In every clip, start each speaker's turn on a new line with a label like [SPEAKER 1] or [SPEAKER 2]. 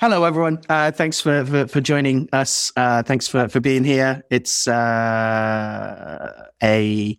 [SPEAKER 1] Hello, everyone. Uh, thanks for, for, for joining us. Uh, thanks for, for being here. It's uh, a,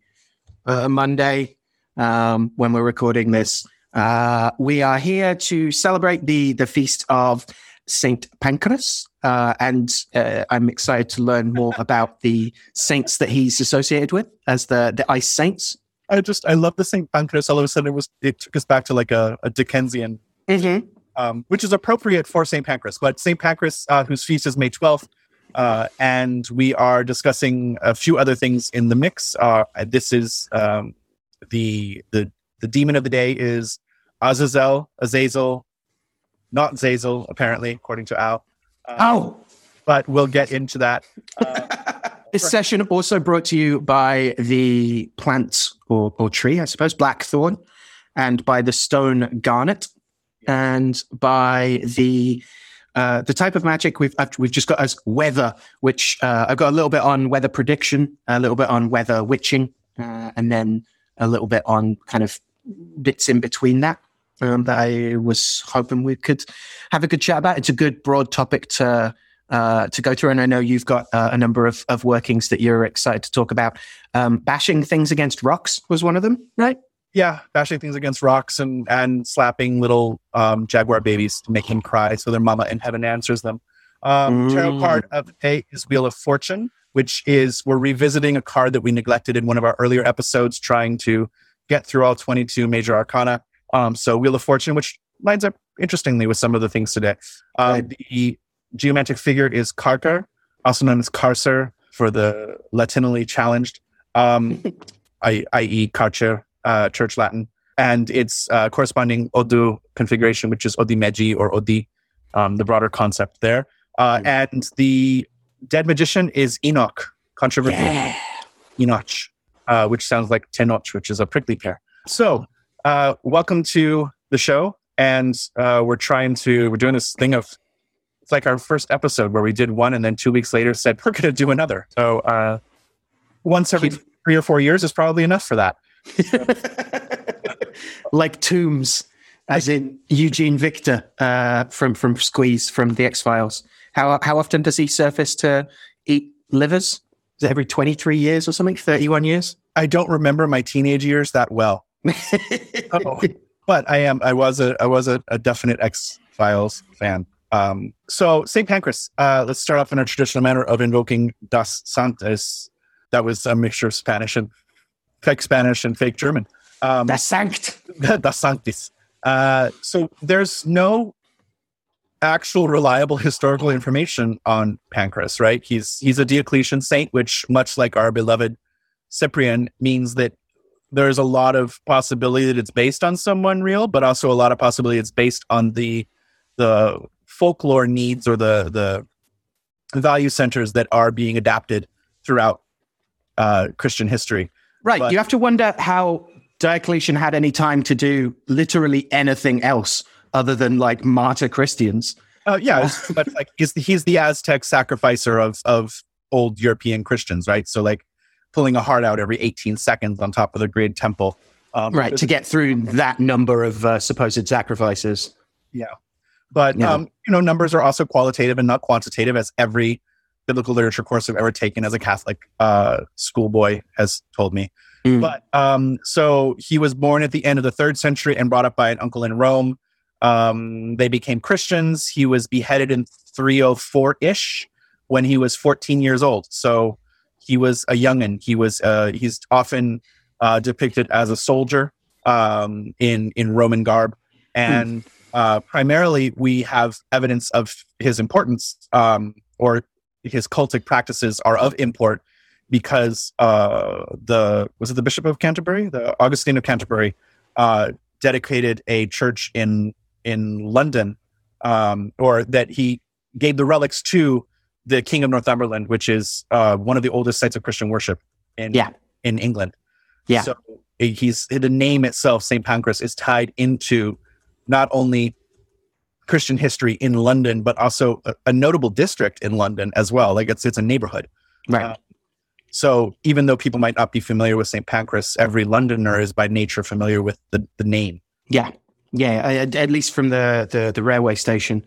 [SPEAKER 1] a Monday um, when we're recording this. Uh, we are here to celebrate the the feast of Saint Pancras, uh, and uh, I'm excited to learn more about the saints that he's associated with as the the ice saints.
[SPEAKER 2] I just I love the Saint Pancras. All of a sudden, it was it took us back to like a, a Dickensian
[SPEAKER 1] Mm-hmm.
[SPEAKER 2] Um, which is appropriate for St. Pancras. But St. Pancras, uh, whose feast is May 12th, uh, and we are discussing a few other things in the mix. Uh, this is um, the the the demon of the day is Azazel, Azazel, not Zazel, apparently, according to Al. Uh,
[SPEAKER 1] Oh,
[SPEAKER 2] But we'll get into that. Uh,
[SPEAKER 1] this session also brought to you by the plant or, or tree, I suppose, blackthorn, and by the stone garnet, and by the uh, the type of magic we've we've just got as weather, which uh, I've got a little bit on weather prediction, a little bit on weather witching, uh, and then a little bit on kind of bits in between that. Um, that I was hoping we could have a good chat about. It's a good broad topic to uh, to go through, and I know you've got uh, a number of, of workings that you're excited to talk about. Um, bashing things against rocks was one of them, right?
[SPEAKER 2] Yeah, bashing things against rocks and and slapping little um, jaguar babies to make them cry, so their mama in heaven answers them. Um, Tarot
[SPEAKER 1] Mm.
[SPEAKER 2] card of the day is Wheel of Fortune, which is we're revisiting a card that we neglected in one of our earlier episodes, trying to get through all 22 major arcana. Um, so Wheel of Fortune, which lines up interestingly with some of the things today. Um,
[SPEAKER 1] Right.
[SPEAKER 2] The geometric figure is Carker, also known as Carcer for the Latinally challenged, um, i- i.e., Carcer, uh, Church Latin, and its uh, corresponding Odu configuration, which is Odimeji or Odi, um, the broader concept there. Uh,
[SPEAKER 1] Mm.
[SPEAKER 2] and the dead magician is Enoch, controversial Enoch, uh, which sounds like Tenoch, which is a prickly pear. So, uh, welcome to the show. And uh, we're trying to, we're doing this thing of, it's like our first episode where we did one and then two weeks later said, we're going to do another. So, uh, once every
[SPEAKER 1] Keep-
[SPEAKER 2] three or four years is probably enough for that.
[SPEAKER 1] like Tooms, as in Eugene Victor uh, from from Squeeze from the X Files. How how often does he surface to eat livers? Is it every twenty three years or something? Thirty one years?
[SPEAKER 2] I don't remember my teenage years that well, but I am, I was a, I was a, a definite X Files fan. Um, so St. Pancras, uh, let's start off in our traditional manner of invoking Das Santos. That was a mixture of Spanish and fake Spanish and fake German. Um,
[SPEAKER 1] Das Sankt.
[SPEAKER 2] Das Sanctis. Uh, so there's no actual reliable historical information on Pancras, right? He's he's a Diocletian saint, which much like our beloved Cyprian means that there's a lot of possibility that it's based on someone real, but also a lot of possibility it's based on the the folklore needs or the the value centers that are being adapted throughout uh, Christian history.
[SPEAKER 1] Right.
[SPEAKER 2] But-
[SPEAKER 1] you have to wonder how Diocletian had any time to do literally anything else other than like martyr Christians.
[SPEAKER 2] Uh, yeah, but like he's the, he's the Aztec sacrificer of of old European Christians, right? So like pulling a heart out every 18 seconds on top of the great temple. Um,
[SPEAKER 1] Right. To get through that number of uh, supposed sacrifices.
[SPEAKER 2] Yeah, but
[SPEAKER 1] Yeah.
[SPEAKER 2] um, you know, numbers are also qualitative and not quantitative, as every biblical literature course I've ever taken as a Catholic uh, schoolboy has told me.
[SPEAKER 1] Mm.
[SPEAKER 2] But um, so he was born at the end of the third century and brought up by an uncle in Rome. Um, they became Christians. He was beheaded in 304 ish when he was 14 years old. So he was a youngin. He was uh, he's often uh, depicted as a soldier um, in in Roman garb, and uh, primarily we have evidence of his importance um, or his cultic practices are of import because uh, the was it the Bishop of Canterbury, the Augustine of Canterbury, uh, dedicated a church in in London, um, or that he gave the relics to the King of Northumberland, which is uh, one of the oldest sites of Christian worship in
[SPEAKER 1] Yeah.
[SPEAKER 2] in England.
[SPEAKER 1] Yeah.
[SPEAKER 2] So he's the name itself, St. Pancras, is tied into not only Christian history in London, but also a, a notable district in London as well. Like it's it's a neighborhood.
[SPEAKER 1] Right.
[SPEAKER 2] Uh, So even though people might not be familiar with St. Pancras, every Londoner is by nature familiar with the, the name.
[SPEAKER 1] Yeah, yeah. At, at least from the, the the railway station,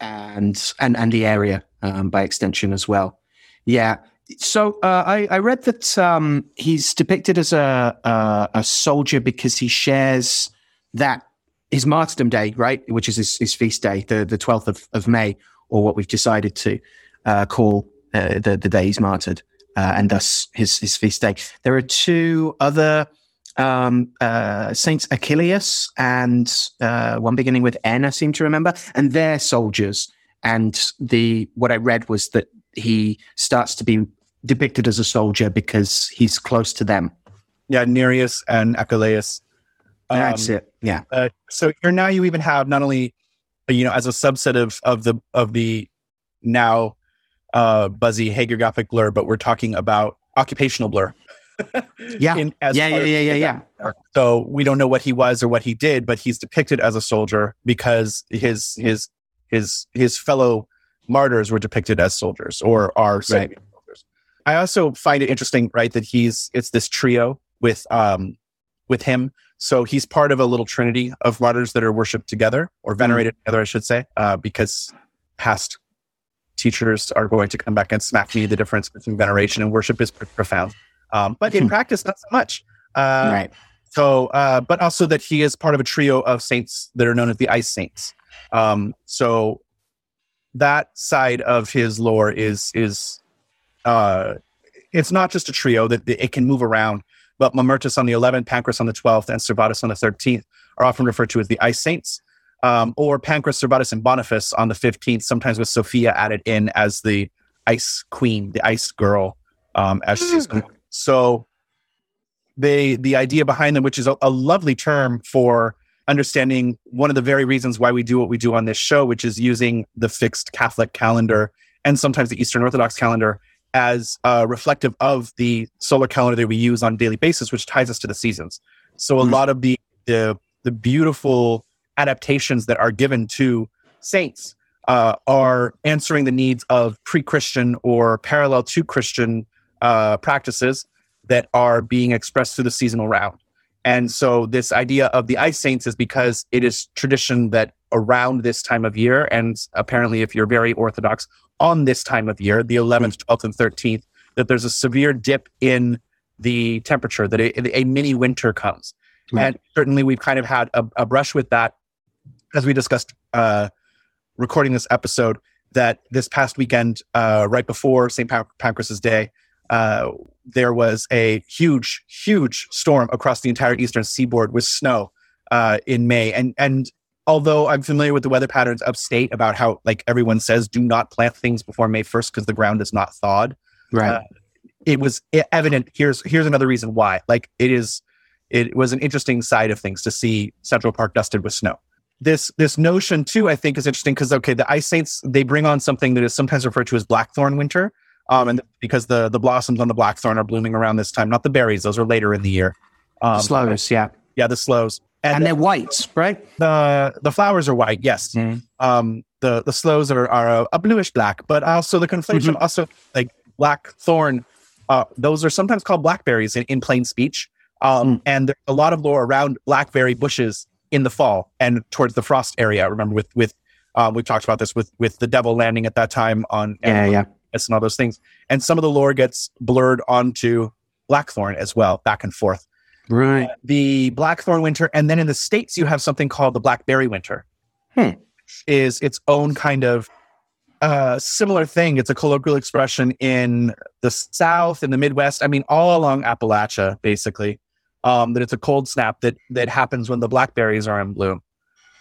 [SPEAKER 1] and and and the area um, by extension as well. Yeah. So uh, I, I read that um, he's depicted as a, a, a soldier because he shares that his martyrdom day, right, which is his, his feast day, the the twelfth of, of May, or what we've decided to uh, call uh, the the day he's martyred, uh, and thus his his feast day. There are two other um, uh, Saints Achilles and uh, one beginning with N, I seem to remember, and they're soldiers. And the what I read was that he starts to be depicted as a soldier because he's close to them.
[SPEAKER 2] Yeah, Nereus and Achilles.
[SPEAKER 1] Um, That's it. Yeah.
[SPEAKER 2] Uh, so here now you even have not only, you know, as a subset of of the of the now uh, buzzy hagiographic blur, but we're talking about occupational blur.
[SPEAKER 1] yeah. In, yeah, yeah, yeah, yeah, yeah.
[SPEAKER 2] So we don't know what he was or what he did, but he's depicted as a soldier because his his his his fellow martyrs were depicted as soldiers or are right. soldiers. I also find it interesting, right, that he's it's this trio with um with him. So he's part of a little trinity of martyrs that are worshipped together or mm-hmm. venerated mm. together, I should say, uh, because past teachers are going to come back and smack me the difference between veneration and worship is profound. Um, but in practice, not so much. Uh, right. So, uh, but also that he is part of a trio of saints that are known as the Ice Saints. Um, so that side of his lore is is uh, it's not just a trio that it can move around. But Mamertus on the 11th, Pancras on the 12th, and Servatus on the 13th are often referred to as the Ice Saints, um, or Pancras, Servatus, and Boniface on the 15th, sometimes with Sophia added in as the Ice Queen, the Ice Girl, um, as she's hmm. So they the idea behind them, which is a, a lovely term for understanding one of the very reasons why we do what we do on this show, which is using the fixed Catholic calendar and sometimes the Eastern Orthodox calendar as uh, reflective of the solar calendar that we use on a daily basis, which ties us to the seasons. So a mm-hmm. lot of the, the the beautiful adaptations that are given to saints uh, are answering the needs of pre-Christian or parallel to Christian uh, practices that are being expressed through the seasonal round. And so, this idea of the ice saints is because it is tradition that around this time of year, and apparently, if you're very orthodox, on this time of year, the 11th, 12th, and 13th, that there's a severe dip in the temperature, that a, a mini winter comes. Right. And certainly, we've kind of had a, a brush with that as we discussed uh, recording this episode. That this past weekend, uh, right before St. Pancras' Day, uh, there was a huge, huge storm across the entire eastern seaboard with snow uh, in May. And and although I'm familiar with the weather patterns upstate about how like everyone says do not plant things before May 1st because the ground is not thawed.
[SPEAKER 1] Right. Uh,
[SPEAKER 2] it was evident. Here's here's another reason why. Like it is, it was an interesting side of things to see Central Park dusted with snow. This this notion too, I think, is interesting because okay, the ice saints they bring on something that is sometimes referred to as blackthorn winter, um, and because the the blossoms on the blackthorn are blooming around this time, not the berries; those are later in the year.
[SPEAKER 1] Um, sloes, yeah,
[SPEAKER 2] yeah, the sloes,
[SPEAKER 1] and, and they're white, right?
[SPEAKER 2] The the flowers are white, yes. Mm. Um, the the sloes are are a, a, bluish black, but also the conflation, mm-hmm. also like blackthorn. Uh, those are sometimes called blackberries in, in plain speech. Um, mm. And there's a lot of lore around blackberry bushes in the fall and towards the frost area. Remember, with with um, we've talked about this with with the devil landing at that time on
[SPEAKER 1] yeah, yeah
[SPEAKER 2] and all those things. And some of the lore gets blurred onto Blackthorn as well, back and forth.
[SPEAKER 1] Right. Uh,
[SPEAKER 2] the Blackthorn winter, and then in the states you have something called the Blackberry winter.
[SPEAKER 1] Hmm.
[SPEAKER 2] Is its own kind of uh, similar thing. It's a colloquial expression in the South, in the Midwest. I mean, all along Appalachia, basically. Um, that it's a cold snap that that happens when the blackberries are in bloom.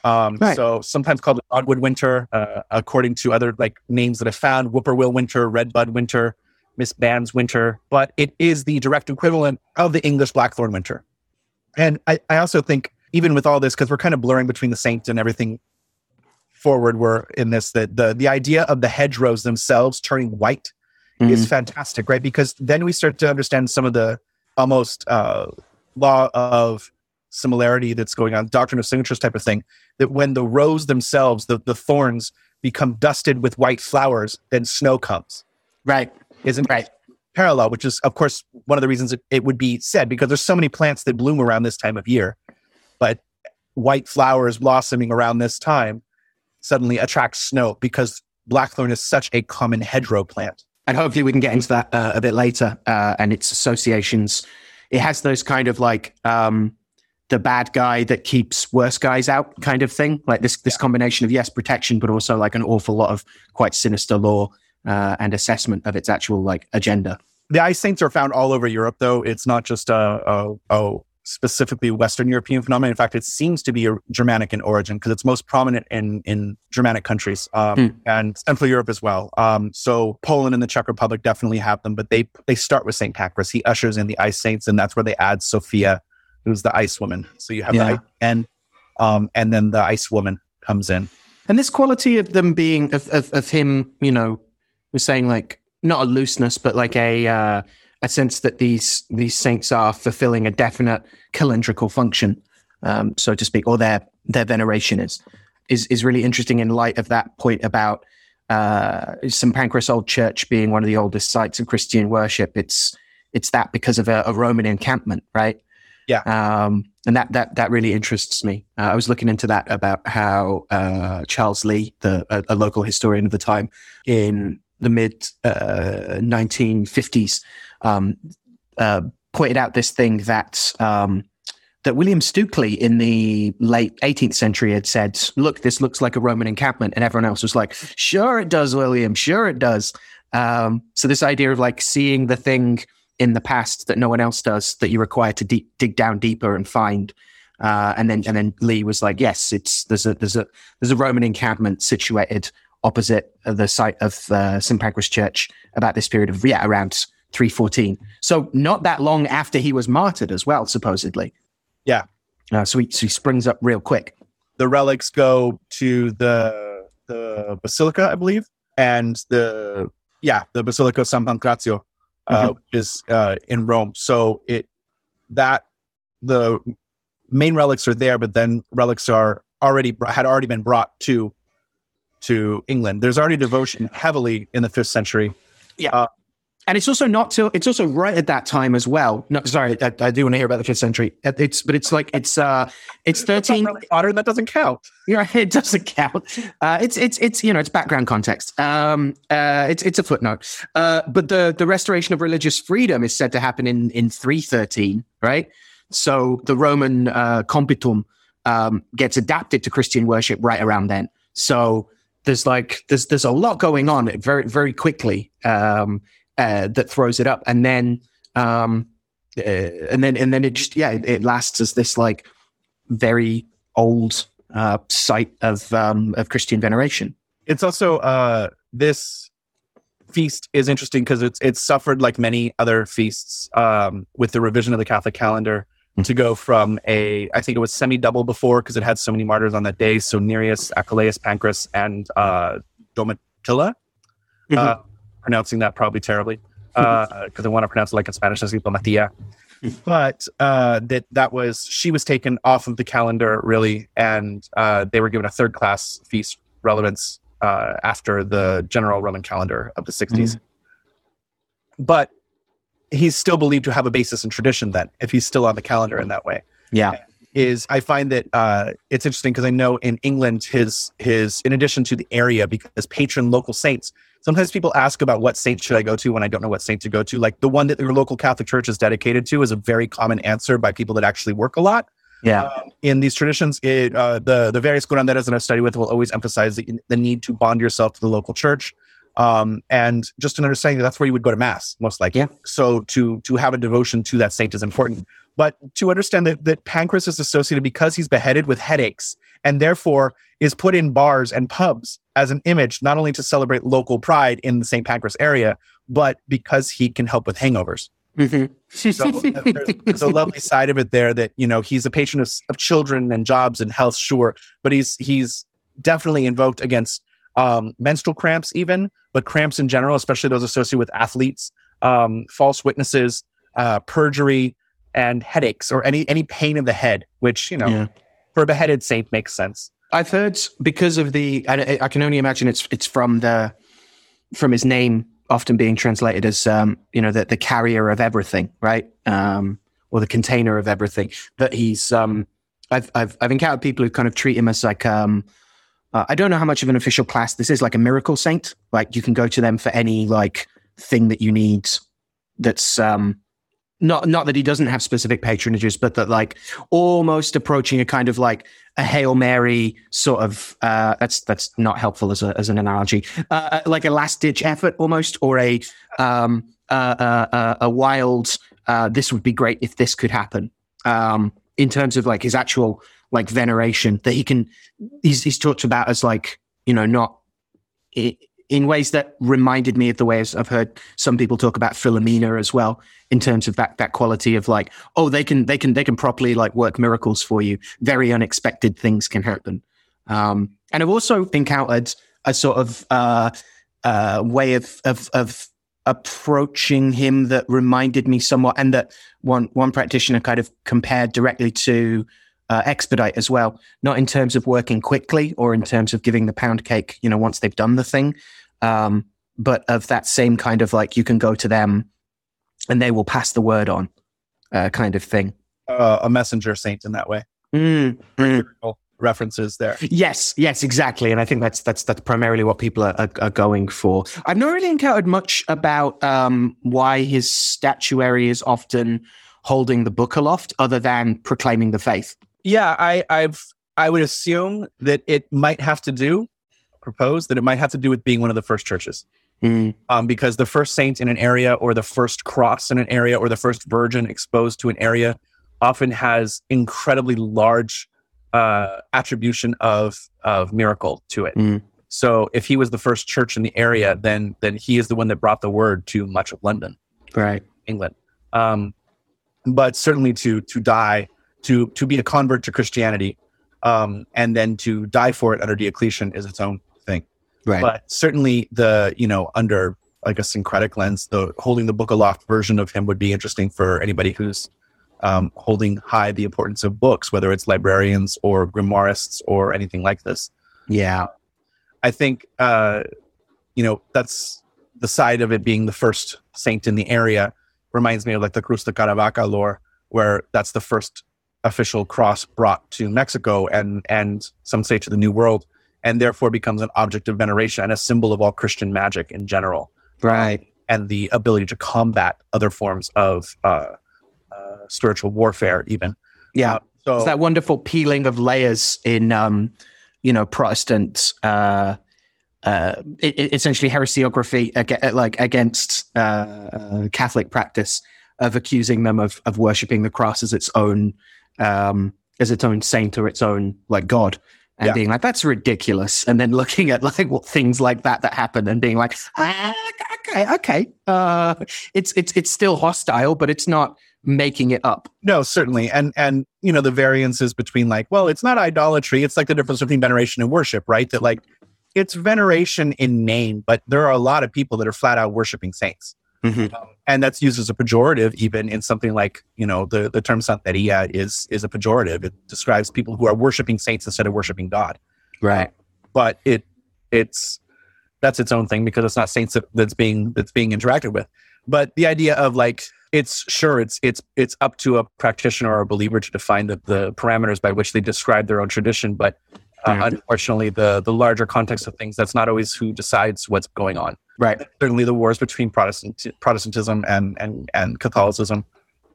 [SPEAKER 2] Um, right. So sometimes called dogwood winter, uh, according to other like names that I found, whippoorwill winter, redbud winter, Miss Band's winter, but it is the direct equivalent of the English blackthorn winter. And I, I also think even with all this, because we're kind of blurring between the saint and everything forward, we're in this that the the idea of the hedgerows themselves turning white mm-hmm. is fantastic, right? Because then we start to understand some of the almost uh, law of similarity that's going on, doctrine of signatures type of thing, that when the rows themselves, the, the thorns become dusted with white flowers, then snow comes.
[SPEAKER 1] Right.
[SPEAKER 2] Isn't right. Parallel, which is, of course, one of the reasons it, it would be said because there's so many plants that bloom around this time of year. But white flowers blossoming around this time suddenly attract snow because blackthorn is such a common hedgerow plant.
[SPEAKER 1] And hopefully we can get into that uh, a bit later uh, and its associations. It has those kind of like um, the bad guy that keeps worse guys out kind of thing. Like this this combination of yes protection, but also like an awful lot of quite sinister law uh, and assessment of its actual like agenda.
[SPEAKER 2] The ice saints are found all over Europe, though. It's not just a, a, a specifically Western European phenomenon. In fact, it seems to be a Germanic in origin because it's most prominent in in Germanic countries um, mm. and Central Europe as well. Um, so Poland and the Czech Republic definitely have them, but they they start with Saint Pancras. He ushers in the ice saints, and that's where they add Sophia, who's the ice woman. So you have yeah. the ice, and um, and then the ice woman comes in.
[SPEAKER 1] And this quality of them being of of, of him, you know, was saying like not a looseness, but like a uh, a sense that these these saints are fulfilling a definite calendrical function, um, so to speak, or their their veneration is is is really interesting in light of that point about uh, St Pancras Old Church being one of the oldest sites of Christian worship. It's it's that because of a, a Roman encampment, right?
[SPEAKER 2] Yeah.
[SPEAKER 1] Um, and that that that really interests me. Uh, I was looking into that about how uh, Charles Lee, the a, a, local historian of the time, in the mid uh, 1950s, um, uh, pointed out this thing that um, that William Stukeley in the late 18th century had said, "Look, this looks like a Roman encampment," and everyone else was like, "Sure, it does, William. Sure, it does." Um, so this idea of like seeing the thing in the past that no one else does, that you're required to de- dig down deeper and find. Uh, and then and then Lee was like, "Yes, it's there's a there's a there's a Roman encampment situated opposite the site of uh, St Pancras Church about this period of yeah around 314. So not that long after he was martyred as well, supposedly.
[SPEAKER 2] Yeah.
[SPEAKER 1] Uh, so, he, so he springs up real quick.
[SPEAKER 2] The relics go to the the basilica, I believe, and the yeah the Basilica of San Pancrazio, uh, mm-hmm. is uh, in Rome. So it that the main relics are there, but then relics are already had already been brought to to England. There's already devotion heavily in the fifth century.
[SPEAKER 1] Yeah. Uh, and it's also not till it's also right at that time as well. No, sorry, I, I do want to hear about the fifth century. It's but it's like it's uh it's thirteen
[SPEAKER 2] modern. That doesn't count.
[SPEAKER 1] Yeah, it doesn't count. Uh, it's it's it's you know it's background context. Um, uh, it's it's a footnote. Uh, but the the restoration of religious freedom is said to happen in in three thirteen, right? So the Roman uh, compitum um, gets adapted to Christian worship right around then. So there's like there's there's a lot going on very very quickly um, uh, that throws it up, and then um, uh, and then and then it just yeah it, it, lasts as this like very old uh, site of um, of Christian veneration.
[SPEAKER 2] It's also uh, this feast is interesting because it's it's suffered like many other feasts um, with the revision of the Catholic calendar to go from a, I think it was semi double before because it had so many martyrs on that day. So Nereus, Achilles, Pancras, and uh, Domitilla. Mm-hmm. Uh, pronouncing that probably terribly because uh, I want to pronounce it like in Spanish as Diplomatia. but uh, that that was she was taken off of the calendar really, and uh, they were given a third class feast relevance uh, after the general Roman calendar of the 60s. Mm-hmm. But he's still believed to have a basis in tradition then if he's still on the calendar in that way
[SPEAKER 1] yeah
[SPEAKER 2] is i find that uh, it's interesting because i know in england his his in addition to the area because patron local saints sometimes people ask about what saint should i go to when i don't know what saint to go to like the one that your local catholic church is dedicated to is a very common answer by people that actually work a lot
[SPEAKER 1] yeah. Um,
[SPEAKER 2] in these traditions, it, uh, the the various curanderos that I've studied with will always emphasize the, the need to bond yourself to the local church um, and just an understanding that that's where you would go to mass most likely.
[SPEAKER 1] Yeah.
[SPEAKER 2] So to to have a devotion to that saint is important. But to understand that that Pancras is associated because he's beheaded with headaches and therefore is put in bars and pubs as an image, not only to celebrate local pride in the St. Pancras area, but because he can help with hangovers. Mm-hmm. so there's, there's, a lovely side of it there that you know he's a patron of, of children and jobs and health, sure, but he's he's definitely invoked against um, menstrual cramps, even, but cramps in general, especially those associated with athletes, um, false witnesses, uh, perjury, and headaches or any any pain in the head, which you know, yeah. for a beheaded saint makes sense.
[SPEAKER 1] I've heard because of the, I, I, can only imagine it's it's from the from his name often being translated as um, you know the the carrier of everything, right? Um, or the container of everything. That he's um, I've I've I've encountered people who kind of treat him as like um uh, I don't know how much of an official class this is, like a miracle saint. Like you can go to them for any like thing that you need. That's um, not not that he doesn't have specific patronages, but that like almost approaching a kind of like a hail mary sort of. Uh, that's that's not helpful as a as an analogy. Uh, like a last ditch effort almost, or a um, uh, uh, uh, a wild. Uh, this would be great if this could happen. Um, in terms of like his actual like veneration that he can he's he's talked about as like you know not in ways that reminded me of the ways I've heard some people talk about Philomena as well in terms of that that quality of like oh they can they can they can properly like work miracles for you. Very unexpected things can happen. Um, and I've also encountered a sort of uh, uh, way of of of approaching him that reminded me somewhat and that one one practitioner kind of compared directly to uh, expedite as well, not in terms of working quickly or in terms of giving the pound cake, you know, once they've done the thing, um, but of that same kind of like you can go to them and they will pass the word on uh, kind of thing.
[SPEAKER 2] Uh, a messenger saint in that way.
[SPEAKER 1] Mm, mm.
[SPEAKER 2] References there.
[SPEAKER 1] Yes, yes, exactly, and I think that's that's that's primarily what people are, are, are going for. I've not really encountered much about um, why his statuary is often holding the book aloft, other than proclaiming the faith
[SPEAKER 2] yeah, I, I've I would assume that it might have to do propose that it might have to do with being one of the first churches.
[SPEAKER 1] Mm.
[SPEAKER 2] Um, because the first saint in an area or the first cross in an area or the first virgin exposed to an area often has incredibly large uh, attribution of of miracle to it.
[SPEAKER 1] Mm.
[SPEAKER 2] So if he was the first church in the area, then then he is the one that brought the word to much of London,
[SPEAKER 1] right,
[SPEAKER 2] England. Um, but certainly to to die to to be a convert to Christianity, um, and then to die for it under Diocletian is its own thing.
[SPEAKER 1] Right.
[SPEAKER 2] But certainly the you know under like a syncretic lens, the holding the book aloft version of him would be interesting for anybody who's um, holding high the importance of books, whether it's librarians or grimoirists or anything like this.
[SPEAKER 1] Yeah,
[SPEAKER 2] I think uh, you know that's the side of it being the first saint in the area reminds me of like the Cruz de Caravaca lore, where that's the first official cross brought to Mexico and and some say to the New World, and therefore becomes an object of veneration and a symbol of all Christian magic in general.
[SPEAKER 1] Right.
[SPEAKER 2] And the ability to combat other forms of uh, uh, spiritual warfare, even.
[SPEAKER 1] Yeah. Uh, so it's that wonderful peeling of layers in, um, you know, Protestant, uh, uh, essentially heresiography, like against uh, Catholic practice of accusing them of of worshiping the cross as its own um, as its own saint or its own like god and yeah. being like that's ridiculous and then looking at like what things like that that happen and being like ah, okay okay uh, it's it's it's still hostile but it's not making it up
[SPEAKER 2] no certainly and and you know the variances between like well it's not idolatry it's like the difference between veneration and worship right that like it's veneration in name but there are a lot of people that are flat out worshiping saints
[SPEAKER 1] Mm-hmm. Um,
[SPEAKER 2] and that's used as a pejorative, even in something like you know the the term santeria is is a pejorative. It describes people who are worshiping saints instead of worshiping God.
[SPEAKER 1] Right.
[SPEAKER 2] but it it's that's its own thing because it's not saints that, that's being that's being interacted with. But the idea of like it's sure it's it's it's up to a practitioner or a believer to define the, the parameters by which they describe their own tradition. But uh, unfortunately, the the larger context of things that's not always who decides what's going on.
[SPEAKER 1] Right.
[SPEAKER 2] Certainly, the wars between Protestant Protestantism and and and Catholicism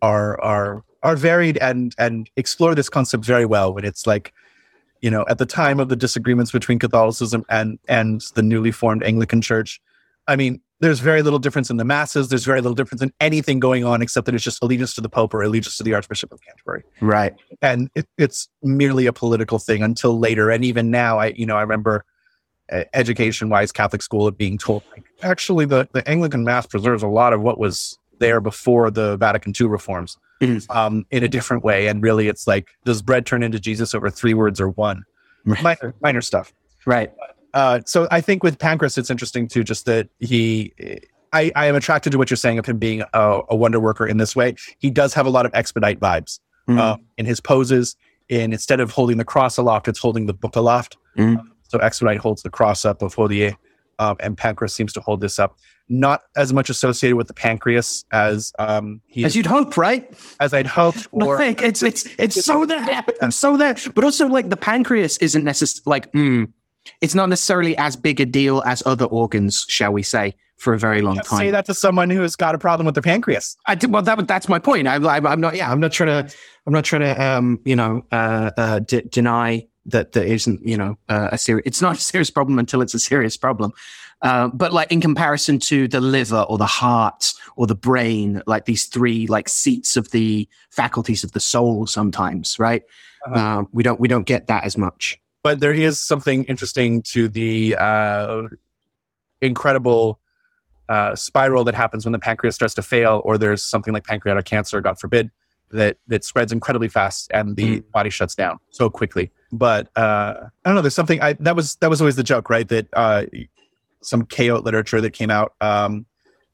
[SPEAKER 2] are are are varied and and explore this concept very well. When it's like, you know, at the time of the disagreements between Catholicism and and the newly formed Anglican Church, I mean, there's very little difference in the masses. There's very little difference in anything going on except that it's just allegiance to the Pope or allegiance to the Archbishop of Canterbury.
[SPEAKER 1] Right.
[SPEAKER 2] And it, it's merely a political thing until later. And even now, I you know I remember education wise Catholic school of being told like, actually the, the Anglican Mass preserves a lot of what was there before the Vatican II reforms
[SPEAKER 1] mm-hmm.
[SPEAKER 2] um, in a different way. And really, it's like, does bread turn into Jesus over three words or one? Right. Minor, minor stuff.
[SPEAKER 1] Right.
[SPEAKER 2] Uh, so I think with Pancras, it's interesting too, just that he, I, I am attracted to what you're saying of him being a, a wonder worker in this way. He does have a lot of expedite vibes
[SPEAKER 1] mm-hmm. uh,
[SPEAKER 2] in his poses. In instead of holding the cross aloft, it's holding the book aloft.
[SPEAKER 1] Mm-hmm.
[SPEAKER 2] So Expedite holds the cross up of Hodie, um, and Pancras seems to hold this up. Not as much associated with the pancreas as um,
[SPEAKER 1] he as you'd hope, right?
[SPEAKER 2] As I'd hoped.
[SPEAKER 1] Or like it's it's it's so that I'm so that, but also like the pancreas isn't necessarily like mm, it's not necessarily as big a deal as other organs, shall we say, for a very long time.
[SPEAKER 2] Say that to someone who has got a problem with their pancreas.
[SPEAKER 1] I did, well, that, that's my point. I, I, I'm not. Yeah, I'm not trying to. I'm not trying to. Um, you know, uh, uh, d- deny that there isn't. You know, uh, a serious. It's not a serious problem until it's a serious problem. Uh, but like in comparison to the liver or the heart or the brain, like these three like seats of the faculties of the soul, sometimes, right?
[SPEAKER 2] Uh-huh.
[SPEAKER 1] Um, we don't we don't get that as much.
[SPEAKER 2] But there is something interesting to the uh, incredible uh, spiral that happens when the pancreas starts to fail, or there's something like pancreatic cancer, God forbid, that that spreads incredibly fast and the body shuts down so quickly. But uh, I don't know. There's something I that was that was always the joke, right? That uh, some chaos literature that came out um, in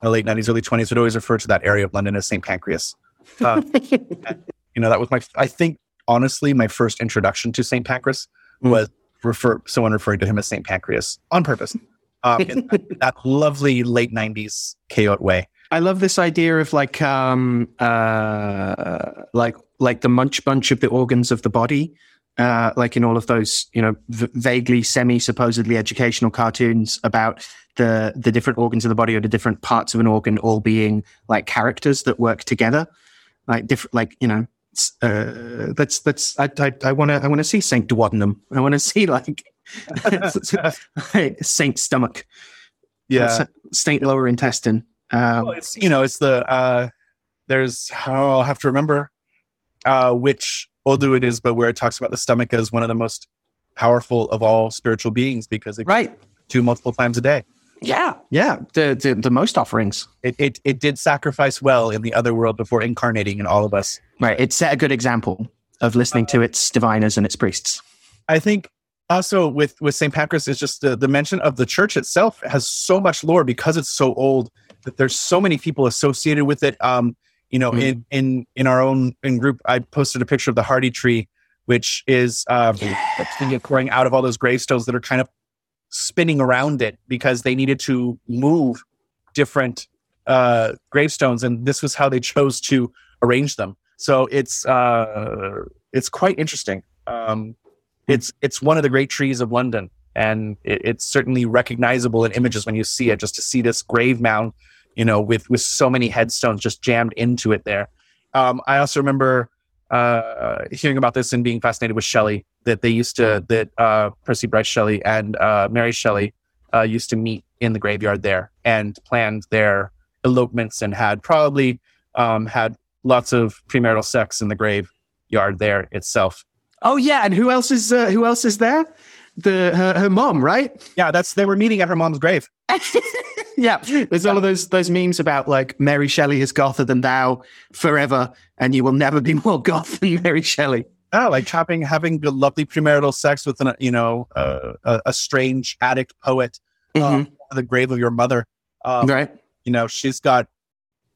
[SPEAKER 2] the late 90s, early 20s would always refer to that area of London as St. Pancreas. Uh, you know, that was my, I think, honestly, my first introduction to St. Pancras
[SPEAKER 1] Mm.
[SPEAKER 2] was refer someone referring to him as St. Pancreas on purpose. Um, in that, that lovely late 90s chaotic way.
[SPEAKER 1] I love this idea of like um uh like like the munch bunch of the organs of the body. Uh, like in all of those, you know, v- vaguely semi supposedly educational cartoons about the the different organs of the body or the different parts of an organ all being like characters that work together, like different, like you know, uh, that's that's I I want to I want to see Saint Duodenum. I want to see like Saint Stomach,
[SPEAKER 2] Yeah.
[SPEAKER 1] Saint Lower Intestine. Um,
[SPEAKER 2] Well, it's, you know, it's the, uh, there's, oh, I'll have to remember uh, which Odu it is, but where it talks about the stomach as one of the most powerful of all spiritual beings because it
[SPEAKER 1] right.
[SPEAKER 2] two multiple times a day.
[SPEAKER 1] Yeah, yeah. The the, the most offerings.
[SPEAKER 2] It, it, it did sacrifice well in the other world before incarnating in all of us.
[SPEAKER 1] Right. It set a good example of listening to its diviners and its priests.
[SPEAKER 2] I think also with with St. Pancras is just the, the mention of the church itself has so much lore because it's so old that there's so many people associated with it. Um, you know,
[SPEAKER 1] Mhm.
[SPEAKER 2] in in in our own in group, I posted a picture of the Hardy tree, which is uh, growing out of all those gravestones that are kind of spinning around it because they needed to move different uh, gravestones, and this was how they chose to arrange them. So it's uh, it's quite interesting. Um, it's it's one of the great trees of London, and it, it's certainly recognizable in images when you see it. Just to see this grave mound, you know, with with so many headstones just jammed into it there. Um, I also remember uh, hearing about this and being fascinated with Shelley. That they used to that uh, Percy Bysshe Shelley and uh, Mary Shelley uh, used to meet in the graveyard there and planned their elopements and had probably um, had lots of premarital sex in the graveyard there itself.
[SPEAKER 1] Oh yeah, and who else is uh, who else is there? The her, her mom, right?
[SPEAKER 2] Yeah, that's they were meeting at her mom's grave.
[SPEAKER 1] yeah. There's all of those those memes about like Mary Shelley is gother than thou forever, and you will never be more goth than Mary Shelley.
[SPEAKER 2] Oh, like having having good, lovely premarital sex with an you know uh, a, a strange addict poet, uh,
[SPEAKER 1] Mhm.
[SPEAKER 2] the grave of your mother. Um,
[SPEAKER 1] right.
[SPEAKER 2] You know, she's got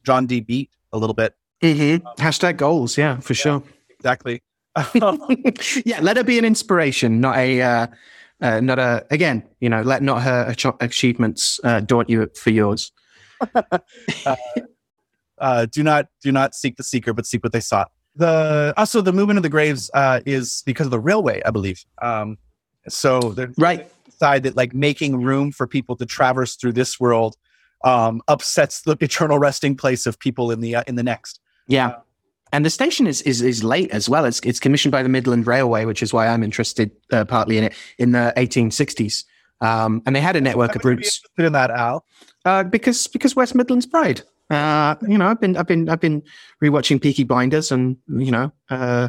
[SPEAKER 2] John D. beat a little bit.
[SPEAKER 1] Mm-hmm. Hashtag goals. Yeah, for sure.
[SPEAKER 2] Exactly.
[SPEAKER 1] yeah, let her be an inspiration, not a, uh, uh, not a. Again, you know, let not her ach- achievements uh, daunt you for yours.
[SPEAKER 2] uh, do not do not seek the seeker, but seek what they sought. The also the movement of the graves uh, is because of the railway, I believe. Um, so they're
[SPEAKER 1] Right.
[SPEAKER 2] side that like making room for people to traverse through this world um, upsets the eternal resting place of people in the uh, in the next.
[SPEAKER 1] Yeah. And the station is, is is late as well. It's it's commissioned by the Midland Railway, which is why I'm interested uh, partly in it in the 1860s. Um, and they had a network of
[SPEAKER 2] Would you be
[SPEAKER 1] routes
[SPEAKER 2] in that, Al?
[SPEAKER 1] uh, because because West Midlands Pride. Uh, you know, I've been I've been I've been rewatching Peaky Blinders, and you know, uh,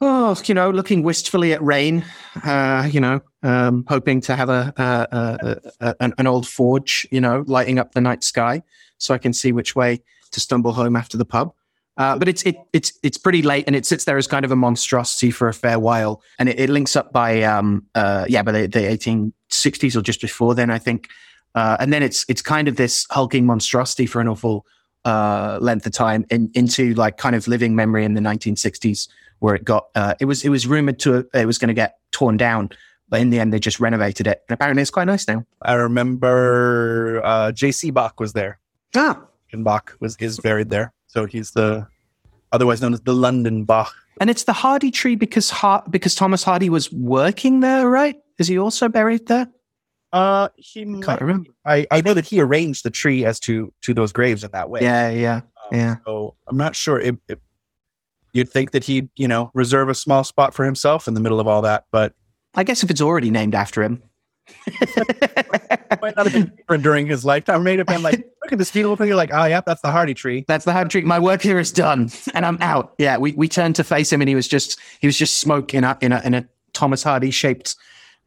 [SPEAKER 1] oh, you know, looking wistfully at rain. Uh, you know, um, hoping to have a, a, a, a an, an old forge, you know, lighting up the night sky, so I can see which way to stumble home after the pub. Uh, but it's it, it's it's pretty late, and it sits there as kind of a monstrosity for a fair while, and it, it links up by um uh yeah by the, the 1860s or just before then, I think. Uh, and then it's it's kind of this hulking monstrosity for an awful uh, length of time in, into like kind of living memory in the 1960s, where it got uh, it was it was rumored to it was going to get torn down, but in the end they just renovated it, and apparently it's quite nice now.
[SPEAKER 2] I remember uh, J.C. Bach was there.
[SPEAKER 1] Ah,
[SPEAKER 2] And Bach was is buried there, so he's the otherwise known as the London Bach.
[SPEAKER 1] and it's the Hardy tree because Har- because Thomas Hardy was working there, right? Is he also buried there?
[SPEAKER 2] Uh, he
[SPEAKER 1] Can't
[SPEAKER 2] might,
[SPEAKER 1] remember.
[SPEAKER 2] I, I know that he arranged the tree as to to those graves in that way.
[SPEAKER 1] Yeah, yeah.
[SPEAKER 2] Um,
[SPEAKER 1] yeah.
[SPEAKER 2] So I'm not sure. If, if you'd think that he'd you know reserve a small spot for himself in the middle of all that, but
[SPEAKER 1] I guess if it's already named after him.
[SPEAKER 2] might not have been different during his lifetime. It may have been like, look at this beautiful thing. You're like, oh yeah, that's the hardy tree.
[SPEAKER 1] That's the Hardy tree. My work here is done, and I'm out. Yeah, we, we turned to face him, and he was just he was just smoke in a in a, in a Thomas Hardy shaped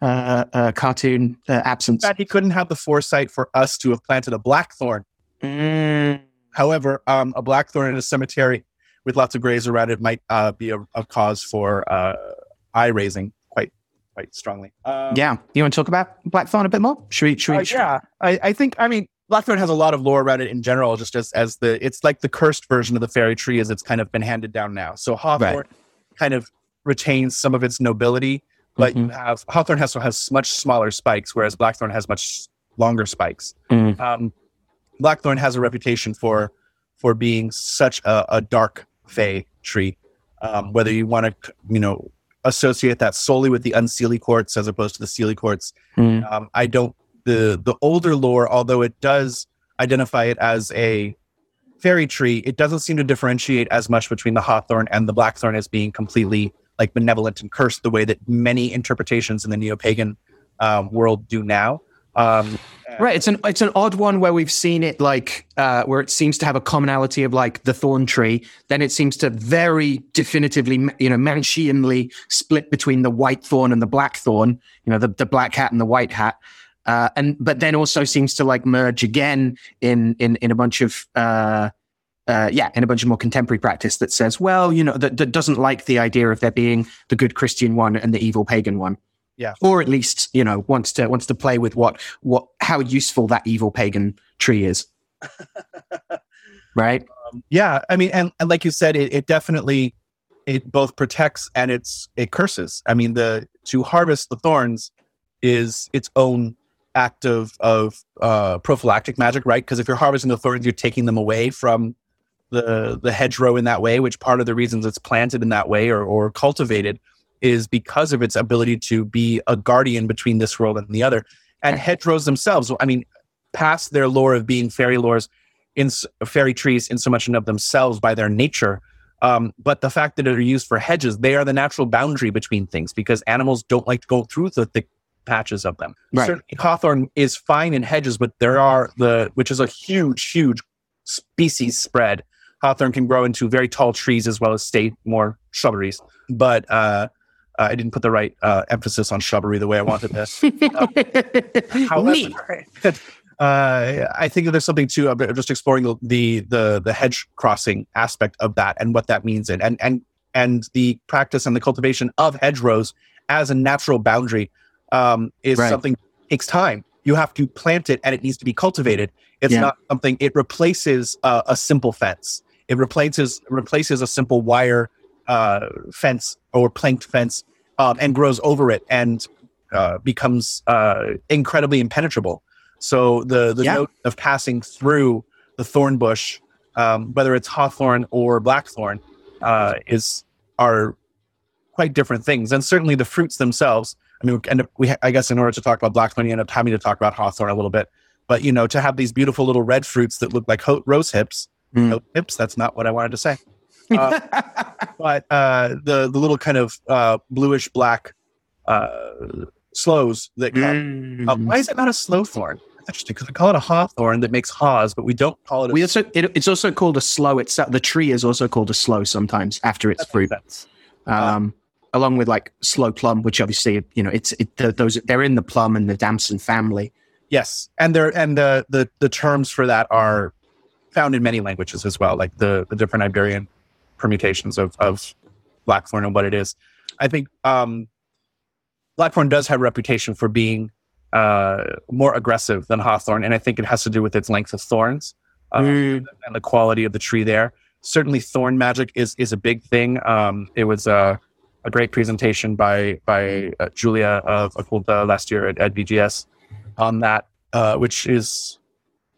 [SPEAKER 1] uh, uh, cartoon uh, absence.
[SPEAKER 2] That he couldn't have the foresight for us to have planted a blackthorn.
[SPEAKER 1] Mm,
[SPEAKER 2] However, um, a blackthorn in a cemetery with lots of graves around it might uh, be a, a cause for uh, eye raising quite strongly. Um,
[SPEAKER 1] yeah, you want to talk about Blackthorn a bit more? Should we? Should we?
[SPEAKER 2] Uh, yeah, I, I think. I mean, Blackthorn has a lot of lore around it in general. Just as as the it's like the cursed version of the fairy tree, as it's kind of been handed down now. So Hawthorn
[SPEAKER 1] Right.
[SPEAKER 2] kind of retains some of its nobility, but you
[SPEAKER 1] Mhm.
[SPEAKER 2] have Hawthorn has has much smaller spikes, whereas Blackthorn has much longer spikes.
[SPEAKER 1] Mm.
[SPEAKER 2] Um, Blackthorn has a reputation for for being such a, a dark fey tree. Um, whether you want to, you know, associate that solely with the unseelie courts as opposed to the seelie courts.
[SPEAKER 1] Mm.
[SPEAKER 2] um, I don't the the older lore, although it does identify it as a fairy tree, it doesn't seem to differentiate as much between the hawthorn and the blackthorn as being completely like benevolent and cursed the way that many interpretations in the neo-pagan um, world do now. Um,
[SPEAKER 1] Right, it's an it's an odd one where we've seen it like uh, where it seems to have a commonality of like the thorn tree. Then it seems to very definitively, you know, Manichaeanly split between the white thorn and the black thorn. You know, the the black hat and the white hat. Uh, and but then also seems to like merge again in in in a bunch of uh, uh, yeah, in a bunch of more contemporary practice that says, well, you know, that, that doesn't like the idea of there being the good Christian one and the evil pagan one.
[SPEAKER 2] Yeah.
[SPEAKER 1] Or at least, you know, wants to wants to play with what what how useful that evil pagan tree is. right?
[SPEAKER 2] yeah i mean and, and like you said it, it definitely it both protects and it's it curses i mean the to harvest the thorns is its own act of of uh prophylactic magic right because if you're harvesting the thorns you're taking them away from the the hedgerow in that way which part of the reasons it's planted in that way or, or cultivated is because of its ability to be a guardian between this world and the other and hedgerows themselves i mean past their lore of being fairy lores in fairy trees in so much and of themselves by their nature. Um, but the fact that they're used for hedges, they are the natural boundary between things because animals don't like to go through the thick patches of them.
[SPEAKER 1] Right.
[SPEAKER 2] Certainly, hawthorn is fine in hedges, but there are the which is a huge, huge species spread. Hawthorn can grow into very tall trees as well as stay more shrubberies. But uh, uh, I didn't put the right uh, emphasis on shrubbery the way I wanted to.
[SPEAKER 1] Neat.
[SPEAKER 2] However, uh, I think that there's something too about just exploring the, the the the hedge crossing aspect of that and what that means and and and and the practice and the cultivation of hedgerows as a natural boundary um, is
[SPEAKER 1] Right.
[SPEAKER 2] something that takes time. You have to plant it and it needs to be cultivated. It's
[SPEAKER 1] Yeah.
[SPEAKER 2] not something. It replaces uh, a simple fence. It replaces replaces a simple wire uh, fence or planked fence um, and grows over it and uh, becomes uh, incredibly impenetrable. So the the
[SPEAKER 1] Yeah.
[SPEAKER 2] note of passing through the thorn bush, um, whether it's hawthorn or blackthorn, uh, is are quite different things. And certainly the fruits themselves. I mean, we up, we I guess in order to talk about blackthorn, you end up having to talk about hawthorn a little bit. But you know, to have these beautiful little red fruits that look like ho- rose hips,
[SPEAKER 1] Mm.
[SPEAKER 2] hips. That's not what I wanted to say. Uh, but uh, the the little kind of uh, bluish black uh, sloes that come.
[SPEAKER 1] Mm.
[SPEAKER 2] Uh, why is it not a sloe thorn? Interesting because we call it a hawthorn that makes haws, but we don't call it. A
[SPEAKER 1] we also it, it's also called a sloe itself. The tree is also called a sloe sometimes after its fruit. um, along with like sloe plum, which obviously you know it's it, the, those they're in the plum and the damson family.
[SPEAKER 2] Yes, and there and the the the terms for that are found in many languages as well, like the the different Iberian permutations of of blackthorn and what it is. I think um, blackthorn does have a reputation for being uh, more aggressive than hawthorn, and I think it has to do with its length of thorns uh,
[SPEAKER 1] Mm.
[SPEAKER 2] and the quality of the tree there. Certainly, thorn magic is is a big thing. Um, it was a a great presentation by by uh, Julia of Occulta last year at, at VGS on that, uh, which is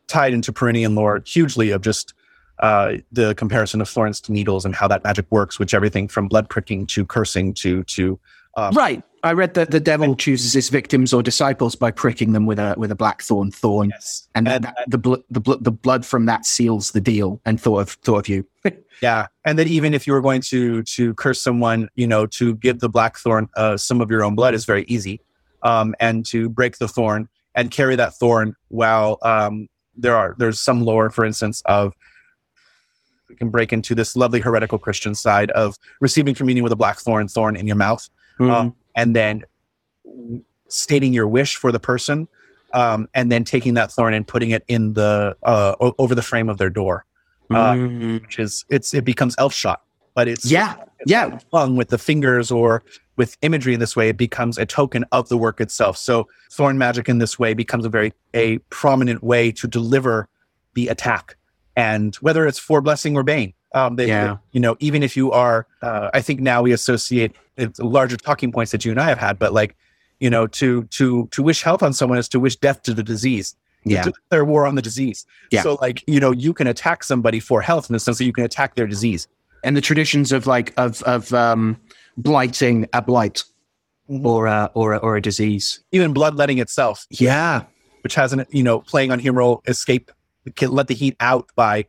[SPEAKER 2] tied into Perennian lore hugely of just uh, the comparison of Florence to needles and how that magic works, which everything from blood pricking to cursing to to um,
[SPEAKER 1] Right. I read that the devil chooses his victims or disciples by pricking them with a with a blackthorn thorn,
[SPEAKER 2] Yes.
[SPEAKER 1] and,
[SPEAKER 2] And-
[SPEAKER 1] that, the bl- the bl- the blood from that seals the deal. And thought of thought of you.
[SPEAKER 2] Yeah, and that even if you were going to to curse someone, you know, to give the blackthorn uh, some of your own blood is very easy, um, and to break the thorn and carry that thorn while um, there are there's some lore, for instance, of can break into this lovely heretical Christian side of receiving communion with a black thorn thorn in your mouth, Um, and then stating your wish for the person, um, and then taking that thorn and putting it in the uh, o- over the frame of their door uh,
[SPEAKER 1] Mm.
[SPEAKER 2] which is it's it becomes elf shot, but it's
[SPEAKER 1] yeah, yeah,
[SPEAKER 2] hung with the fingers or with imagery in this way. It becomes a token of the work itself. So thorn magic in this way becomes a very a prominent way to deliver the attack, and whether it's for blessing or bane. Um, they,
[SPEAKER 1] Yeah.
[SPEAKER 2] you know, even if you are, uh, I think now we associate it's larger talking points that you and I have had, but like, you know, to to to wish health on someone is to wish death to the disease
[SPEAKER 1] yeah,
[SPEAKER 2] to declare war on the disease.
[SPEAKER 1] Yeah.
[SPEAKER 2] So like, you know, you can attack somebody for health in the sense that you can attack their disease.
[SPEAKER 1] and the traditions of like of of um, blighting a blight
[SPEAKER 2] Mhm.
[SPEAKER 1] or a, or a, or a disease.
[SPEAKER 2] Even bloodletting itself,
[SPEAKER 1] Yeah,
[SPEAKER 2] which has an, you know, playing on humoral escape, can let the heat out by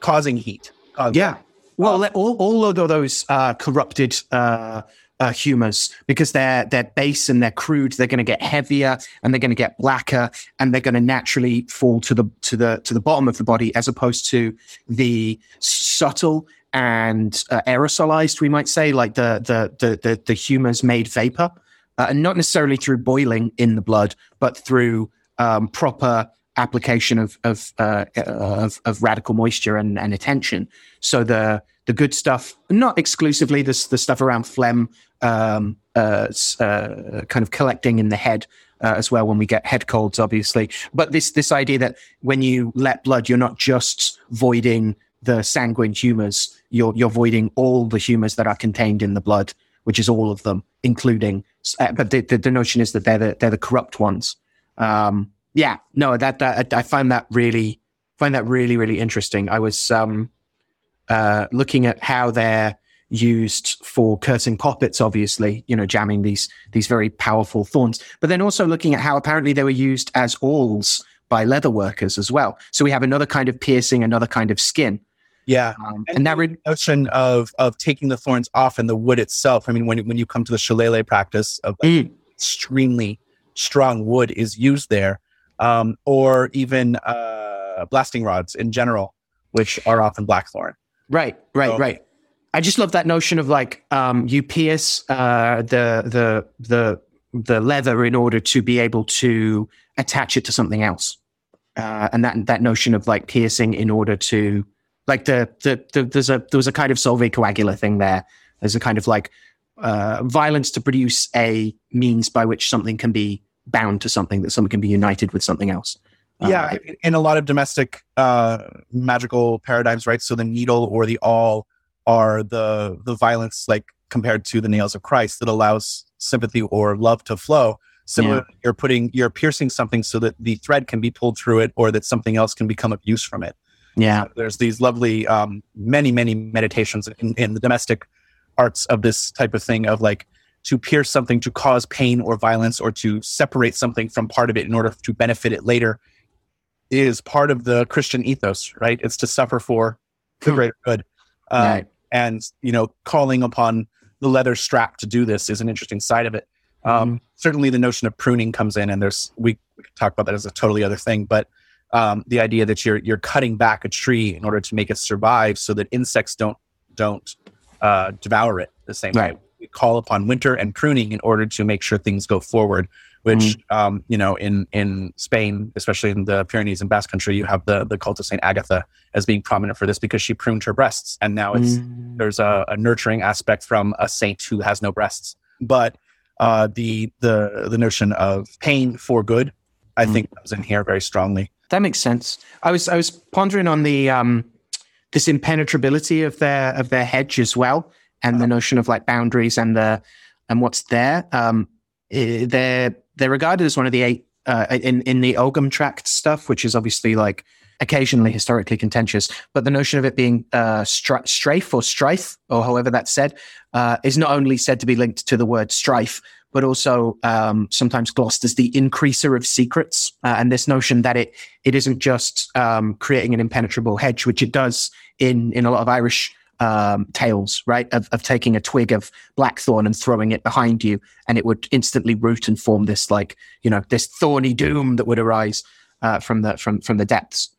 [SPEAKER 2] causing heat.
[SPEAKER 1] Yeah. Well, let- all, all of those uh, corrupted uh, uh, humors, because they're they're base and they're crude, they're going to get heavier and they're going to get blacker, and they're going to naturally fall to the to the to the bottom of the body, as opposed to the subtle and uh, aerosolized, we might say, like the the the the, the humors made vapor, uh, and not necessarily through boiling in the blood, but through um, proper application of of, uh, of of radical moisture and, and attention. So the the good stuff, not exclusively the the stuff around phlegm, um, uh, uh, kind of collecting in the head uh, as well when we get head colds, obviously. But this this idea that when you let blood, you're not just voiding the sanguine humors, you're you're voiding all the humors that are contained in the blood, which is all of them, including. Uh, but the, the, the notion is that they're the, they're the corrupt ones. Um, yeah, no, that, that I find that really find that really really interesting. I was um, uh, looking at how they're used for curtain poppets, obviously, you know, jamming these these very powerful thorns, but then also looking at how apparently they were used as awls by leather workers as well. So we have another kind of piercing, another kind of skin,
[SPEAKER 2] Yeah.
[SPEAKER 1] um,
[SPEAKER 2] And
[SPEAKER 1] and that re-
[SPEAKER 2] Notion of of taking the thorns off and the wood itself. I mean, when when you come to the shillelagh practice of like,
[SPEAKER 1] Mm.
[SPEAKER 2] extremely strong wood is used there, um, or even uh, blasting rods in general, which are often blackthorn.
[SPEAKER 1] Right, right,
[SPEAKER 2] So-
[SPEAKER 1] right. I just love that notion of like um, you pierce uh, the the the the leather in order to be able to attach it to something else, uh, and that that notion of like piercing in order to like the the, the there's a there was a kind of solve coagula thing there. There's a kind of like uh, violence to produce a means by which something can be bound to something that someone can be united with something else. Uh,
[SPEAKER 2] yeah, in- in a lot of domestic uh, magical paradigms, right? So the needle or the awl are the the violence, like compared to the nails of Christ, that allows sympathy or love to flow. Similarly, you're putting you're piercing something so that the thread can be pulled through it, or that something else can become of use from it.
[SPEAKER 1] yeah,
[SPEAKER 2] There's these lovely, um, many many meditations in, in the domestic arts of this type of thing of like to pierce something to cause pain or violence or to separate something from part of it in order to benefit it later is part of the Christian ethos, right? It's to suffer for the
[SPEAKER 1] Hmm.
[SPEAKER 2] greater good. Uh,
[SPEAKER 1] right.
[SPEAKER 2] And, you know, calling upon the leather strap to do this is an interesting side of it. Um, Certainly the notion of pruning comes in, and there's, we, we could talk about that as a totally other thing, but um, the idea that you're, you're cutting back a tree in order to make it survive so that insects don't, don't uh, devour it the same
[SPEAKER 1] Right.
[SPEAKER 2] way. We call upon winter and pruning in order to make sure things go forward which um, you know in in Spain, especially in the Pyrenees and Basque Country, you have the the cult of Saint Agatha as being prominent for this because she pruned her breasts, and now it's
[SPEAKER 1] Mm.
[SPEAKER 2] there's a, a nurturing aspect from a saint who has no breasts. But uh, the the the notion of pain for good, I
[SPEAKER 1] Mm.
[SPEAKER 2] think, comes in here very strongly.
[SPEAKER 1] That makes sense. I was I was pondering on the um this impenetrability of their of their hedge as well, and the notion of like boundaries and the and what's there. Um, they're they're regarded as one of the eight uh, in in the Ogham tract stuff, which is obviously like occasionally historically contentious. But the notion of it being uh, stri- straif or strife, or however that's said, uh, is not only said to be linked to the word strife, but also um, sometimes glossed as the increaser of secrets. Uh, and this notion that it it isn't just um, creating an impenetrable hedge, which it does in in a lot of Irish um, tales, right? Of, of taking a twig of blackthorn and throwing it behind you, and it would instantly root and form this like you know this thorny doom that would arise uh, from the from from the depths.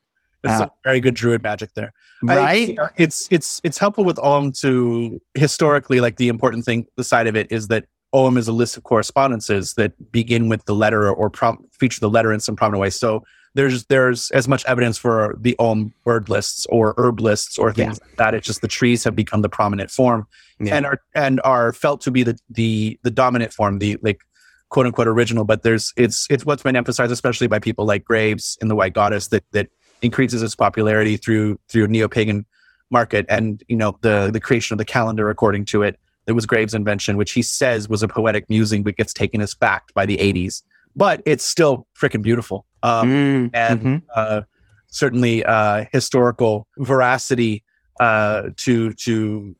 [SPEAKER 2] It's uh, very good druid magic there,
[SPEAKER 1] right?
[SPEAKER 2] I, it's it's it's helpful with Ogham to historically like the important thing. The side of it is that Ogham is a list of correspondences that begin with the letter or prom- feature the letter in some prominent way. So there's there's as much evidence for the Ogham word lists or herb lists or things yeah. like that. It's just the trees have become the prominent form yeah. and are and are felt to be the the the dominant form, the like quote unquote original. But there's it's it's what's been emphasized, especially by people like Graves in the White Goddess, that that increases its popularity through through neo pagan market and you know the the creation of the calendar according to it. It was Graves' invention, which he says was a poetic musing, but gets taken as fact by the 80s but it's still freaking beautiful. Um, mm, and mm-hmm. uh, certainly uh, historical veracity uh, to to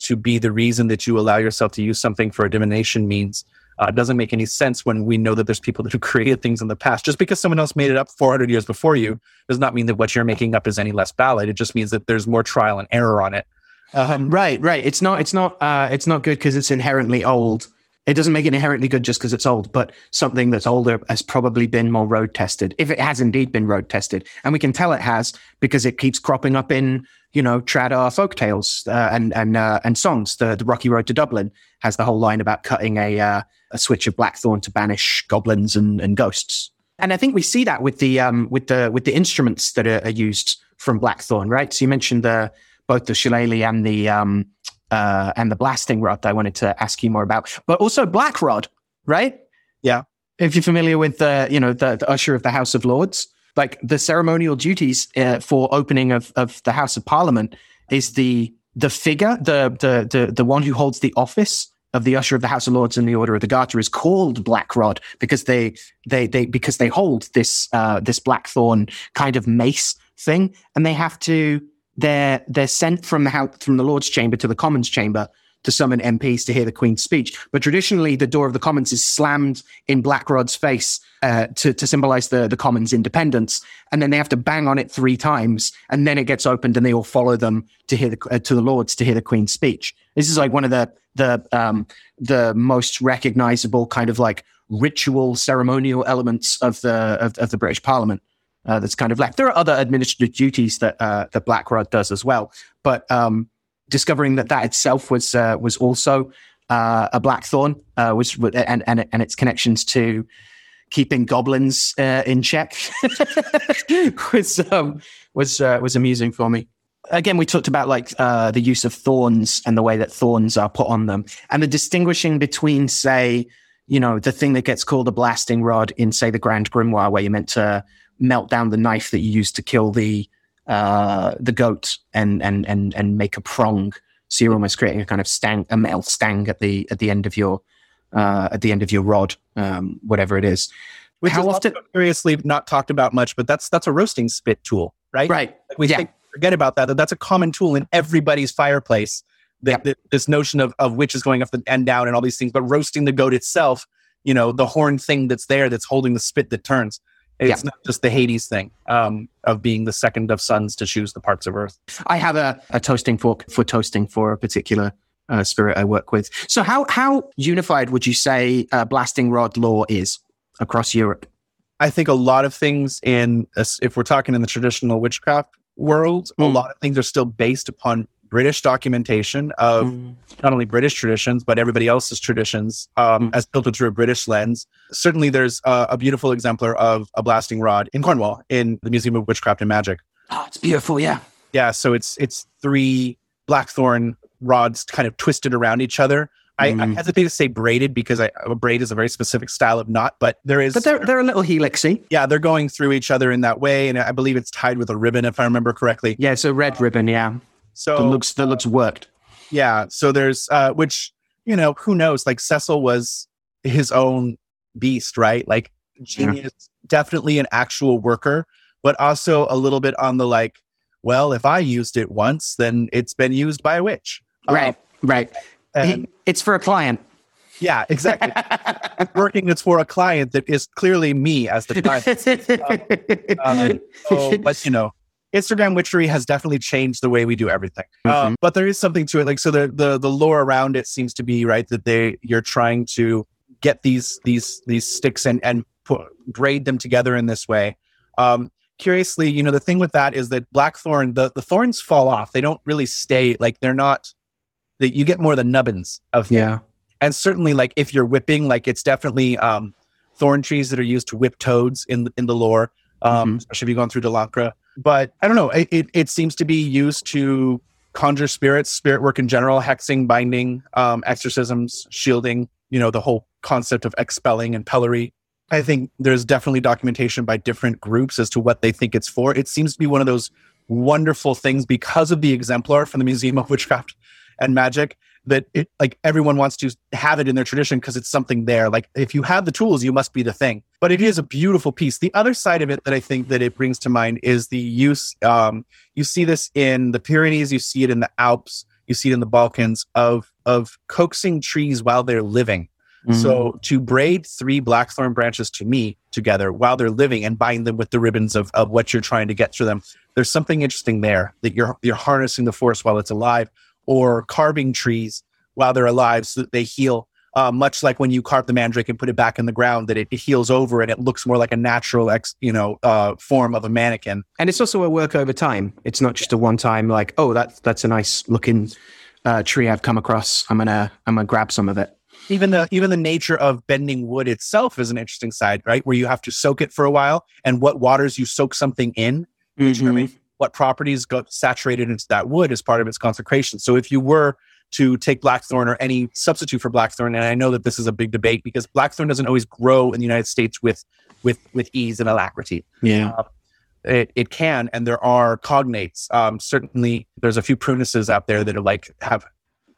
[SPEAKER 2] to be the reason that you allow yourself to use something for a divination means uh, doesn't make any sense when we know that there's people that have created things in the past. Just because someone else made it up 400 years before you does not mean that what you're making up is any less valid. It just means that there's more trial and error on it.
[SPEAKER 1] Um, right, right. It's not. It's not. Uh, it's not good because it's inherently old it doesn't make it inherently good just because it's old, but something that's older has probably been more road tested, if it has indeed been road tested. And we can tell it has because it keeps cropping up in, you know, Tradar folk tales uh, and and uh, and songs. The the Rocky Road to Dublin has the whole line about cutting a uh, a switch of blackthorn to banish goblins and, and ghosts. And I think we see that with the um with the with the instruments that are, are used from blackthorn, right? So you mentioned the both the shillelagh and the um uh, and the blasting rod I wanted to ask you more about, but also Black Rod, right?
[SPEAKER 2] Yeah.
[SPEAKER 1] If you're familiar with the, you know, the, the usher of the House of Lords, like the ceremonial duties uh, for opening of, of the House of Parliament is the the figure, the, the the the one who holds the office of the usher of the House of Lords and the Order of the Garter is called Black Rod because they they they because they hold this uh, this blackthorn kind of mace thing, and they have to they're they're sent from the house, from the Lord's chamber to the Commons chamber to summon MPs to hear the Queen's speech. But traditionally, the door of the Commons is slammed in Black Rod's face uh, to to symbolize the the Commons' independence, and then they have to bang on it three times, and then it gets opened, and they all follow them to hear the uh, to the Lords to hear the Queen's speech. This is like one of the the um, the most recognizable kind of like ritual ceremonial elements of the of, of the British Parliament uh, that's kind of left. There are other administrative duties that uh, that Black Rod does as well, but um, discovering that that itself was uh, was also uh, a blackthorn, uh, was and, and and its connections to keeping goblins uh, in check was um, was was amusing for me. Again, we talked about like uh, the use of thorns and the way that thorns are put on them, and the distinguishing between, say, you know, the thing that gets called a blasting rod in, say, the Grand Grimoire, where you're meant to melt down the knife that you used to kill the uh, the goat and and and and make a prong. So you're almost creating a kind of stang, a metal stang at the at the end of your uh, at the end of your rod, um, whatever it is.
[SPEAKER 2] Which How is often curiously not talked about much, but that's that's a roasting spit tool, right?
[SPEAKER 1] Right.
[SPEAKER 2] We
[SPEAKER 1] yeah.
[SPEAKER 2] forget about that. That that's a common tool in everybody's fireplace. That, that this notion of of which is going up the end down and all these things, but roasting the goat itself, you know, the horn thing that's there that's holding the spit that turns it's yeah. not just the Hades thing um, of being the second of sons to choose the parts of Earth.
[SPEAKER 1] I have a, a toasting fork for toasting for a particular uh, spirit I work with. So, how how unified would you say uh, blasting rod law is across Europe?
[SPEAKER 2] I think a lot of things in, if we're talking in the traditional witchcraft world, mm. a lot of things are still based upon British documentation of mm. not only British traditions, but everybody else's traditions um, mm. as filtered through a British lens. Certainly, there's uh, a beautiful exemplar of a blasting rod in Cornwall in the Museum of Witchcraft and Magic.
[SPEAKER 1] Oh, it's beautiful, yeah.
[SPEAKER 2] Yeah, so it's it's three blackthorn rods kind of twisted around each other. I, mm. I, hesitate to say braided because I, a braid is a very specific style of knot, but there is.
[SPEAKER 1] But they're, they're a little helixy.
[SPEAKER 2] Yeah, they're going through each other in that way. And I believe it's tied with a ribbon, if I remember correctly.
[SPEAKER 1] Yeah, it's a red ribbon, yeah. So that looks that looks worked.
[SPEAKER 2] Yeah. So there's uh which, you know, who knows? Like Cecil was his own beast, right? Like genius, yeah. definitely an actual worker, but also a little bit on the like, well, if I used it once, then it's been used by a witch.
[SPEAKER 1] Right. Um, right. And, it's for a client.
[SPEAKER 2] Yeah, exactly. Working it's for a client that is clearly me as the client. Um, so, but you know, Instagram witchery has definitely changed the way we do everything.
[SPEAKER 1] Mhm.
[SPEAKER 2] Um, but there is something to it. Like so, the the the lore around it seems to be right that they you're trying to get these these these sticks and and put, braid them together in this way. Um, curiously, you know, the thing with that is that blackthorn the the thorns fall off. They don't really stay. Like they're not. That you get more the nubbins of things
[SPEAKER 1] yeah.
[SPEAKER 2] and certainly like if you're whipping like it's definitely um thorn trees that are used to whip toads in in the lore um
[SPEAKER 1] Mhm.
[SPEAKER 2] especially if you've gone through de Lancre. But i don't know it, it, it seems to be used to conjure spirits spirit work in general hexing binding um exorcisms shielding you know the whole concept of expelling and pellery. I think there's definitely documentation by different groups as to what they think it's for. It seems to be one of those wonderful things because of the exemplar from the museum of witchcraft and magic that it like everyone wants to have it in their tradition because it's something there. Like if you have the tools you must be the thing. But it is a beautiful piece. The other side of it that i think that it brings to mind is the use um you see this in the pyrenees you see it in the alps you see it in the balkans of of coaxing trees while they're living.
[SPEAKER 1] Mm-hmm.
[SPEAKER 2] so to braid three blackthorn branches to me together while they're living and bind them with the ribbons of, of what you're trying to get through them, there's something interesting there that you're you're harnessing the force while it's alive, or carving trees while they're alive so that they heal. Uh, much like when you carve the mandrake and put it back in the ground, that it, it heals over and it looks more like a natural, ex, you know, uh, form of a mannequin.
[SPEAKER 1] and it's also a work over time. It's not just a one time like, oh, that's that's a nice looking uh, tree I've come across. I'm gonna I'm gonna grab some of it.
[SPEAKER 2] even the even the nature of bending wood itself is an interesting side, right? Where you have to soak it for a while, and what waters you soak something in determine what properties got saturated into that wood as part of its consecration. So if you were to take blackthorn or any substitute for blackthorn, and I know that this is a big debate because blackthorn doesn't always grow in the United States with with with ease and alacrity.
[SPEAKER 1] Yeah.
[SPEAKER 2] It, it can, and there are cognates. Um, certainly, there's a few prunuses out there that are like have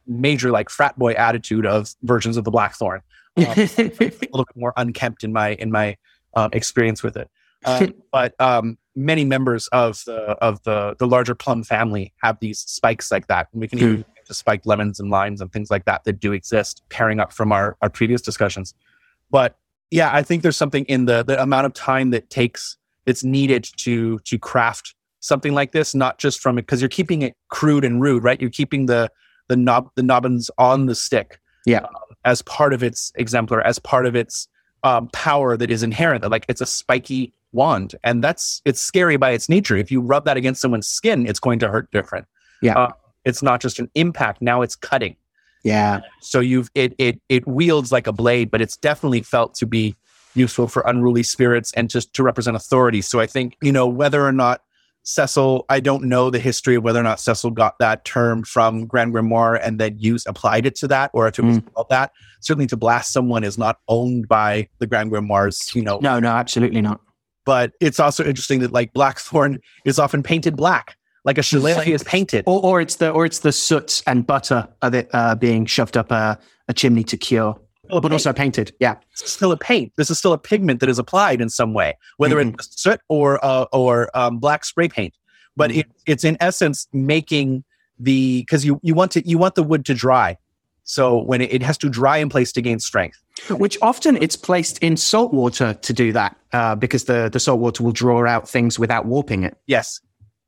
[SPEAKER 2] major like frat boy attitude of versions of the blackthorn. Um, a little bit more unkempt in my in my um, experience with it. Uh, but um, many members of the of the the larger plum family have these spikes like that, and we can even get to spiked lemons and limes and things like that that do exist, pairing up from our our previous discussions. But yeah, I think there's something in the the amount of time that takes that's needed to to craft something like this, not just from it because you're keeping it crude and rude, right? You're keeping the the knob the nobbins on the stick,
[SPEAKER 1] Yeah.
[SPEAKER 2] um, as part of its exemplar, as part of its um, power that is inherent. That like it's a spiky wand, and that's it's scary by its nature. If you rub that against someone's skin, it's going to hurt different.
[SPEAKER 1] Yeah.
[SPEAKER 2] Uh, it's not just an impact; now it's cutting.
[SPEAKER 1] yeah.
[SPEAKER 2] So you've it it it wields like a blade, but it's definitely felt to be useful for unruly spirits and just to represent authority. So I think you know whether or not Cecil, I don't know the history of whether or not Cecil got that term from Grand Grimoire and then used applied it to that, or if it was called that. Certainly, to blast someone is not owned by the Grand Grimoires, you know.
[SPEAKER 1] No, no, absolutely not.
[SPEAKER 2] But it's also interesting that like Blackthorn is often painted black, like a shillelagh is painted.
[SPEAKER 1] Or, or it's the or it's the soot and butter of it uh, being shoved up a, a chimney to cure, but also painted. Yeah.
[SPEAKER 2] it's still a paint. This is still a pigment that is applied in some way, whether
[SPEAKER 1] Mhm.
[SPEAKER 2] it's soot or uh, or um, black spray paint. But
[SPEAKER 1] Mhm.
[SPEAKER 2] it, it's in essence making the because you you want to you want the wood to dry. So when it, it has to dry in place to gain strength.
[SPEAKER 1] Which often it's placed in salt water to do that uh, because the, the salt water will draw out things without warping it.
[SPEAKER 2] Yes,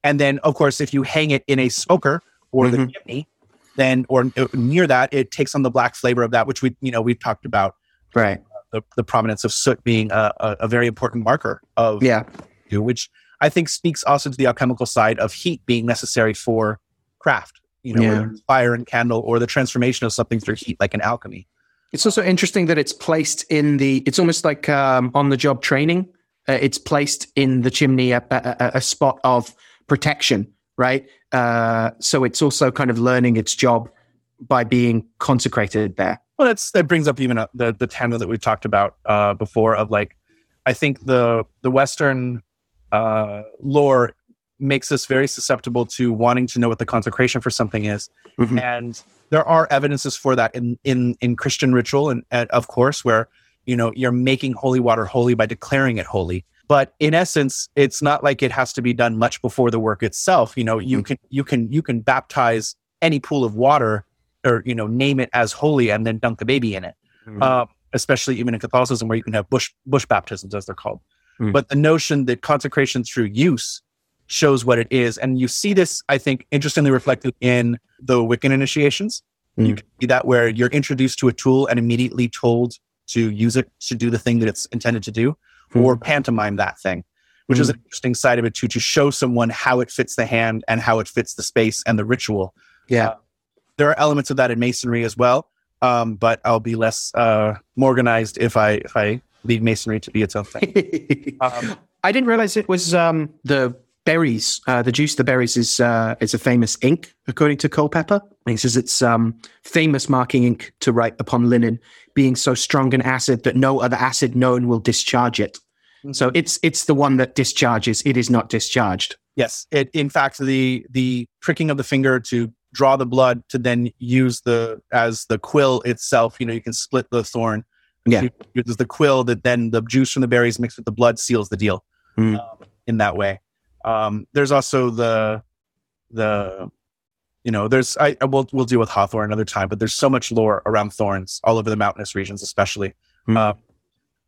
[SPEAKER 2] and then of course if you hang it in a smoker or the
[SPEAKER 1] Mhm.
[SPEAKER 2] chimney, then or uh, near that it takes on the black flavor of that, which we you know we've talked about
[SPEAKER 1] Right.
[SPEAKER 2] the, the prominence of soot being a, a, a very important marker of
[SPEAKER 1] Yeah.
[SPEAKER 2] which I think speaks also to the alchemical side of heat being necessary for craft. You know,
[SPEAKER 1] Yeah.
[SPEAKER 2] fire and candle, or the transformation of something through heat, like an alchemy.
[SPEAKER 1] It's also interesting that it's placed in the. It's almost like um, on the job training. Uh, it's placed in the chimney, a, a, a- a spot of protection, right? Uh, so it's also kind of learning its job by being consecrated there.
[SPEAKER 2] Well, that's that brings up even uh the the tandem that we've talked about uh, before of like, I think the the Western uh, lore makes us very susceptible to wanting to know what the consecration for something is,
[SPEAKER 1] Mhm.
[SPEAKER 2] and there are evidences for that in in in Christian ritual, and, and of course, where you know you're making holy water holy by declaring it holy. But in essence, it's not like it has to be done much before the work itself. You know, you
[SPEAKER 1] Mhm.
[SPEAKER 2] can you can you can baptize any pool of water or you know name it as holy and then dunk a baby in it
[SPEAKER 1] Mm.
[SPEAKER 2] uh, especially even in Catholicism, where you can have bush bush baptisms, as they're called.
[SPEAKER 1] Mm.
[SPEAKER 2] But the notion that consecration through use shows what it is, and you see this, I think, interestingly reflected in the Wiccan initiations. You
[SPEAKER 1] Mm.
[SPEAKER 2] can see that where you're introduced to a tool and immediately told to use it to do the thing that it's intended to do,
[SPEAKER 1] Mm.
[SPEAKER 2] or pantomime that thing, which is an interesting side of it too, to show someone how it fits the hand and how it fits the space and the ritual.
[SPEAKER 1] Yeah.
[SPEAKER 2] There are elements of that in masonry as well, um, but I'll be less uh, organized if I if I leave masonry to be its own thing. Um,
[SPEAKER 1] I didn't realize it was um, the berries. Uh, the juice of the berries is uh, is a famous ink, according to Culpeper. He says it's um, famous marking ink to write upon linen, being so strong an acid that no other acid known will discharge it. So it's it's the one that discharges. It is not discharged.
[SPEAKER 2] Yes, it in fact the the pricking of the finger to draw the blood to then use the as the quill itself. You know, you can split the thorn.
[SPEAKER 1] Yeah.
[SPEAKER 2] There's the quill that then the juice from the berries mixed with the blood seals the deal
[SPEAKER 1] Mm.
[SPEAKER 2] um, in that way. Um, there's also the the you know there's I, I will we'll deal with hawthorn another time, but there's so much lore around thorns all over the mountainous regions, especially.
[SPEAKER 1] Mm.
[SPEAKER 2] Uh,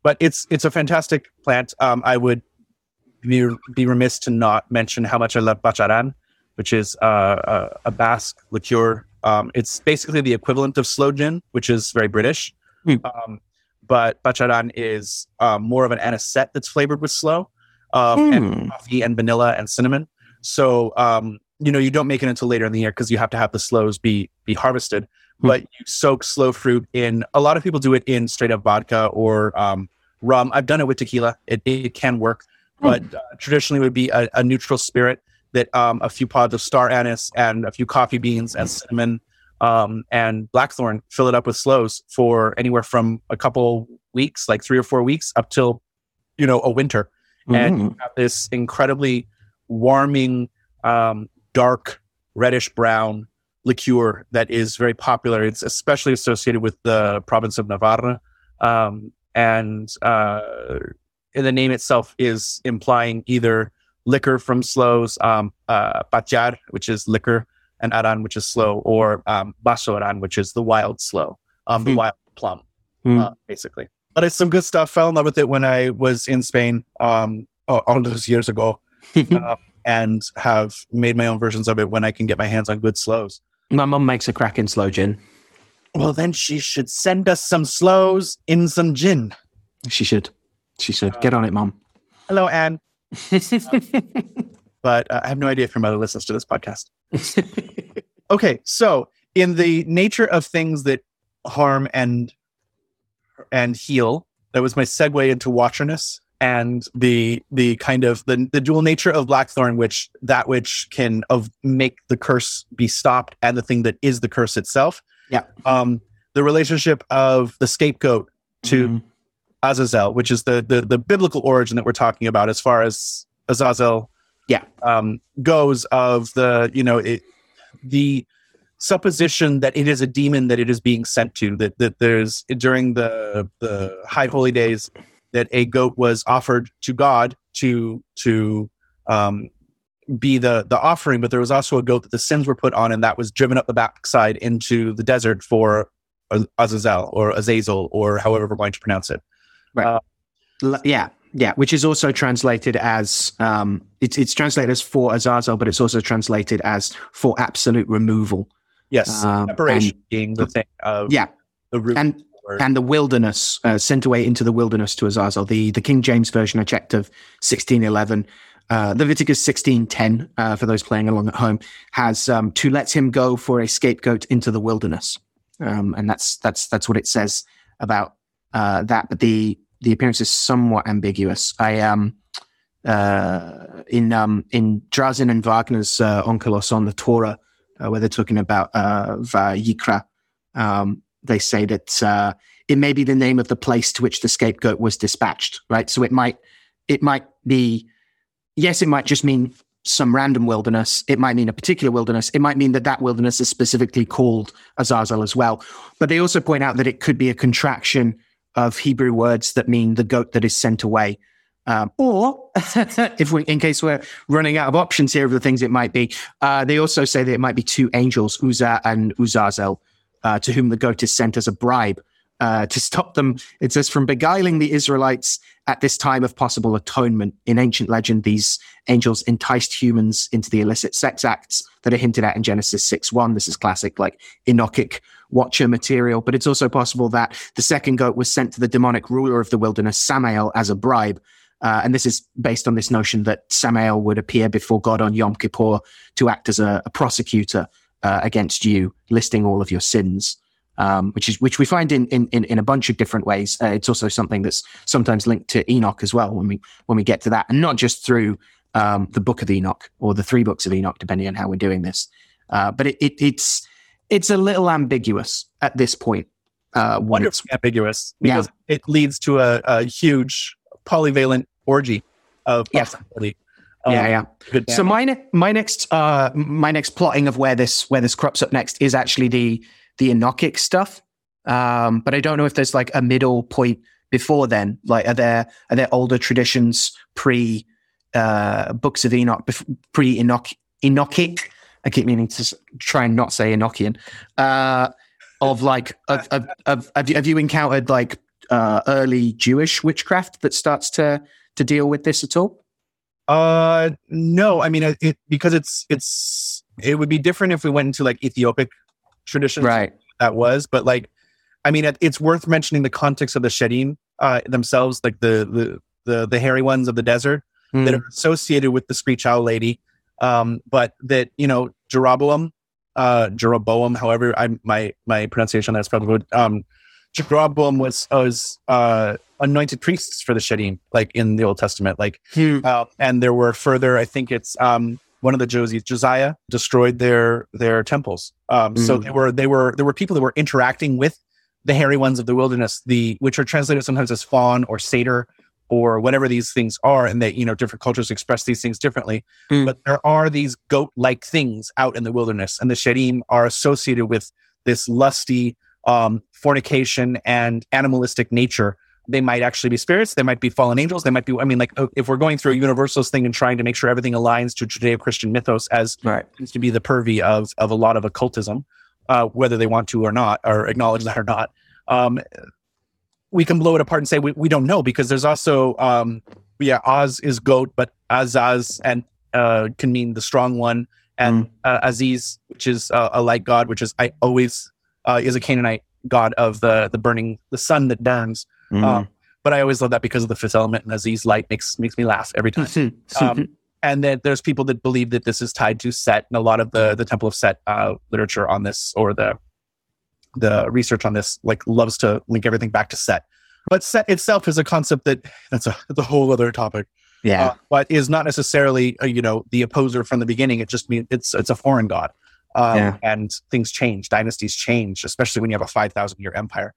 [SPEAKER 2] but it's it's a fantastic plant. Um, I would be, be remiss to not mention how much I love patxaran, which is uh, a, a Basque liqueur. Um, it's basically the equivalent of sloe gin, which is very British.
[SPEAKER 1] Hmm.
[SPEAKER 2] Um, but patxaran is um, more of an anisette that's flavored with sloe um, and
[SPEAKER 1] Hmm.
[SPEAKER 2] coffee and vanilla and cinnamon. So um, you know you don't make it until later in the year because you have to have the sloes be be harvested.
[SPEAKER 1] Hmm.
[SPEAKER 2] But you soak sloe fruit in. A lot of people do it in straight up vodka or um, rum. I've done it with tequila. It it can work, but uh, traditionally it would be a, a neutral spirit that um, a few pods of star anise and a few coffee beans and cinnamon um, and blackthorn fill it up with sloes for anywhere from a couple weeks, like three or four weeks, up till you know a winter and
[SPEAKER 1] Mm.
[SPEAKER 2] you have this incredibly warming, um, dark, reddish brown liqueur that is very popular. It's especially associated with the province of Navarra, um, and uh, the name itself is implying either liquor from sloes, um, uh, which is liquor, and aran, which is sloe, or um, basoran, which is the wild sloe, um, the
[SPEAKER 1] Hmm.
[SPEAKER 2] wild plum
[SPEAKER 1] Hmm.
[SPEAKER 2] uh, basically. But it's some good stuff. Fell in love with it when I was in Spain um, all those years ago, uh, and have made my own versions of it when I can get my hands on good sloes.
[SPEAKER 1] My mum makes a cracking sloe gin.
[SPEAKER 2] Well, then she should send us some sloes in some gin.
[SPEAKER 1] She should. She should get on it, mum.
[SPEAKER 2] Hello, Anne. But uh, I have no idea if your mother listens to this podcast. Okay, so in the nature of things that harm and and heal, that was my segue into watcherness and the the kind of the, the dual nature of blackthorn, which that which can of make the curse be stopped and the thing that is the curse itself.
[SPEAKER 1] Yeah.
[SPEAKER 2] Um, the relationship of the scapegoat to
[SPEAKER 1] Mm.
[SPEAKER 2] Azazel, which is the, the the biblical origin that we're talking about as far as Azazel
[SPEAKER 1] Yeah.
[SPEAKER 2] um, goes of the you know it, the supposition that it is a demon that it is being sent to that that there's during the the high holy days that a goat was offered to God to to um, be the the offering, but there was also a goat that the sins were put on, and that was driven up the backside into the desert for Azazel or Azazel or however we're going to pronounce it.
[SPEAKER 1] L- yeah, yeah, which is also translated as um, it's it's translated as for Azazel, but it's also translated as for absolute removal.
[SPEAKER 2] Yes,
[SPEAKER 1] Um,
[SPEAKER 2] separation being the thing of
[SPEAKER 1] Yeah,
[SPEAKER 2] the root
[SPEAKER 1] and
[SPEAKER 2] the word.
[SPEAKER 1] and the wilderness uh, sent away into the wilderness to Azazel. The the King James version I checked of sixteen eleven. Uh, Leviticus sixteen ten uh, for those playing along at home has um, to let him go for a scapegoat into the wilderness, um, and that's that's that's what it says about uh, that. But the the appearance is somewhat ambiguous. I um uh, in um in Drazin and Wagner's uh, Onkelos on the Torah, uh, where they're talking about uh, Vayikra, um, they say that uh, it may be the name of the place to which the scapegoat was dispatched. Right, so it might it might be yes, it might just mean some random wilderness. It might mean a particular wilderness. It might mean that that wilderness is specifically called Azazel as well. But they also point out that it could be a contraction of Hebrew words that mean the goat that is sent away. Um, or if we, in case we're running out of options here of the things it might be, uh, they also say that it might be two angels, Uzzah and Uzazel, uh, to whom the goat is sent as a bribe uh, to stop them. It says from beguiling the Israelites at this time of possible atonement. In ancient legend, these angels enticed humans into the illicit sex acts that are hinted at in Genesis 6 1. This is classic, like Enochic watcher material. But it's also possible that the second goat was sent to the demonic ruler of the wilderness, Samael, as a bribe. Uh, and this is based on this notion that Samael would appear before God on Yom Kippur to act as a, a prosecutor uh, against you, listing all of your sins. Um, which is which we find in, in in a bunch of different ways. Uh, it's also something that's sometimes linked to Enoch as well when we when we get to that, and not just through um, the Book of Enoch or the three books of Enoch, depending on how we're doing this. Uh, but it, it, it's it's a little ambiguous at this point.
[SPEAKER 2] Uh, Wonderfully ambiguous because yeah. it leads to a, a huge polyvalent orgy of possibility.
[SPEAKER 1] Um, yeah, yeah. So my ne- my next uh my next plotting of where this where this crops up next is actually the the Enochic stuff. Um, but I don't know if there's like a middle point before then. Like, are there are there older traditions pre uh, books of Enoch, pre Enoch Enochic? I keep meaning to try and not say Enochian. Uh, of like, of, of, of, have, you, have you encountered like uh, early Jewish witchcraft that starts to to deal with this at all?
[SPEAKER 2] Uh, no. I mean, it, because it's it's it would be different if we went into like Ethiopic traditions
[SPEAKER 1] right
[SPEAKER 2] that was but like i mean it's worth mentioning the context of the shedim uh, themselves like the, the the the hairy ones of the desert mm. that are associated with the screech owl lady um, but that you know jeroboam uh jeroboam however i my my pronunciation on that is probably good um jeroboam was was uh anointed priests for the shedim like in the old testament like hmm. uh, and there were further i think it's um one of the Josies, Josiah, destroyed their their temples. Um, mm. So they were they were there were people that were interacting with the hairy ones of the wilderness, the which are translated sometimes as fawn or satyr or whatever these things are, and that you know different cultures express these things differently. Mm. But there are these goat-like things out in the wilderness, and the shedim are associated with this lusty um, fornication and animalistic nature they might actually be spirits. They might be fallen angels. They might be, I mean, like if we're going through a universalist thing and trying to make sure everything aligns to Judeo-Christian mythos as right. seems to be the purvey of, of a lot of occultism, uh, whether they want to or not, or acknowledge that or not, um, we can blow it apart and say we, we don't know because there's also, um, yeah, Oz is goat, but Azaz and uh, can mean the strong one, and mm. uh, Aziz, which is uh, a light god, which is I always uh, is a Canaanite god of the the burning the sun that burns. Mm. Um, but I always love that because of the fifth element and Aziz light makes makes me laugh every time. um, and then there's people that believe that this is tied to Set, and a lot of the the Temple of Set uh, literature on this or the the research on this like loves to link everything back to Set. But Set itself is a concept that that's a that's a whole other topic.
[SPEAKER 1] Yeah, uh,
[SPEAKER 2] but is not necessarily uh, you know the opposer from the beginning. It just means it's it's a foreign god. Um, yeah. and things change, dynasties change, especially when you have a five thousand year empire.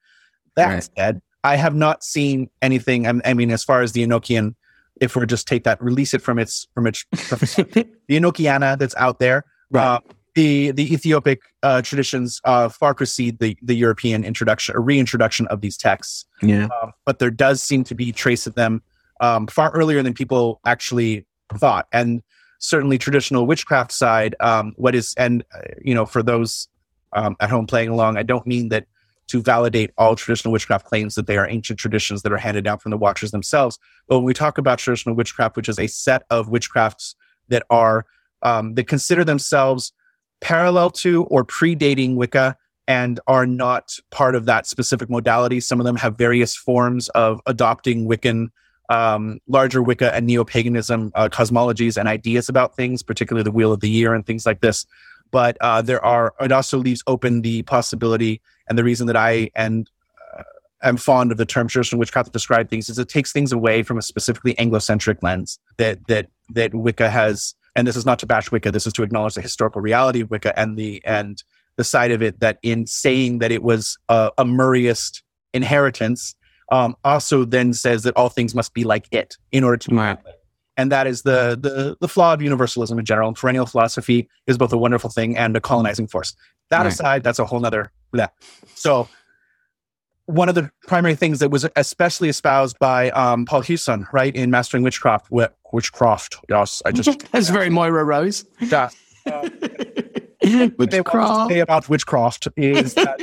[SPEAKER 2] That right. said, I have not seen anything. I mean, as far as the Enochian, if we just take that, release it from its from its the Enochiana that's out there. Right. Uh, the the Ethiopic uh, traditions uh, far precede the the European introduction or reintroduction of these texts.
[SPEAKER 1] Yeah.
[SPEAKER 2] Uh, but there does seem to be trace of them um, far earlier than people actually thought, and certainly traditional witchcraft side. Um, what is and uh, you know for those um, at home playing along, I don't mean that to validate all traditional witchcraft claims that they are ancient traditions that are handed down from the watchers themselves. But when we talk about traditional witchcraft, which is a set of witchcrafts that are um, that consider themselves parallel to or predating Wicca and are not part of that specific modality. Some of them have various forms of adopting Wiccan, um, larger Wicca and neo paganism uh, cosmologies and ideas about things, particularly the Wheel of the Year and things like this. But uh, there are, it also leaves open the possibility and the reason that I and uh, am fond of the term "Church traditional witchcraft to describe things is it takes things away from a specifically Anglo-centric lens that that that Wicca has. And this is not to bash Wicca. This is to acknowledge the historical reality of Wicca and the and the side of it that in saying that it was a, a Murrayist inheritance, um, also then says that all things must be like it in order to be right. And that is the, the the flaw of universalism in general. And perennial philosophy is both a wonderful thing and a colonizing force. That right. aside, that's a whole nother yeah. So one of the primary things that was especially espoused by um, Paul Huson, right, in Mastering Witchcraft, witchcraft. Yes, I just
[SPEAKER 1] that's very Moira Rose.
[SPEAKER 2] Yeah. Uh, witchcraft. Say about witchcraft is that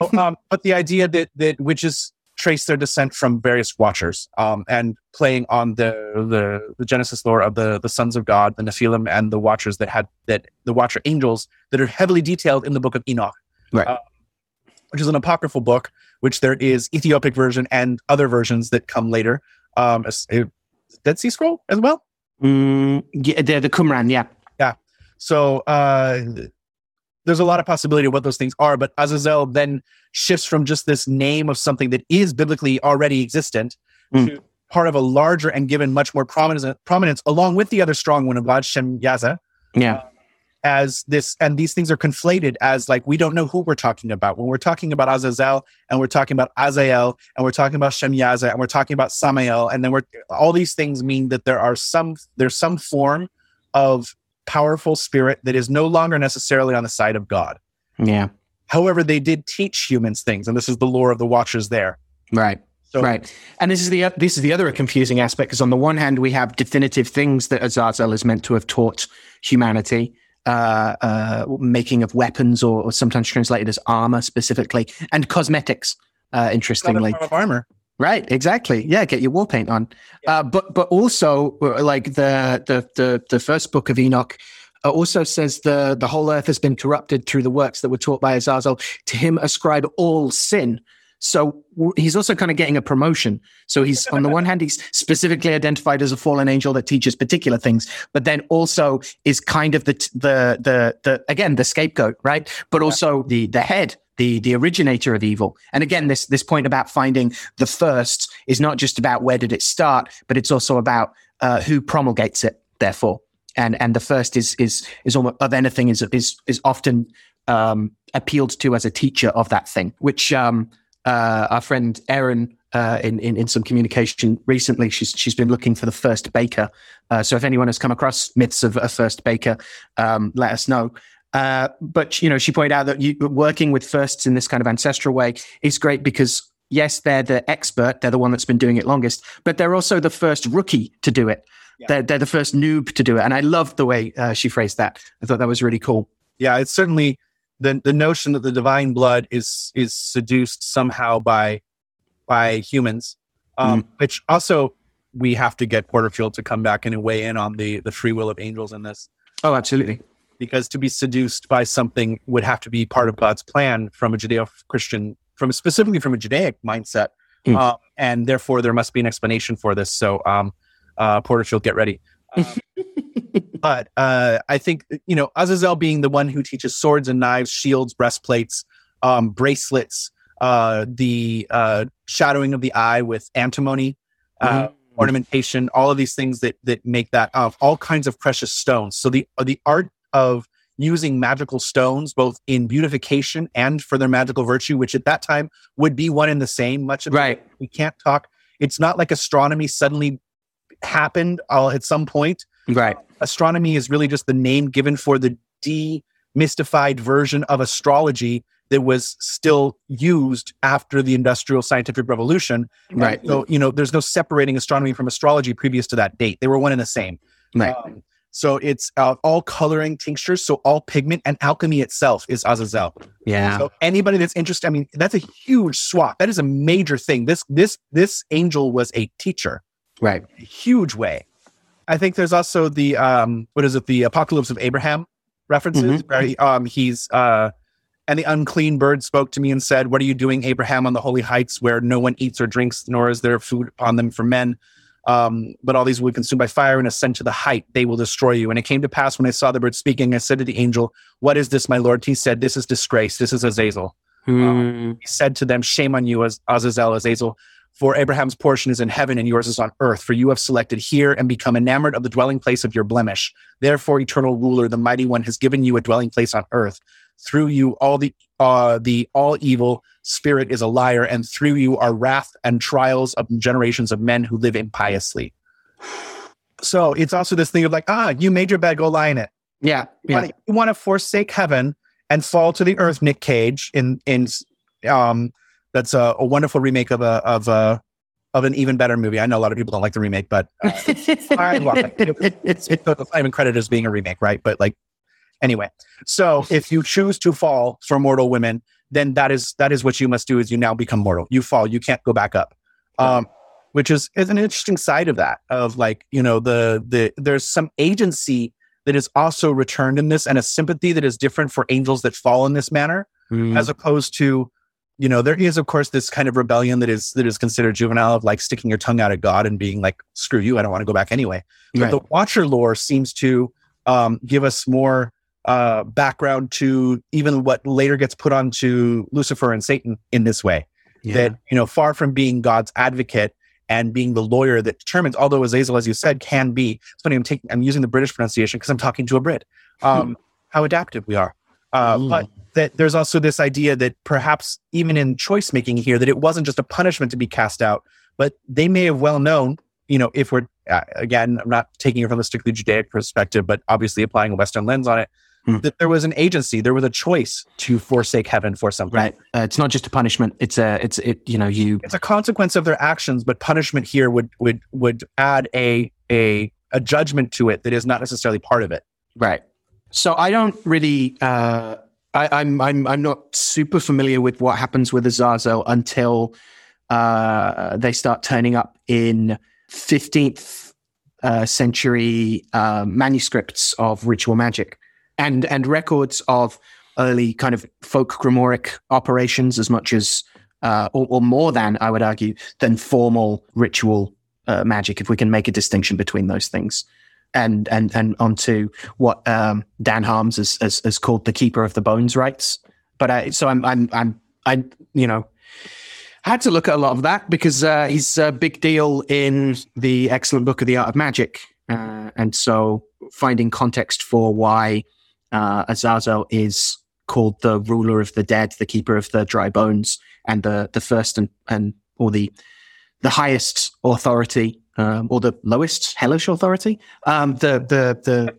[SPEAKER 2] um, um, but the idea that that witches trace their descent from various watchers, um, and playing on the, the the Genesis lore of the the sons of God, the Nephilim, and the watchers that had that the watcher angels that are heavily detailed in the book of Enoch,
[SPEAKER 1] Right.
[SPEAKER 2] Uh, which is an apocryphal book, which there is Ethiopic version and other versions that come later. Um, as- a Dead Sea Scroll as well.
[SPEAKER 1] Mm, yeah, the, the Qumran, yeah. Yeah.
[SPEAKER 2] So uh, there's a lot of possibility of what those things are, but Azazel then shifts from just this name of something that is biblically already existent
[SPEAKER 1] Mm.
[SPEAKER 2] to part of a larger and given much more prominence, prominence along with the other strong one of God, Shem Yaza,
[SPEAKER 1] Yeah.
[SPEAKER 2] As this, and these things are conflated as like we don't know who we're talking about. When we're talking about Azazel and we're talking about Azael and we're talking about Shem Yaza and we're talking about Samael, and then we're all these things mean that there are some there's some form of powerful spirit that is no longer necessarily on the side of God.
[SPEAKER 1] Yeah.
[SPEAKER 2] However, they did teach humans things, and this is the lore of the Watchers there.
[SPEAKER 1] Right.
[SPEAKER 2] So,
[SPEAKER 1] Right. And this is the this is the other confusing aspect because on the one hand we have definitive things that Azazel is meant to have taught humanity, uh, uh, making of weapons or, or sometimes translated as armor specifically, and cosmetics. Uh, interestingly,
[SPEAKER 2] armor.
[SPEAKER 1] Right, exactly. Yeah, get your war paint on.
[SPEAKER 2] Yeah.
[SPEAKER 1] Uh, but but also uh, like the the the the first book of Enoch uh, also says the the whole earth has been corrupted through the works that were taught by Azazel. To him ascribe all sin. So he's also kind of getting a promotion. So he's on the one hand he's specifically identified as a fallen angel that teaches particular things, but then also is kind of the the the the again the scapegoat, right? But also the the head the the originator of evil. And again, this this point about finding the first is not just about where did it start, but it's also about uh, who promulgates it. Therefore, and and the first is is is almost of anything is is is often um, appealed to as a teacher of that thing, which um, uh, our friend Erin. Uh, in, in in some communication recently, she's she's been looking for the first baker. Uh, so if anyone has come across myths of a first baker, um, let us know. Uh, but you know, she pointed out that you, working with firsts in this kind of ancestral way is great because yes, they're the expert, they're the one that's been doing it longest, but they're also the first rookie to do it.
[SPEAKER 2] Yeah.
[SPEAKER 1] They're, they're the first noob to do it, and I loved the way uh, she phrased that. I thought that was really cool.
[SPEAKER 2] Yeah, it's certainly the the notion that the divine blood is is seduced somehow by by humans, um, which also we have to get Porterfield to come back and weigh in on the the free will of angels in this.
[SPEAKER 1] Oh, absolutely.
[SPEAKER 2] because to be seduced by something would have to be part of God's plan from a Judeo-Christian, from specifically from a Judaic mindset,
[SPEAKER 1] Mm.
[SPEAKER 2] um, and therefore there must be an explanation for this. So, um, uh, Porterfield, get ready. Um, but uh, I think you know Azazel being the one who teaches swords and knives, shields, breastplates, um, bracelets, uh, the uh, shadowing of the eye with antimony. Uh, ornamentation, all of these things that that make that uh, all kinds of precious stones. So the the art of using magical stones, both in beautification and for their magical virtue, which at that time would be one and the same. Much of
[SPEAKER 1] Right.
[SPEAKER 2] we can't talk. It's not like astronomy suddenly happened at some point.
[SPEAKER 1] Right.
[SPEAKER 2] Astronomy is really just the name given for the demystified version of astrology that was still used after the industrial scientific revolution
[SPEAKER 1] Right.
[SPEAKER 2] so, you know, there's no separating astronomy from astrology previous to that date. They were one and the same.
[SPEAKER 1] Right.
[SPEAKER 2] Um, so it's uh, all coloring tinctures. So all pigment and alchemy itself is Azazel.
[SPEAKER 1] Yeah.
[SPEAKER 2] So anybody that's interested, I mean, that's a huge swap. That is a major thing. This this this angel was a teacher,
[SPEAKER 1] right.
[SPEAKER 2] a huge way. I think there's also the um, what is it? The Apocalypse of Abraham references.
[SPEAKER 1] Mhm.
[SPEAKER 2] Where he, um, he's uh, and the unclean bird spoke to me and said, "What are you doing, Abraham, on the holy heights where no one eats or drinks, nor is there food upon them for men?" Um, but all these will be consumed by fire and ascend to the height. They will destroy you. And it came to pass when I saw the bird speaking, I said to the angel, What is this, my Lord? He said, This is disgrace. This is Azazel.
[SPEAKER 1] Hmm.
[SPEAKER 2] He said to them, Shame on you, Az- Azazel, Azazel, for Abraham's portion is in heaven and yours is on earth. For you have selected here and become enamored of the dwelling place of your blemish. Therefore, eternal ruler, the mighty one, has given you a dwelling place on earth. Through you, all the uh, the all evil spirit is a liar, and through you are wrath and trials of generations of men who live impiously. So it's also this thing of like, ah, you made your bed, go lie in it.
[SPEAKER 1] Yeah. Yeah.
[SPEAKER 2] you want to forsake heaven and fall to the earth, Nick Cage. In in um, that's a, a wonderful remake of a of a of an even better movie. I know a lot of people don't like the remake, but uh, I love it. it's it's not even credited as being a remake, right? But like anyway, so if you choose to fall for mortal women, then that is that is what you must do. Is you now become mortal. You fall. You can't go back up. Um, which is is an interesting side of that. Of like you know the the there's some agency that is also returned in this, and a sympathy that is different for angels that fall in this manner,
[SPEAKER 1] Mm.
[SPEAKER 2] as opposed to you know there is of course this kind of rebellion that is that is considered juvenile of like sticking your tongue out at god and being like screw you i don't want to go back anyway but
[SPEAKER 1] Right.
[SPEAKER 2] the watcher lore seems to um, give us more uh, background to even what later gets put onto lucifer and satan in this way
[SPEAKER 1] Yeah.
[SPEAKER 2] that you know far from being god's advocate and being the lawyer that determines although azazel as you said can be it's funny i'm taking i'm using the british pronunciation because i'm talking to a brit um, how adaptive we are uh,
[SPEAKER 1] Mm.
[SPEAKER 2] but that there's also this idea that perhaps even in choice making here that it wasn't just a punishment to be cast out but they may have well known you know if we're uh, again i'm not taking it from a strictly judaic perspective but obviously applying a western lens on it
[SPEAKER 1] Hmm.
[SPEAKER 2] that there was an agency there was a choice to forsake heaven for something
[SPEAKER 1] right. Uh, it's not just a punishment. It's a. It's it. You know. You.
[SPEAKER 2] it's a consequence of their actions but punishment here would would would add a a a judgment to it that is not necessarily part of it
[SPEAKER 1] Right. So I don't really. Uh, I, I'm. I'm. I'm not super familiar with what happens with Azazel until uh, they start turning up in 15th uh, century uh, manuscripts of ritual magic and and records of early kind of folk grimoire operations as much as uh, or, or more than I would argue than formal ritual uh, magic if we can make a distinction between those things and and and onto what um, Dan Harms has, has has called the keeper of the bones rites. But I so I'm I'm I'm I you know had to look at a lot of that because uh, he's a big deal in the excellent book of the art of magic. Uh, and so finding context for why uh, Azazel is called the ruler of the dead, the keeper of the dry bones, and the the first and and or the the highest authority um, or the lowest hellish authority, um, the the the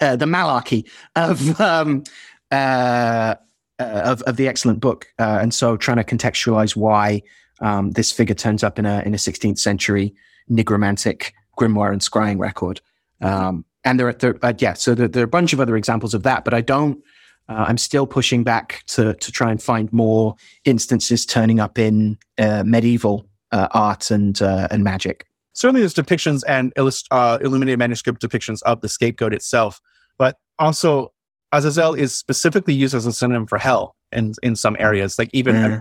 [SPEAKER 1] uh, the malarchy of um, uh, uh, of of the excellent book, uh, and so trying to contextualize why um, this figure turns up in a in a 16th century nigromantic grimoire and scrying record. Um, and there, are- there uh, yeah, so there, there are a bunch of other examples of that, but I don't. Uh, I'm still pushing back to to try and find more instances turning up in uh, medieval uh, art and uh, and magic.
[SPEAKER 2] certainly there's depictions and illust- uh, illuminated manuscript depictions of the scapegoat itself, but also Azazel is specifically used as a synonym for hell in in some areas. Like even
[SPEAKER 1] Yeah.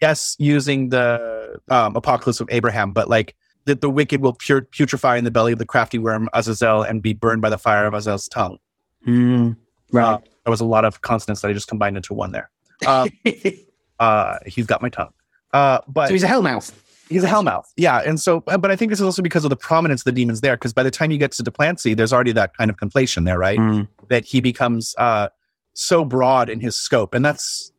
[SPEAKER 2] yes, using the um, apocalypse of Abraham, but like that the wicked will pure, putrefy in the belly of the crafty worm Azazel and be burned by the fire of Azazel's tongue.
[SPEAKER 1] Mm, right.
[SPEAKER 2] Uh, there was a lot of consonants that I just combined into one there. Uh, uh, he's got my tongue. Uh, but
[SPEAKER 1] so he's a hellmouth.
[SPEAKER 2] He's a hellmouth. Yeah. And so, uh, but I think this is also because of the prominence of the demons there, because by the time you get to de Plancy, there's already that kind of conflation there, right?
[SPEAKER 1] Mm.
[SPEAKER 2] That he becomes uh, so broad in his scope. And that's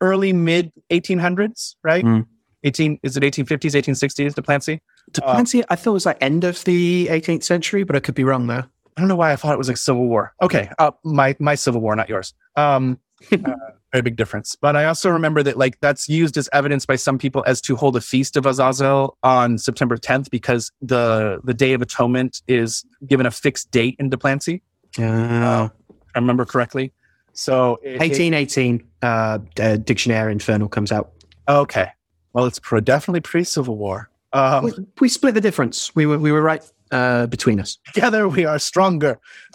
[SPEAKER 2] early, mid 1800s, right?
[SPEAKER 1] Mm.
[SPEAKER 2] 18, is it 1850s, 1860s, de Plancy?
[SPEAKER 1] Duplancy, I thought it was like end of the 18th century, but I could be wrong there.
[SPEAKER 2] I don't know why I thought it was like Civil War. Okay. Uh, my, my Civil War, not yours. Um, uh, very big difference. But I also remember that like that's used as evidence by some people as to hold a feast of Azazel on September 10th because the the Day of Atonement is given a fixed date in de Plancy.
[SPEAKER 1] Uh,
[SPEAKER 2] I remember correctly. So it- it-
[SPEAKER 1] 1818, uh, uh, Dictionary Infernal comes out.
[SPEAKER 2] okay. Well, it's pro, definitely pre Civil War. Um,
[SPEAKER 1] we, we split the difference. We were we were right uh, between us.
[SPEAKER 2] together we are stronger.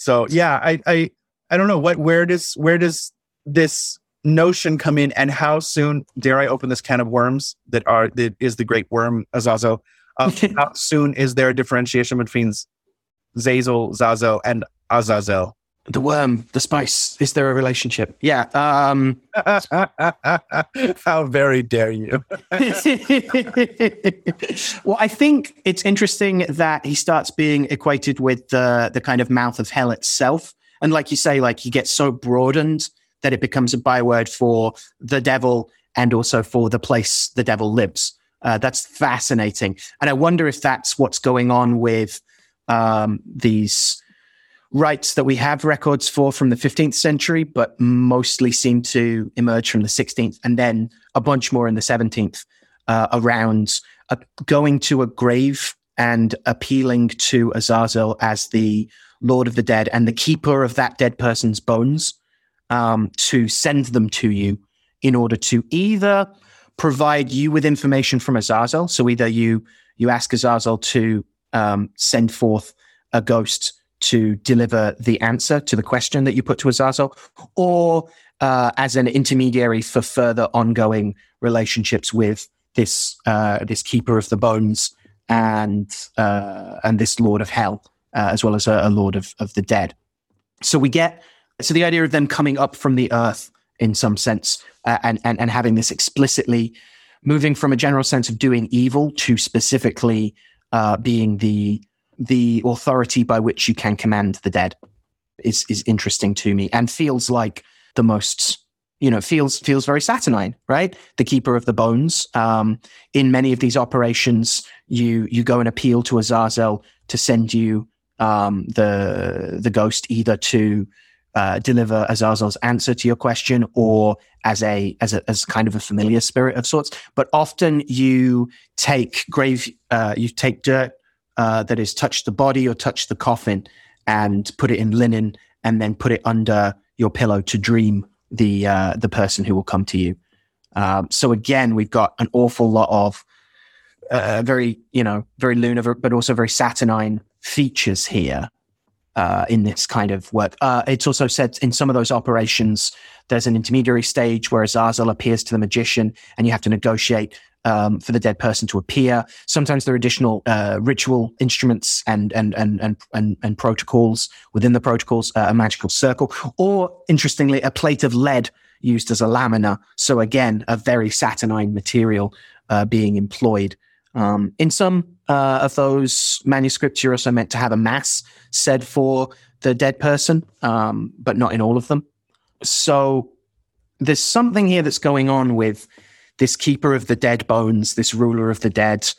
[SPEAKER 2] So yeah, I I I don't know what where does where does this notion come in and how soon dare I open this can of worms that are that is the great worm Azazel? Uh, how soon is there a differentiation between Zazel, Zazel, and Azazel?
[SPEAKER 1] the worm, the spice. Is there a relationship? Yeah. Um,
[SPEAKER 2] how very dare you?
[SPEAKER 1] well, I think it's interesting that he starts being equated with the the kind of mouth of hell itself, and like you say, like he gets so broadened that it becomes a byword for the devil and also for the place the devil lives. Uh, that's fascinating, and I wonder if that's what's going on with um, these rites that we have records for from the 15th century, but mostly seem to emerge from the 16th, and then a bunch more in the 17th uh, around uh, going to a grave and appealing to Azazel as the Lord of the Dead and the keeper of that dead person's bones. um, to send them to you in order to either provide you with information from Azazel. So either you you ask Azazel to um, send forth a ghost to deliver the answer to the question that you put to Azazel, or uh, as an intermediary for further ongoing relationships with this uh, this keeper of the bones and uh, and this lord of hell, uh, as well as a, a lord of, of the dead. So we get so the idea of them coming up from the earth in some sense uh, and, and and having this explicitly moving from a general sense of doing evil to specifically uh, being the the authority by which you can command the dead is is interesting to me and feels like the most you know feels feels very saturnine right the keeper of the bones um, in many of these operations you you go and appeal to azazel to send you um, the the ghost either to uh, deliver Azazel's answer to your question or as a as a as kind of a familiar spirit of sorts. But often you take grave uh, you take dirt uh, that has touched the body or touched the coffin and put it in linen and then put it under your pillow to dream the uh, the person who will come to you. Um, so again, we've got an awful lot of uh, very you know very lunar but also very saturnine features here uh, in this kind of work. Uh, it's also said in some of those operations, there's an intermediary stage where Azazel appears to the magician and you have to negotiate um, for the dead person to appear. Sometimes there are additional uh, ritual instruments and, and, and, and, and, and protocols within the protocols, uh, a magical circle, or interestingly, a plate of lead used as a lamina. So again, a very saturnine material uh, being employed. Um, in some uh, of those manuscripts, you're also meant to have a mass said for the dead person, um, but not in all of them. So there's something here that's going on with this keeper of the dead bones, this ruler of the dead,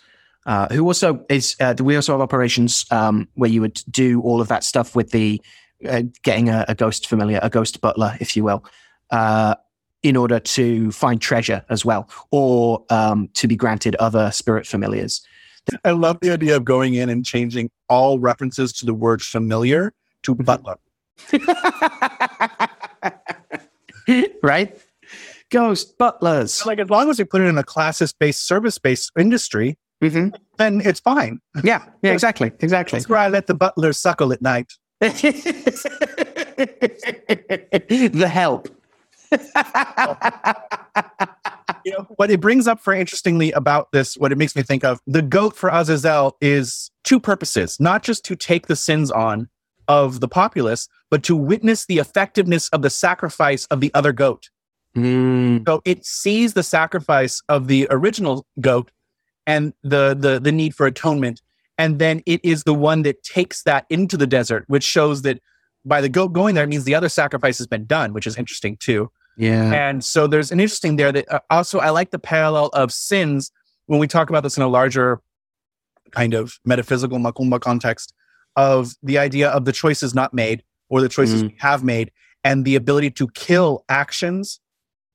[SPEAKER 1] uh, who also is. Uh, we also have operations um, where you would do all of that stuff with the uh, getting a, a, ghost familiar, a ghost butler, if you will, uh, in order to find treasure as well, or um, to be granted other spirit familiars.
[SPEAKER 2] I love the idea of going in and changing all references to the word familiar to mm-hmm. butler.
[SPEAKER 1] right? Ghost butlers.
[SPEAKER 2] Like as long as we put it in a classes based, service based industry, mm-hmm. then it's fine.
[SPEAKER 1] Yeah, yeah, exactly, exactly.
[SPEAKER 2] That's where I let the butler suckle at night.
[SPEAKER 1] the help.
[SPEAKER 2] you know, what it brings up for interestingly about this, what it makes me think of, the goat for Azazel is two purposes, not just to take the sins on of the populace, but to witness the effectiveness of the sacrifice of the other goat. Mm. So it sees the sacrifice of the original goat and the, the the need for atonement, and then it is the one that takes that into the desert, which shows that by the goat going there means the other sacrifice has been done, which is interesting too.
[SPEAKER 1] Yeah.
[SPEAKER 2] And so there's an interesting there that uh, also I like the parallel of sins when we talk about this in a larger kind of metaphysical Macumba context of the idea of the choices not made or the choices mm. we have made and the ability to kill actions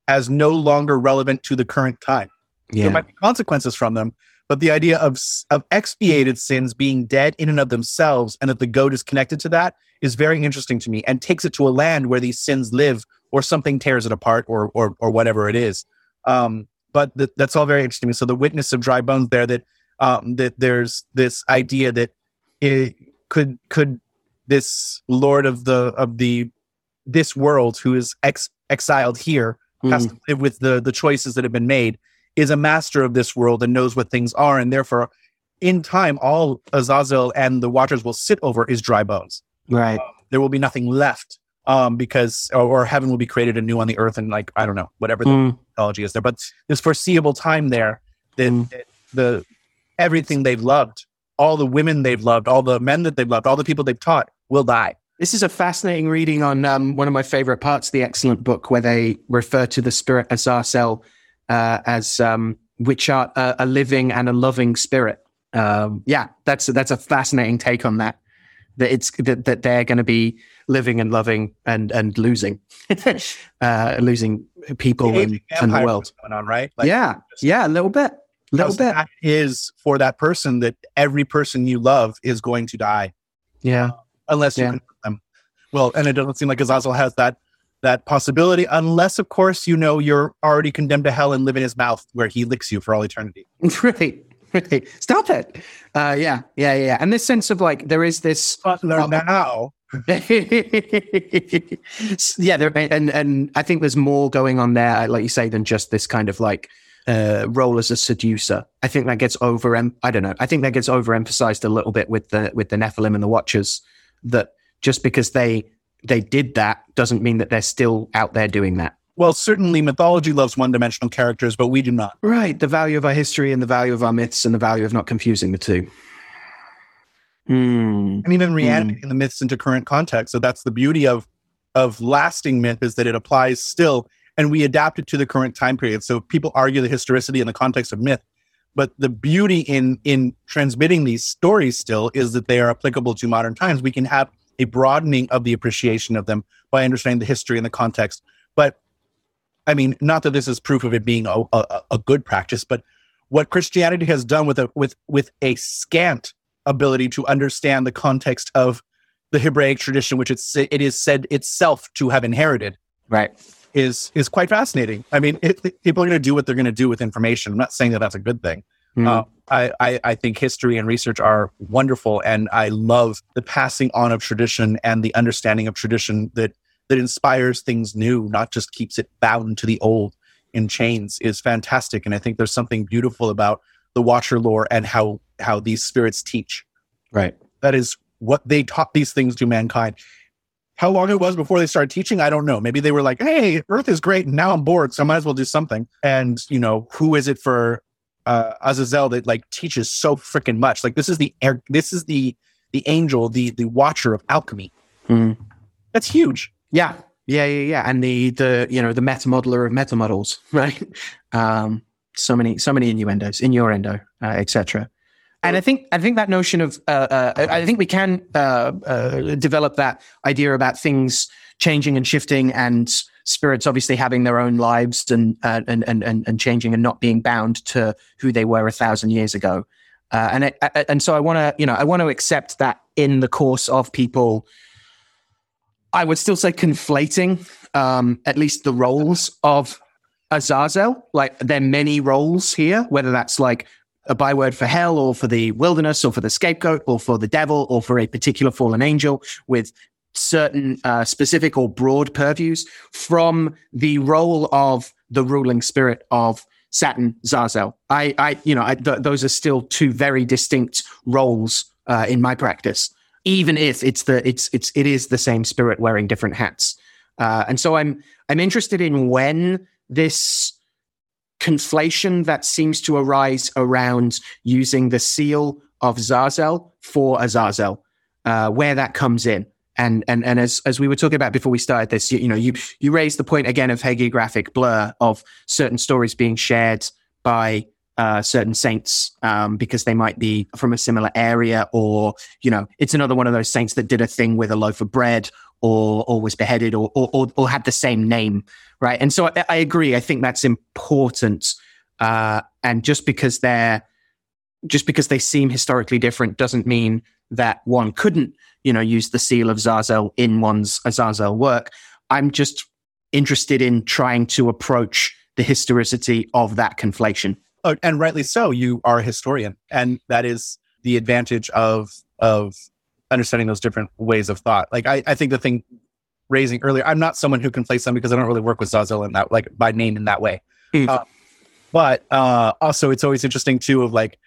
[SPEAKER 2] as no longer relevant to the current time. Yeah. There might be consequences from them, but the idea of of expiated sins being dead in and of themselves and that the goat is connected to that is very interesting to me and takes it to a land where these sins live or something tears it apart or or or whatever it is. Um, but th- that's all very interesting. So the witness of dry bones there that um, that there's this idea that it could could this lord of the of the this world who is ex- exiled here mm. has to live with the the choices that have been made is a master of this world and knows what things are and therefore in time all azazel and the watchers will sit over is dry bones
[SPEAKER 1] right
[SPEAKER 2] uh, there will be nothing left um, because or, or, heaven will be created anew on the earth, and like I don't know, whatever the mm. mythology is there. But this foreseeable time there, that, mm. the everything they've loved, all the women they've loved, all the men that they've loved, all the people they've taught will die.
[SPEAKER 1] This is a fascinating reading on um, one of my favorite parts of the excellent book, where they refer to the spirit Azazel uh, as um, which are a, a, living and a loving spirit. Um, yeah, that's that's a fascinating take on that that it's that, that they're going to be living and loving and and losing. Uh, losing people the and, and, the world.
[SPEAKER 2] going on right?
[SPEAKER 1] Like yeah. yeah a little bit. A little bit.
[SPEAKER 2] that is for that person that every person you love is going to die.
[SPEAKER 1] Yeah.
[SPEAKER 2] Uh, unless you yeah. them. Well and it doesn't seem like azazel has that that possibility, unless, of course, you know you're already condemned to hell and live in his mouth where he licks you for all eternity.
[SPEAKER 1] Right. Stop it. Uh, yeah. Yeah. Yeah. And this sense of like, there is this.
[SPEAKER 2] Butler
[SPEAKER 1] Uh,
[SPEAKER 2] now.
[SPEAKER 1] yeah, there, and and I think there's more going on there, like you say, than just this kind of like uh, role as a seducer. I think that gets over. I don't know. I think that gets overemphasized a little bit with the with the Nephilim and the Watchers. That just because they they did that doesn't mean that they're still out there doing that.
[SPEAKER 2] Well, certainly mythology loves one dimensional characters, but we do not.
[SPEAKER 1] Right. The value of our history and the value of our myths and the value of not confusing the two. Hmm.
[SPEAKER 2] And even reanimating the myths into current context. So that's the beauty of of lasting myth is that it applies still and we adapt it to the current time period. So people argue the historicity in the context of myth, but the beauty in in transmitting these stories still is that they are applicable to modern times. We can have a broadening of the appreciation of them by understanding the history and the context. But I mean, not that this is proof of it being a, a, a good practice, but what Christianity has done with a with with a scant ability to understand the context of the Hebraic tradition, which it's it is said itself to have inherited,
[SPEAKER 1] Right.
[SPEAKER 2] is is quite fascinating. I mean, it, people are going to do what they're going to do with information. I'm not saying that that's a good thing.
[SPEAKER 1] Hmm.
[SPEAKER 2] Uh, I, I I think history and research are wonderful, and I love the passing on of tradition and the understanding of tradition that that inspires things new, not just keeps it bound to the old in chains, is fantastic. And I think there's something beautiful about the Watcher lore and how how these spirits teach.
[SPEAKER 1] right.
[SPEAKER 2] That is what they taught these things to mankind. How long it was before they started teaching, I don't know. Maybe they were like, "Hey, Earth is great, and now I'm bored, so I might as well do something." And you know, who is it for uh, Azazel that like teaches so freaking much? Like this is the air, this is the the angel, the the watcher of alchemy.
[SPEAKER 1] Hmm.
[SPEAKER 2] That's huge.
[SPEAKER 1] Yeah, yeah, yeah, yeah. And the the you know the meta modeler of meta models, right? Um, so many so many innuendos, innuendo, uh, etc. And I think I think that notion of uh, uh, I think we can uh, uh, develop that idea about things changing and shifting, and spirits obviously having their own lives and uh, and, and and and changing and not being bound to who they were a thousand years ago. And I, I, and so I want to you know I want to accept that in the course of people I would still say conflating um, at least the roles of Azazel. Like there are many roles here, whether that's like a byword for hell or for the wilderness or for the scapegoat or for the devil or for a particular fallen angel with certain uh, specific or broad purviews from the role of the ruling spirit of Saturn Zazel. I, I you know, I, th- those are still two very distinct roles uh, in my practice even if it's the it's it's it is the same spirit wearing different hats. Uh, and so I'm I'm interested in when this conflation that seems to arise around using the seal of Zazel for Azazel, uh, where that comes in. And and and as as we were talking about before we started this, you, you know, you you raised the point again of hagiographic blur of certain stories being shared by uh, certain saints um, because they might be from a similar area, or you know, it's another one of those saints that did a thing with a loaf of bread, or or was beheaded, or or, or, or had the same name, right? And so I, I agree. I think that's important. Uh, and just because they're just because they seem historically different doesn't mean that one couldn't, you know, use the seal of Zazel in one's Azazel work. I'm just interested in trying to approach the historicity of that conflation.
[SPEAKER 2] Oh, and rightly so. You are a historian, and that is the advantage of of understanding those different ways of thought. Like I, I think the thing raising earlier, I'm not someone who conflates them because I don't really work with Zazel in that like by name in that way.
[SPEAKER 1] Mm.
[SPEAKER 2] Uh, but uh, also, it's always interesting too of like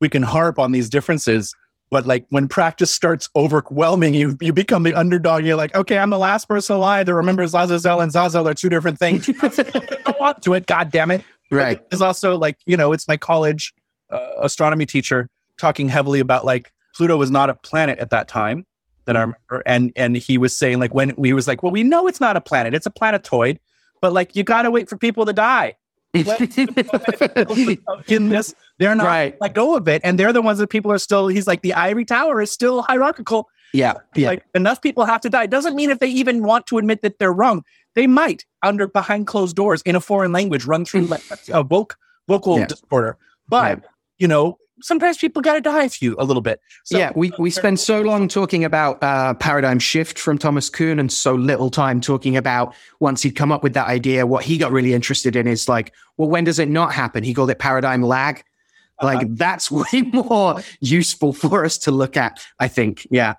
[SPEAKER 2] we can harp on these differences, but like when practice starts overwhelming you, you become the underdog. You're like, okay, I'm the last person alive that remembers Zazel and Zazel are two different things. Go on to it, God damn it.
[SPEAKER 1] Right.
[SPEAKER 2] It's also like, you know, it's my college uh, astronomy teacher talking heavily about like Pluto was not a planet at that time that I remember. And, and he was saying like when we was like, well, we know it's not a planet, it's a planetoid, but like you got to wait for people to die. In this, they're not
[SPEAKER 1] Right.
[SPEAKER 2] let go of it. And they're the ones that people are still, he's like, the ivory tower is still hierarchical.
[SPEAKER 1] Yeah. Yeah.
[SPEAKER 2] Like enough people have to die. Doesn't mean if they even want to admit that they're wrong, they might under behind closed doors in a foreign language run through like a voc- vocal
[SPEAKER 1] Yeah.
[SPEAKER 2] disorder. But
[SPEAKER 1] Right.
[SPEAKER 2] you know, sometimes people got to die a few a little bit.
[SPEAKER 1] So, yeah, we, we spend so long talking about uh, paradigm shift from Thomas Kuhn and so little time talking about once he'd come up with that idea, what he got really interested in is like, well, when does it not happen? He called it paradigm lag. Like uh-huh. that's way more useful for us to look at, I think. Yeah.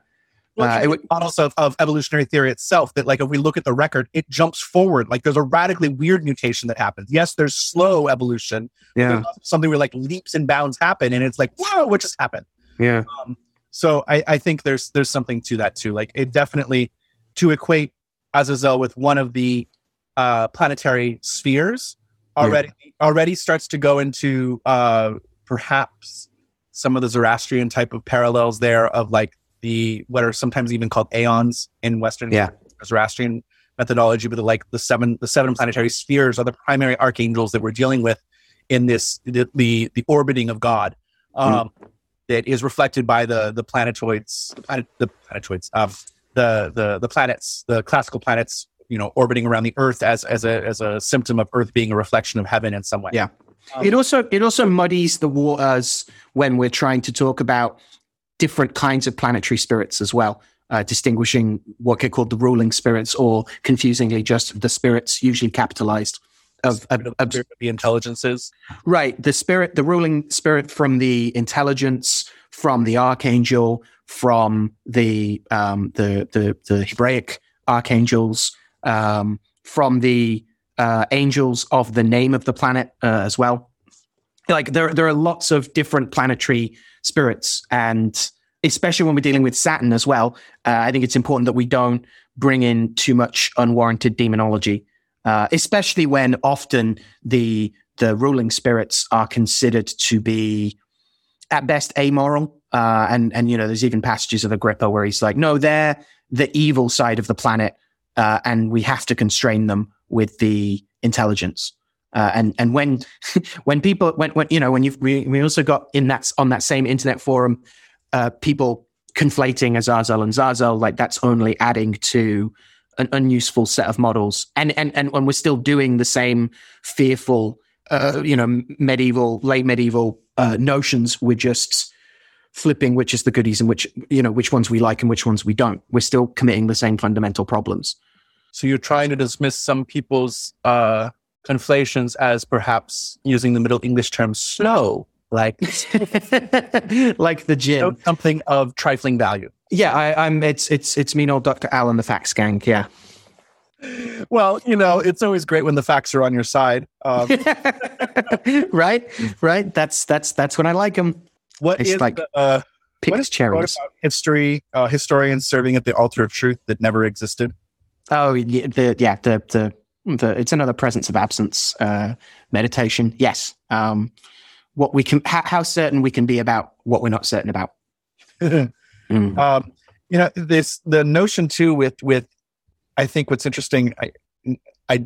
[SPEAKER 2] Uh, it models of, of evolutionary theory itself that like if we look at the record it jumps forward. Like there's a radically weird mutation that happens. Yes there's slow evolution
[SPEAKER 1] yeah.
[SPEAKER 2] something where like leaps and bounds happen and it's like whoa what just happened?
[SPEAKER 1] Yeah. Um,
[SPEAKER 2] so I, I think there's there's something to that too. Like it definitely to equate azazel with one of the uh, planetary spheres already yeah. already starts to go into uh, perhaps some of the zoroastrian type of parallels there of like the what are sometimes even called aeons in Western
[SPEAKER 1] yeah.
[SPEAKER 2] Zoroastrian methodology, but the, like the seven the seven planetary spheres are the primary archangels that we're dealing with in this the the, the orbiting of God. Um, mm. That is reflected by the the planetoids, the planetoids, um, the the the planets, the classical planets, you know, orbiting around the Earth as as a as a symptom of Earth being a reflection of heaven in some way.
[SPEAKER 1] Yeah, um, it also it also muddies the waters when we're trying to talk about different kinds of planetary spirits as well, uh, distinguishing what get called the ruling spirits or confusingly just the spirits, usually capitalized. Of, of,
[SPEAKER 2] of, the intelligences,
[SPEAKER 1] right? The spirit, the ruling spirit from the intelligence, from the archangel, from the um, the, the the Hebraic archangels, um, from the uh, angels of the name of the planet uh, as well. Like there, there are lots of different planetary spirits. And especially when we're dealing with Saturn as well, uh, I think it's important that we don't bring in too much unwarranted demonology, uh, especially when often the the ruling spirits are considered to be at best amoral. Uh, and and you know, there's even passages of Agrippa where he's like, no, they're the evil side of the planet, uh, and we have to constrain them with the intelligence. Uh, and and when when people when when you know when you we, we also got in that on that same internet forum uh, people conflating Azazel and Zazel like that's only adding to an unuseful set of models. And and and when we're still doing the same fearful uh, you know medieval late medieval uh, notions. We're just flipping which is the goodies and which you know which ones we like and which ones we don't. We're still committing the same fundamental problems.
[SPEAKER 2] So you're trying to dismiss some people's uh conflations as perhaps using the Middle English term sloe, like
[SPEAKER 1] like the gin,
[SPEAKER 2] something of trifling value.
[SPEAKER 1] Yeah, I, am It's it's it's me old Doctor Alan, the facts gang. Yeah.
[SPEAKER 2] Well, you know, it's always great when the facts are on your side. Um,
[SPEAKER 1] right, right. That's that's that's when I like them.
[SPEAKER 2] What it's is like the, uh,
[SPEAKER 1] picks cherries?
[SPEAKER 2] History uh, historians serving at the altar of truth that never existed.
[SPEAKER 1] Oh, the yeah the the the, it's another presence of absence uh, meditation. Yes. Um, what we can, how, how, certain we can be about what we're not certain about.
[SPEAKER 2] mm. um, you know, this the notion too with with I think what's interesting. I I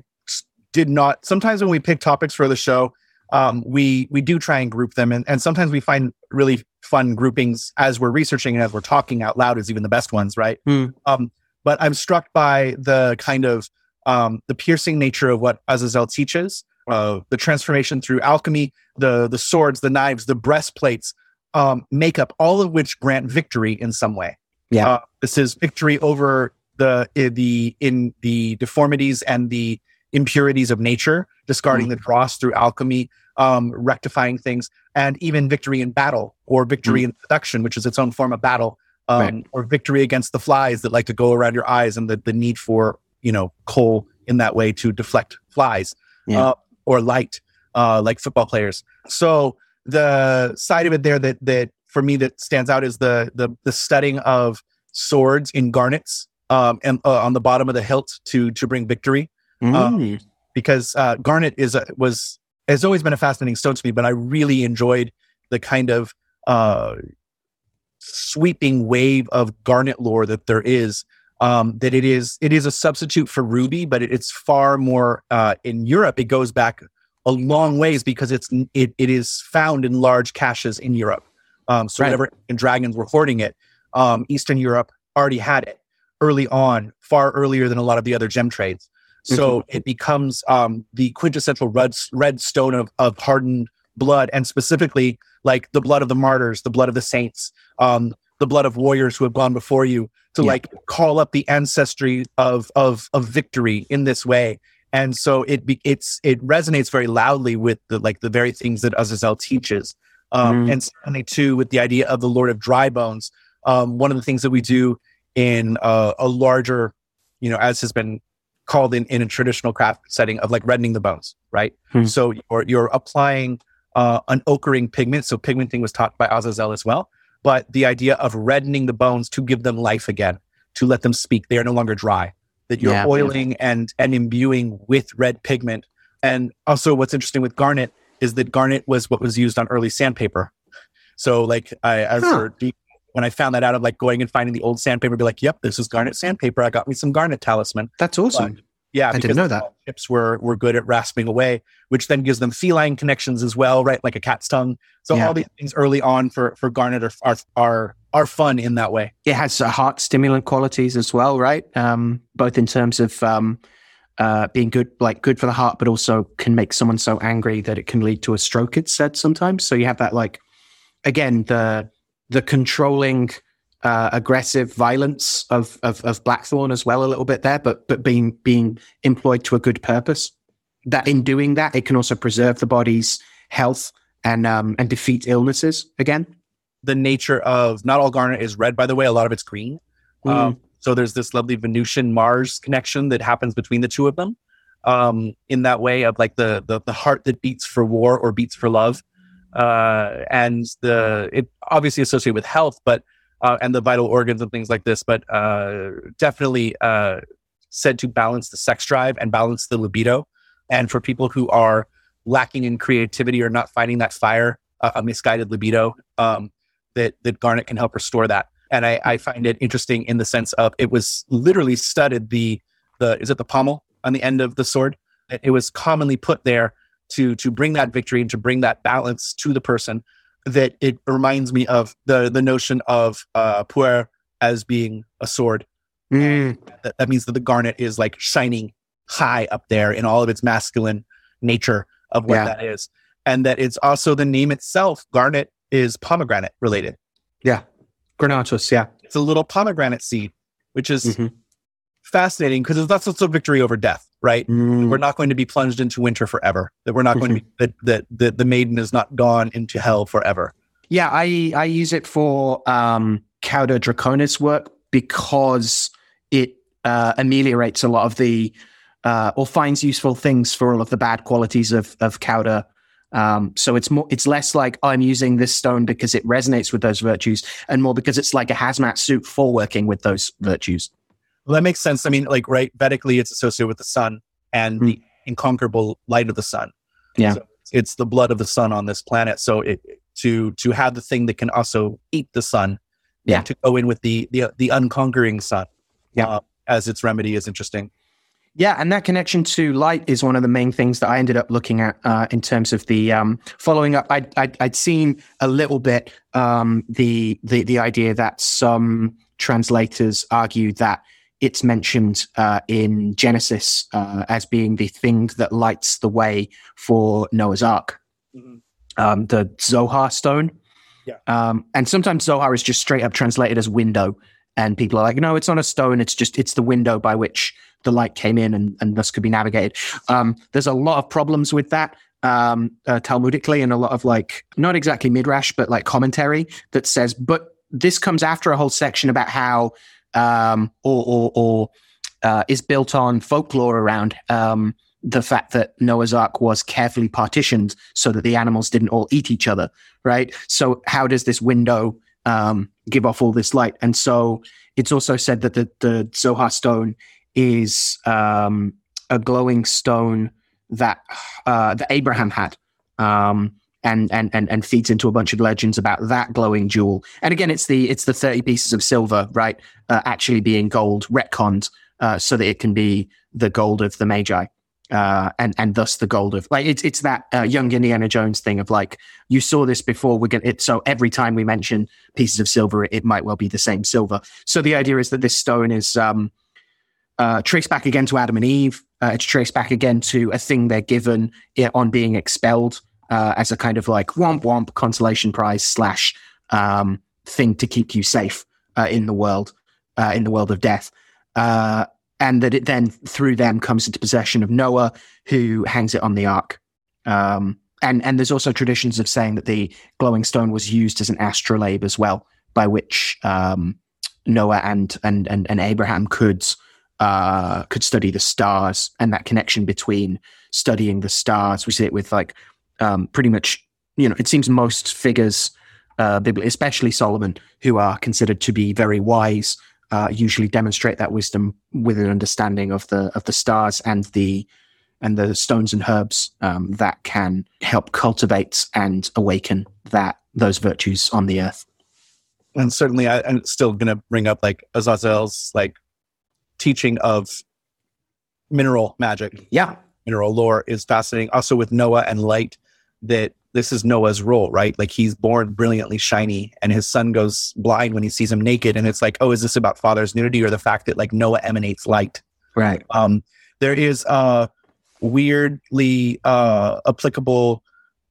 [SPEAKER 2] did not. Sometimes when we pick topics for the show, um, we we do try and group them, and, and sometimes we find really fun groupings as we're researching and as we're talking out loud is even the best ones, right?
[SPEAKER 1] Mm.
[SPEAKER 2] Um, but I'm struck by the kind of um, the piercing nature of what Azazel teaches, uh, the transformation through alchemy, the the swords, the knives, the breastplates, um, makeup, all of which grant victory in some way.
[SPEAKER 1] Yeah,
[SPEAKER 2] uh, this is victory over the the in the deformities and the impurities of nature, discarding mm. the dross through alchemy, um, rectifying things, and even victory in battle or victory mm. in seduction, which is its own form of battle. Um, right. or victory against the flies that like to go around your eyes and the, the need for you know kohl in that way to deflect flies
[SPEAKER 1] yeah. uh,
[SPEAKER 2] or light uh, like football players so the side of it there that that for me that stands out is the the, the studying of swords in garnets um, and uh, on the bottom of the hilt to to bring victory
[SPEAKER 1] mm.
[SPEAKER 2] because uh, garnet is a, was has always been a fascinating stone to me but i really enjoyed the kind of uh, sweeping wave of garnet lore that there is um, that it is it is a substitute for ruby, but it, it's far more uh, in Europe. It goes back a long ways because it's it, it is found in large caches in Europe. Um, so right. whenever dragons were hoarding it, um, Eastern Europe already had it early on, far earlier than a lot of the other gem trades. So mm-hmm. it becomes um, the quintessential red, red stone of, of hardened blood, and specifically like the blood of the martyrs, the blood of the saints, um, the blood of warriors who have gone before you, to
[SPEAKER 1] Yeah.
[SPEAKER 2] like call up the ancestry of of of victory in this way. And so it be, it's it resonates very loudly with the like the very things that Azazel teaches. Um,
[SPEAKER 1] Mm.
[SPEAKER 2] And secondly, too, with the idea of the Lord of Dry Bones, um, one of the things that we do in uh, a larger, you know, as has been called in, in a traditional craft setting of like reddening the bones, right?
[SPEAKER 1] Hmm.
[SPEAKER 2] So you're, you're applying uh, an ochering pigment. So pigmenting was taught by Azazel as well. But the idea of reddening the bones to give them life again, to let them speak, they are no longer dry. That you're
[SPEAKER 1] Yeah.
[SPEAKER 2] oiling and and imbuing with red pigment. And also, what's interesting with garnet is that garnet was what was used on early sandpaper. So, like, I, I
[SPEAKER 1] Huh.
[SPEAKER 2] for deep, when I found that out, I'm like going and finding the old sandpaper, be like, "Yep, this is garnet sandpaper. I got me some garnet talisman."
[SPEAKER 1] That's awesome.
[SPEAKER 2] Yeah,
[SPEAKER 1] I didn't
[SPEAKER 2] because
[SPEAKER 1] know that.
[SPEAKER 2] small Chips were were good at rasping away, which then gives them feline connections as well, right? Like a cat's tongue. So
[SPEAKER 1] Yeah.
[SPEAKER 2] all these things early on for for garnet are are are, are fun in that way.
[SPEAKER 1] it has uh, heart stimulant qualities as well, right? Um, both in terms of um, uh, being good, like good for the heart, but also can make someone so angry that it can lead to a stroke. It's said sometimes. So you have that, like, again, the the controlling, uh, aggressive violence of, of of Blackthorn as well, a little bit there, but but being being employed to a good purpose. That in doing that, it can also preserve the body's health and um, and defeat illnesses again.
[SPEAKER 2] The nature of not all garnet is red, by the way. A lot of it's green.
[SPEAKER 1] Mm.
[SPEAKER 2] Um, so there's this lovely Venusian Mars connection that happens between the two of them. Um, in that way of like the, the the heart that beats for war or beats for love, uh, and the it obviously associated with health, but uh, and the vital organs and things like this, but uh, definitely uh, said to balance the sex drive and balance the libido. And for people who are lacking in creativity or not finding that fire, uh, a misguided libido, um, that that garnet can help restore that. And I, I find it interesting in the sense of it was literally studded the the is it the pommel on the end of the sword? It, it was commonly put there to to bring that victory and to bring that balance to the person. That it reminds me of the the notion of uh, puer as being a sword.
[SPEAKER 1] Mm.
[SPEAKER 2] That, that means that the garnet is like shining high up there in all of its masculine nature of what
[SPEAKER 1] Yeah.
[SPEAKER 2] that is, and that it's also the name itself. Garnet is pomegranate related. Yeah.
[SPEAKER 1] Granatus, yeah.
[SPEAKER 2] It's a little pomegranate seed, which is
[SPEAKER 1] Mhm.
[SPEAKER 2] Fascinating because that's also victory over death, right?
[SPEAKER 1] Mm.
[SPEAKER 2] We're not going to be plunged into winter forever. That we're not going to be that that the, the maiden is not gone into hell forever.
[SPEAKER 1] Yeah, I I use it for um, Cauda Draconis work because it uh, ameliorates a lot of the uh, or finds useful things for all of the bad qualities of of Cauda. Um, so it's more, it's less like I'm using this stone because it resonates with those virtues, and more because it's like a hazmat suit for working with those virtues.
[SPEAKER 2] Well, that makes sense. I mean, like right, Vedically, it's associated with the sun and the inconquerable light of the sun.
[SPEAKER 1] Yeah.
[SPEAKER 2] So it's the blood of the sun on this planet. So it to to have the thing that can also eat the sun.
[SPEAKER 1] Yeah.
[SPEAKER 2] and To go in with the the the unconquering sun.
[SPEAKER 1] Yeah.
[SPEAKER 2] uh, as its remedy is interesting.
[SPEAKER 1] Yeah, and that connection to light is one of the main things that I ended up looking at uh, in terms of the um, following up. I'd, I'd, I'd seen a little bit um, the, the the idea that some translators argue that it's mentioned uh, in Genesis uh, as being the thing that lights the way for Noah's Ark, um, the Zohar stone.
[SPEAKER 2] Yeah.
[SPEAKER 1] Um, and sometimes Zohar is just straight up translated as window, and people are like, no, it's not a stone. It's just it's the window by which the light came in and, and thus could be navigated. Um, there's a lot of problems with that um, uh, Talmudically and a lot of like, not exactly midrash, but like commentary that says, but this comes after a whole section about how, um, or, or, or uh, is built on folklore around um, the fact that Noah's Ark was carefully partitioned so that the animals didn't all eat each other, right? So how does this window um, give off all this light? And so it's also said that the, the Zohar stone is um, a glowing stone that uh, that Abraham had, um, and and and and feeds into a bunch of legends about that glowing jewel. And again, it's the it's the thirty pieces of silver, right? Uh, actually being gold retconned uh, so that it can be the gold of the Magi. Uh, and and thus the gold of like it's it's that uh, young Indiana Jones thing of like you saw this before we're gonna it so every time we mention pieces of silver it, it might well be the same silver so the idea is that this stone is um uh, traced back again to Adam and Eve. Uh, it's traced back again to a thing they're given on being expelled uh, as a kind of like womp womp consolation prize slash um, thing to keep you safe uh, in the world, uh, in the world of death. Uh, and that it then through them comes into possession of Noah, who hangs it on the ark. Um, and and there's also traditions of saying that the glowing stone was used as an astrolabe as well, by which um, Noah and and and, and Abraham could uh, could study the stars and that connection between studying the stars. We see it with like um, pretty much, you know, it seems most figures, uh, especially Solomon, who are considered to be very wise, uh, usually demonstrate that wisdom with an understanding of the of the stars and the and the stones and herbs um, that can help cultivate and awaken that those virtues on the earth.
[SPEAKER 2] And certainly, I, am still going to bring up like Azazel's like teaching of mineral magic.
[SPEAKER 1] Yeah,
[SPEAKER 2] mineral lore is fascinating. Also with Noah and light, that this is Noah's role, right? Like he's born brilliantly shiny and his son goes blind when he sees him naked. And it's like, oh, is this about father's nudity or the fact that like Noah emanates light?
[SPEAKER 1] Right.
[SPEAKER 2] Um, there is uh weirdly uh applicable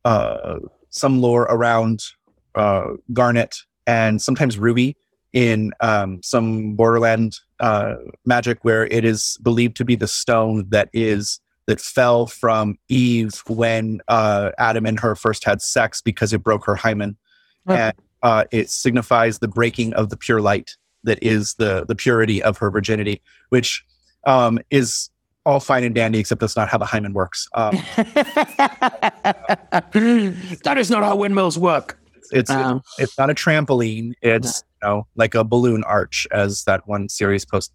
[SPEAKER 2] uh some lore around uh garnet and sometimes ruby in um some borderland uh magic where it is believed to be the stone that is that fell from Eve when uh, Adam and her first had sex because it broke her hymen, oh. and uh, it signifies the breaking of the pure light that is the the purity of her virginity, which um, is all fine and dandy, except that's not how the hymen works. Um,
[SPEAKER 1] that is not how windmills work.
[SPEAKER 2] It's um, it's, not a trampoline. It's you know like a balloon arch, as that one series post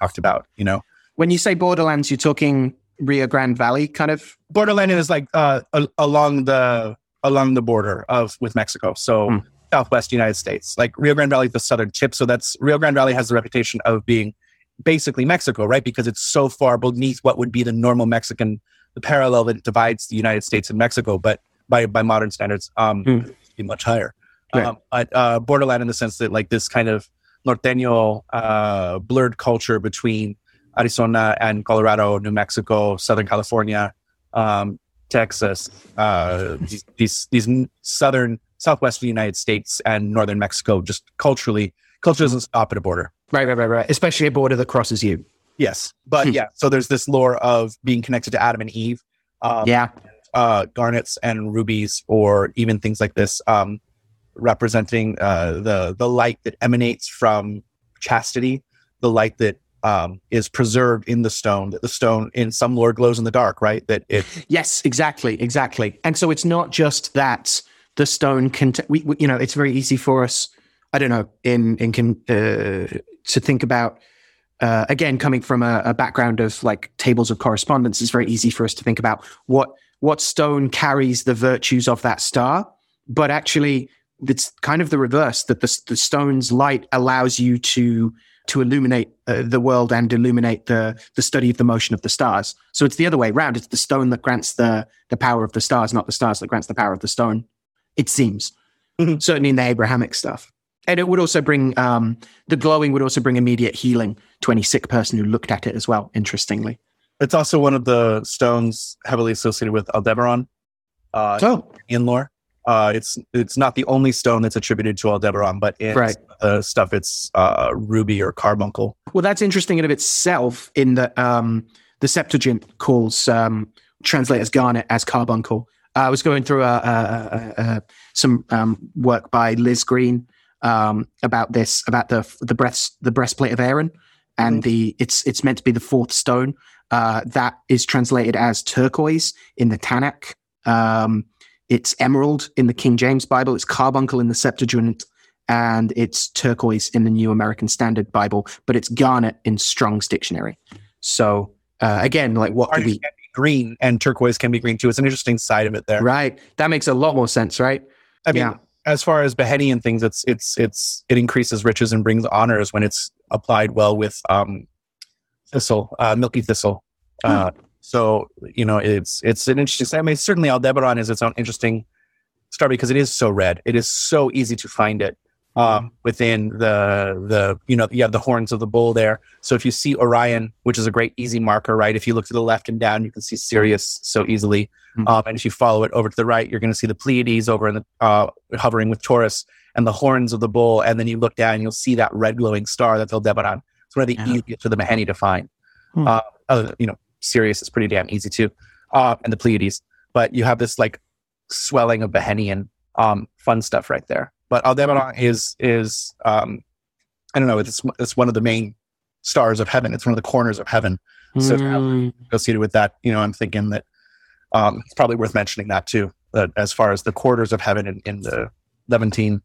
[SPEAKER 2] talked about. You know,
[SPEAKER 1] when you say Borderlands, you're talking Rio Grande Valley kind of?
[SPEAKER 2] Borderland is like uh, a- along the along the border of with Mexico. So mm. southwest United States. Like Rio Grande Valley is the southern tip. So that's Rio Grande Valley has the reputation of being basically Mexico, right? Because it's so far beneath what would be the normal Mexican, the parallel that divides the United States and Mexico, but by by modern standards, um, mm. be much higher. Right. Um, but uh, borderland in the sense that like this kind of norteño uh, blurred culture between Arizona and Colorado, New Mexico, Southern California, um, Texas, uh, these, these, these southern, southwestern United States and northern Mexico. Just culturally, culture doesn't stop at a border.
[SPEAKER 1] Right, right, right, right. Especially a border that crosses you.
[SPEAKER 2] Yes, but hmm. yeah. So there's this lore of being connected to Adam and Eve.
[SPEAKER 1] Um, yeah.
[SPEAKER 2] Uh, garnets and rubies, or even things like this, um, representing uh, the the light that emanates from chastity, the light that um, is preserved in the stone. That the stone, in some lore, glows in the dark. Right. That it.
[SPEAKER 1] Yes, exactly, exactly. And so it's not just that the stone can. T- we, we, you know, it's very easy for us. I don't know in in uh, to think about. Uh, again, coming from a, a background of like tables of correspondence, it's very easy for us to think about what what stone carries the virtues of that star. But actually, it's kind of the reverse that the, the stone's light allows you to to illuminate uh, the world and illuminate the the study of the motion of the stars. So it's the other way around. It's the stone that grants the the power of the stars, not the stars that grants the power of the stone. It seems mm-hmm. certainly in the Abrahamic stuff, and it would also bring um, the glowing would also bring immediate healing to any sick person who looked at it as well. Interestingly,
[SPEAKER 2] it's also one of the stones heavily associated with Aldebaran. Uh, oh. in lore. Uh, it's it's not the only stone that's attributed to Aldebaran, but in right. the stuff it's uh, ruby or carbuncle.
[SPEAKER 1] Well, that's interesting in of itself. In that um, the Septuagint calls um, translate as garnet as carbuncle. Uh, I was going through a, a, a, some um, work by Liz Greene um, about this about the the breast the breastplate of Aaron, and mm the it's it's meant to be the fourth stone uh, that is translated as turquoise in the Tanakh. Um, it's emerald in the King James Bible, it's carbuncle in the Septuagint, and it's turquoise in the New American Standard Bible, but it's garnet in Strong's dictionary. So uh, again, like what do we
[SPEAKER 2] green and turquoise can be green too. It's an interesting side of it there.
[SPEAKER 1] Right. That makes a lot more sense, right?
[SPEAKER 2] I mean, yeah. as far as Behenian things, it's it's it's it increases riches and brings honors when it's applied well with um thistle, uh, milky thistle. Uh, so you know, it's it's an interesting. I mean, certainly Aldebaran is its own interesting story because it is so red. It is so easy to find it. um, within the the you know you have the horns of the bull there. So if you see Orion, which is a great easy marker, right? If you look to the left and down, you can see Sirius so easily.
[SPEAKER 1] Mhm.
[SPEAKER 2] Um, and if you follow it over to the right, you're going to see the Pleiades over in the uh, hovering with Taurus and the horns of the bull. And then you look down, and you'll see that red glowing star that's Aldebaran. It's one of the
[SPEAKER 1] Yeah.
[SPEAKER 2] easiest for the Maheni to find.
[SPEAKER 1] Hmm.
[SPEAKER 2] Uh, you know, Sirius is pretty damn easy too, uh, and the Pleiades. But you have this like swelling of Behenian um, fun stuff right there. But Aldebaran is is um, I don't know. It's it's one of the main stars of heaven. It's one of the corners of heaven So-
[SPEAKER 1] Mm,
[SPEAKER 2] associated with that. You know, I'm thinking that um, it's probably worth mentioning that too. That as far as the quarters of heaven in, in the Levantine,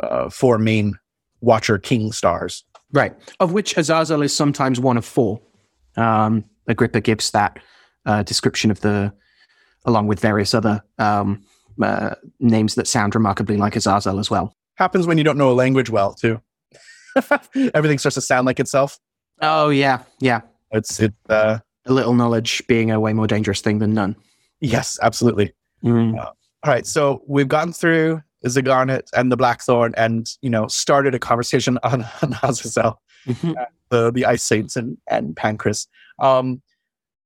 [SPEAKER 2] uh, four main Watcher King stars.
[SPEAKER 1] right. Of which Azazel is sometimes one of four. Um, Agrippa gives that uh, description of the, along with various other um, uh, names that sound remarkably like Azazel as well.
[SPEAKER 2] Happens when you don't know a language well too. Everything starts to sound like itself.
[SPEAKER 1] Oh yeah, yeah.
[SPEAKER 2] It's it. Uh,
[SPEAKER 1] A little knowledge being a way more dangerous thing than none.
[SPEAKER 2] yes, absolutely.
[SPEAKER 1] Mm.
[SPEAKER 2] All right, so we've gone through the garnet and the blackthorn, and you know, started a conversation on, on Azazel,
[SPEAKER 1] Mhm.
[SPEAKER 2] the the ice saints, and and Pancras. Um,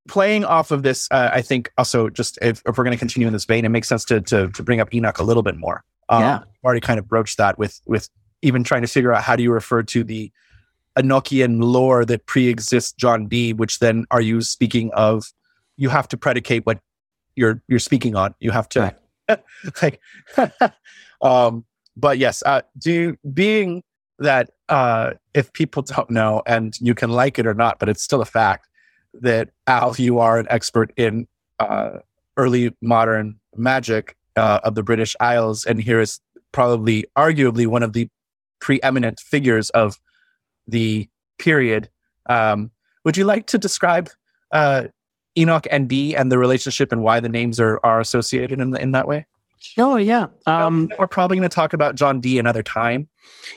[SPEAKER 2] playing off of this, uh, I think also just if, if we're going to continue in this vein, it makes sense to to to bring up Enoch a little bit more. Um,
[SPEAKER 1] Yeah.
[SPEAKER 2] I've already kind of broached that with with even trying to figure out how do you refer to the Enochian lore that pre-exists John Dee, which then are you speaking of? You have to predicate what you're you're speaking on. You have to like um but yes uh do being that uh if people don't know and you can like it or not but it's still a fact that al you are an expert in uh early modern magic uh, of the british isles and here is probably arguably one of the preeminent figures of the period um would you like to describe uh enoch and Dee and the relationship and why the names are are associated in, in that way
[SPEAKER 1] Sure. yeah. Um,
[SPEAKER 2] we're probably going to talk about John Dee another time.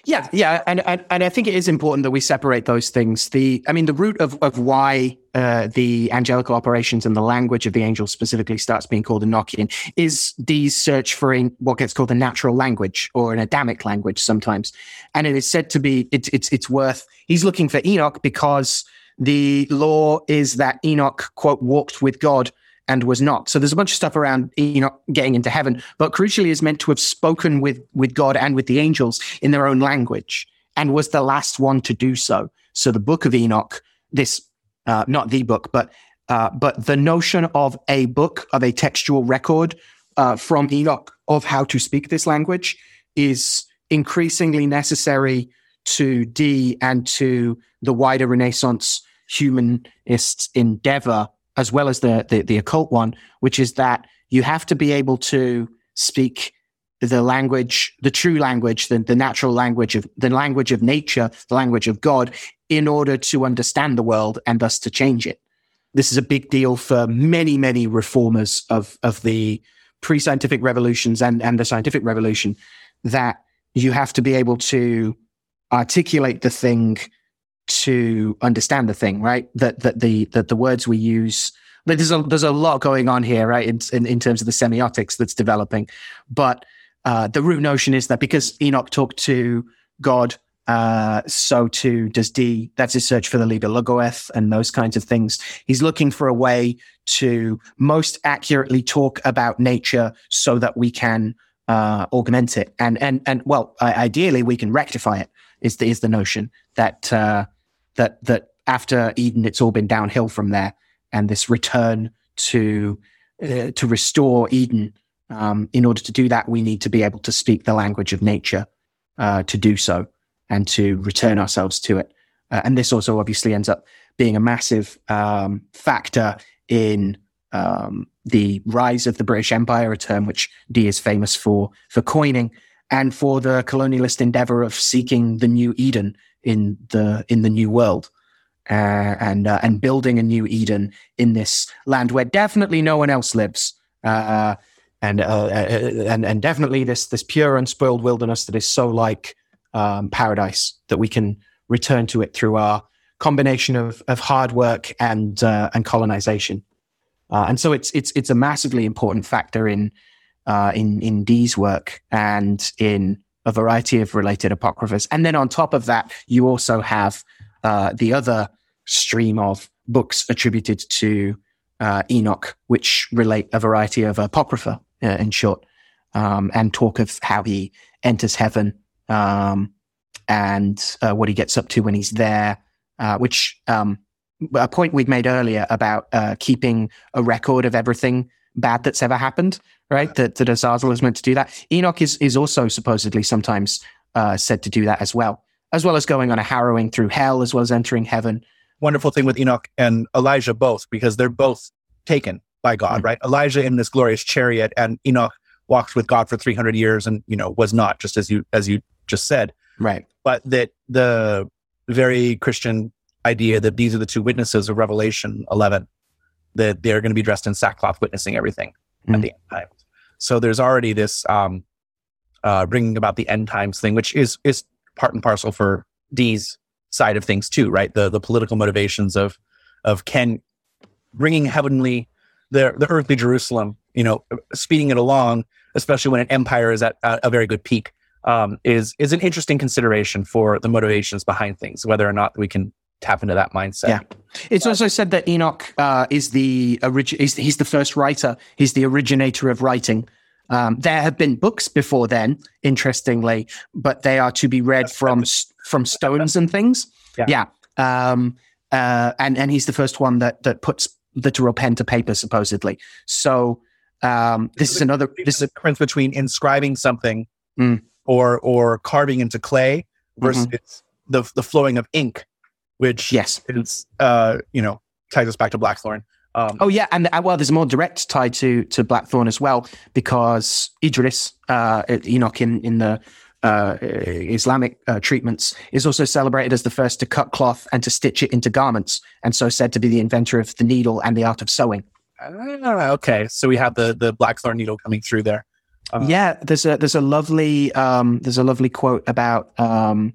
[SPEAKER 1] Yeah, yeah, and, and and I think it is important that we separate those things. The, I mean, the root of of why uh, the angelical operations and the language of the angels specifically starts being called Enochian is Dee's search for a, what gets called a natural language or an Adamic language sometimes, and it is said to be it's it's worth. He's looking for Enoch because the law is that Enoch quote walked with God and was not. So there's a bunch of stuff around Enoch getting into heaven, but crucially is meant to have spoken with with God and with the angels in their own language and was the last one to do so. So the book of Enoch, this uh, not the book, but uh, but the notion of a book of a textual record uh, from Enoch of how to speak this language is increasingly necessary to Dee and to the wider Renaissance humanist endeavor as well as the, the the occult one, which is that you have to be able to speak the language, the true language, the, the natural language of the language of nature, the language of God, in order to understand the world and thus to change it. This is a big deal for many, many reformers of of the pre-scientific revolutions and, and the scientific revolution, that you have to be able to articulate the thing to understand the thing, right? That that the that the words we use. There's a there's a lot going on here, right? In in, in terms of the semiotics that's developing, but uh, the root notion is that because Enoch talked to God, uh, so too does Dee. That's his search for the Liber Loagaeth and those kinds of things. He's looking for a way to most accurately talk about nature so that we can uh, augment it and and and well, ideally we can rectify it. Is the is the notion that uh, that that after Eden, it's all been downhill from there, and this return to uh, to restore Eden. Um, in order to do that, we need to be able to speak the language of nature uh, to do so and to return ourselves to it. Uh, and this also obviously ends up being a massive um, factor in um, the rise of the British Empire, a term which Dee is famous for for coining, and for the colonialist endeavor of seeking the new Eden in the in the new world. Uh, and uh, and building a new Eden in this land where definitely no one else lives, uh, and uh, and and definitely this this pure unspoiled wilderness that is so like um, paradise that we can return to it through our combination of of hard work and uh, and colonization. Uh, and so it's it's it's a massively important factor in uh, in in Dee's work and in a variety of related apocryphas. And then on top of that, you also have uh, the other stream of books attributed to uh, Enoch, which relate a variety of apocrypha, uh, in short, um, and talk of how he enters heaven um, and uh, what he gets up to when he's there, uh, which um, a point we'd made earlier about uh, keeping a record of everything bad that's ever happened, right? That, that Azazel is meant to do that. Enoch is, is also supposedly sometimes uh, said to do that as well, as well as going on a harrowing through hell, as well as entering heaven.
[SPEAKER 2] Wonderful thing with Enoch and Elijah both, because they're both taken by God, mm-hmm. right? Elijah in this glorious chariot, and Enoch walked with God for 300 years, and you know was not just as you as you just said,
[SPEAKER 1] right?
[SPEAKER 2] But that the very Christian idea that these are the two witnesses of Revelation 11, that they're going to be dressed in sackcloth, witnessing everything mm-hmm. at the end times. So there's already this um, uh, bringing about the end times thing, which is is part and parcel for Dee's side of things too, right? The the political motivations of of Ken bringing heavenly the the earthly Jerusalem, you know, speeding it along, especially when an empire is at a, a very good peak, um, is is an interesting consideration for the motivations behind things, whether or not we can tap into that mindset.
[SPEAKER 1] Yeah, it's also said that Enoch uh, is the origin. He's the first writer. He's the originator of writing. Um, there have been books before then, interestingly, but they are to be read from from stones and things. Yeah, yeah. Um, uh, and and he's the first one that that puts literal pen to paper, supposedly. So um, this is another. This is
[SPEAKER 2] a difference between inscribing something mm. or or carving into clay versus mm-hmm. the the flowing of ink which
[SPEAKER 1] yes,
[SPEAKER 2] is uh, you know ties us back to Blackthorn.
[SPEAKER 1] Um, oh yeah, and uh, well, there's a more direct tie to to Blackthorn as well because Idris, uh, Enoch in in the uh, Islamic uh, treatments, is also celebrated as the first to cut cloth and to stitch it into garments, and so said to be the inventor of the needle and the art of sewing.
[SPEAKER 2] Uh, okay, so we have the the Blackthorn needle coming through there.
[SPEAKER 1] Uh, yeah, there's a there's a lovely um, there's a lovely quote about um,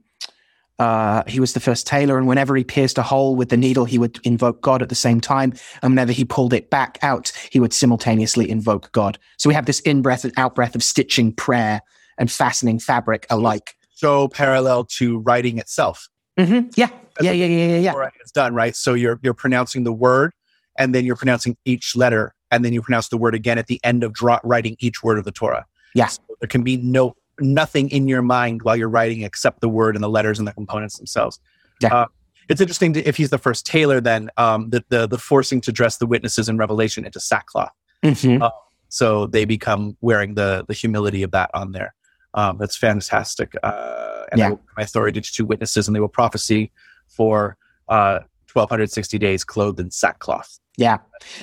[SPEAKER 1] uh, he was the first tailor, and whenever he pierced a hole with the needle, he would invoke God at the same time. And whenever he pulled it back out, he would simultaneously invoke God. So we have this in breath and out breath of stitching prayer and fastening fabric alike.
[SPEAKER 2] So parallel to writing itself.
[SPEAKER 1] Mm-hmm. Yeah. yeah, yeah, yeah, yeah, yeah.
[SPEAKER 2] It's done right. So you're you're pronouncing the word, and then you're pronouncing each letter, and then you pronounce the word again at the end of draw, writing each word of the Torah.
[SPEAKER 1] Yes.
[SPEAKER 2] So there can be no nothing in your mind while you're writing except the word and the letters and the components themselves. Yeah. Uh, it's interesting to, if he's the first tailor, then um, the, the, the forcing to dress the witnesses in Revelation into sackcloth. Mm-hmm. Uh, so they become wearing the the humility of that on there. Um, that's fantastic. Uh, and yeah. my authority to two witnesses, and they will prophecy for uh, 1260 days clothed in sackcloth.
[SPEAKER 1] Yeah,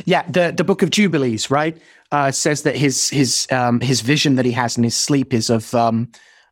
[SPEAKER 1] yeah. The the Book of Jubilees, right, uh, says that his his um, his vision that he has in his sleep is of um,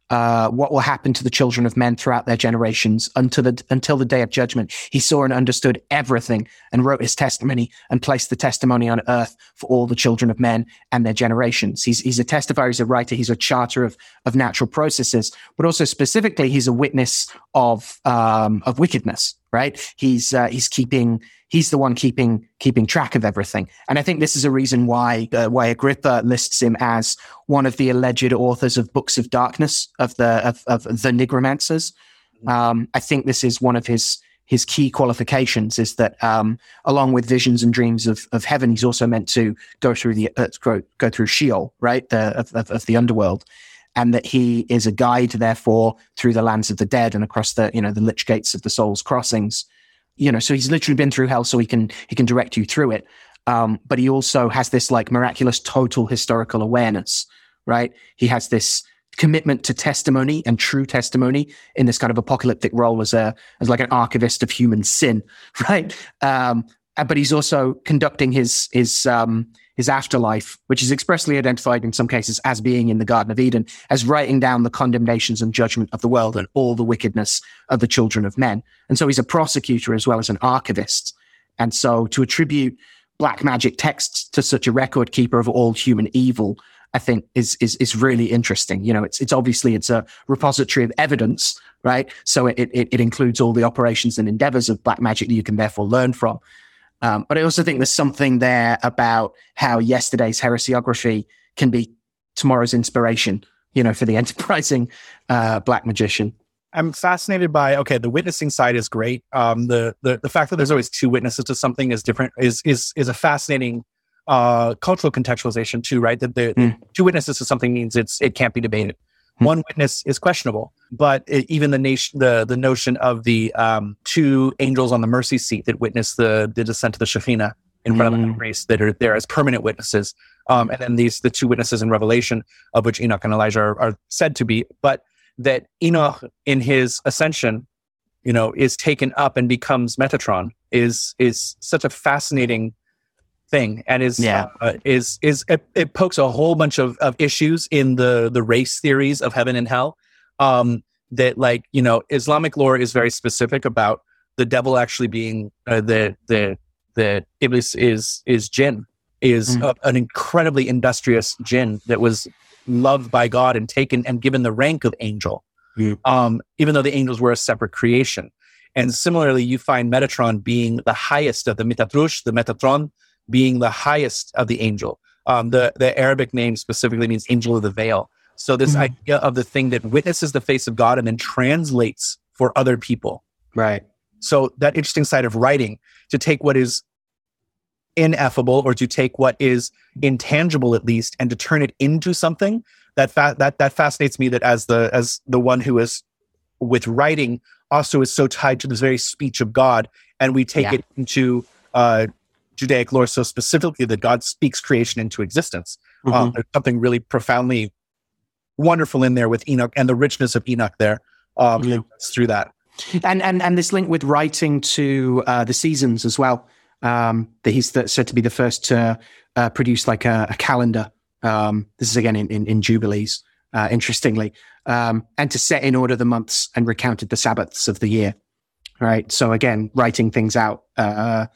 [SPEAKER 1] uh, what will happen to the children of men throughout their generations until the until the day of judgment. He saw and understood everything, and wrote his testimony, and placed the testimony on earth for all the children of men and their generations. He's he's a testifier, he's a writer, he's a charter of of natural processes, but also specifically, he's a witness of um, of wickedness. Right? He's uh, he's keeping he's the one keeping keeping track of everything. And I think this is a reason why uh, why Agrippa lists him as one of the alleged authors of books of darkness of the of, of the nigromancers. Mm-hmm. Um, I think this is one of his his key qualifications is that um, along with visions and dreams of, of heaven, he's also meant to go through the uh, go, go through Sheol, right, the, of, of, of the underworld and that he is a guide, therefore, through the lands of the dead and across the, you know, the lich gates of the soul's crossings you know, so he's literally been through hell, so he can he can direct you through it. Um, but he also has this like miraculous total historical awareness, right? He has this commitment to testimony and true testimony in this kind of apocalyptic role as a as like an archivist of human sin, right? Um, but he's also conducting his his um, his afterlife, which is expressly identified in some cases as being in the Garden of Eden, as writing down the condemnations and judgment of the world and all the wickedness of the children of men. And so he's a prosecutor as well as an archivist. And so to attribute black magic texts to such a record keeper of all human evil, I think is is is really interesting. You know, it's it's obviously it's a repository of evidence, right? So it it, it includes all the operations and endeavors of black magic that you can therefore learn from. Um, but I also think there's something there about how yesterday's heresiography can be tomorrow's inspiration, you know, for the enterprising uh, black magician.
[SPEAKER 2] I'm fascinated by okay, the witnessing side is great. Um, the the the fact that there's always two witnesses to something is different is is is a fascinating uh, cultural contextualization too, right? That the
[SPEAKER 1] Mm.
[SPEAKER 2] two witnesses to something means it's it can't be debated.
[SPEAKER 1] Mm.
[SPEAKER 2] One witness is questionable, but it, even the nation the the notion of the um, two angels on the mercy seat that witness the the descent of the Shekhinah in front of the
[SPEAKER 1] Mm.
[SPEAKER 2] grace that are there as permanent witnesses, um, and then these the two witnesses in Revelation of which Enoch and Elijah are, are said to be, but that Enoch in his ascension, you know, is taken up and becomes Metatron is is such a fascinating thing and is
[SPEAKER 1] Yeah.
[SPEAKER 2] uh, is is it, it pokes a whole bunch of, of issues in the the race theories of heaven and hell um that like you know islamic lore is very specific about the devil actually being uh, the the the iblis is is jinn is
[SPEAKER 1] Mm.
[SPEAKER 2] a- an incredibly industrious jinn that was loved by god and taken and given the rank of angel
[SPEAKER 1] Mm.
[SPEAKER 2] um even though the angels were a separate creation and similarly you find metatron being the highest of the metatrush the metatron being the highest of the angel um the the arabic name specifically means angel of the veil so this
[SPEAKER 1] Mhm.
[SPEAKER 2] idea of the thing that witnesses the face of god and then translates for other people
[SPEAKER 1] Right.
[SPEAKER 2] so that interesting side of writing to take what is ineffable or to take what is intangible at least and to turn it into something that fa- that that fascinates me that as the as the one who is with writing also is so tied to this very speech of God and we take
[SPEAKER 1] Yeah.
[SPEAKER 2] it into uh Judaic lore so specifically that God speaks creation into existence. Um,
[SPEAKER 1] Mhm.
[SPEAKER 2] there's something really profoundly wonderful in there with Enoch and the richness of Enoch there um,
[SPEAKER 1] Yeah.
[SPEAKER 2] through that.
[SPEAKER 1] and and and this link with writing to uh, the seasons as well. Um, that he's the, said to be the first to uh, produce like a, a calendar. Um, this is again in in, in jubilees. Uh, interestingly, um, and to set in order the months and recounted the Sabbaths of the year. Right. So again, writing things out uh,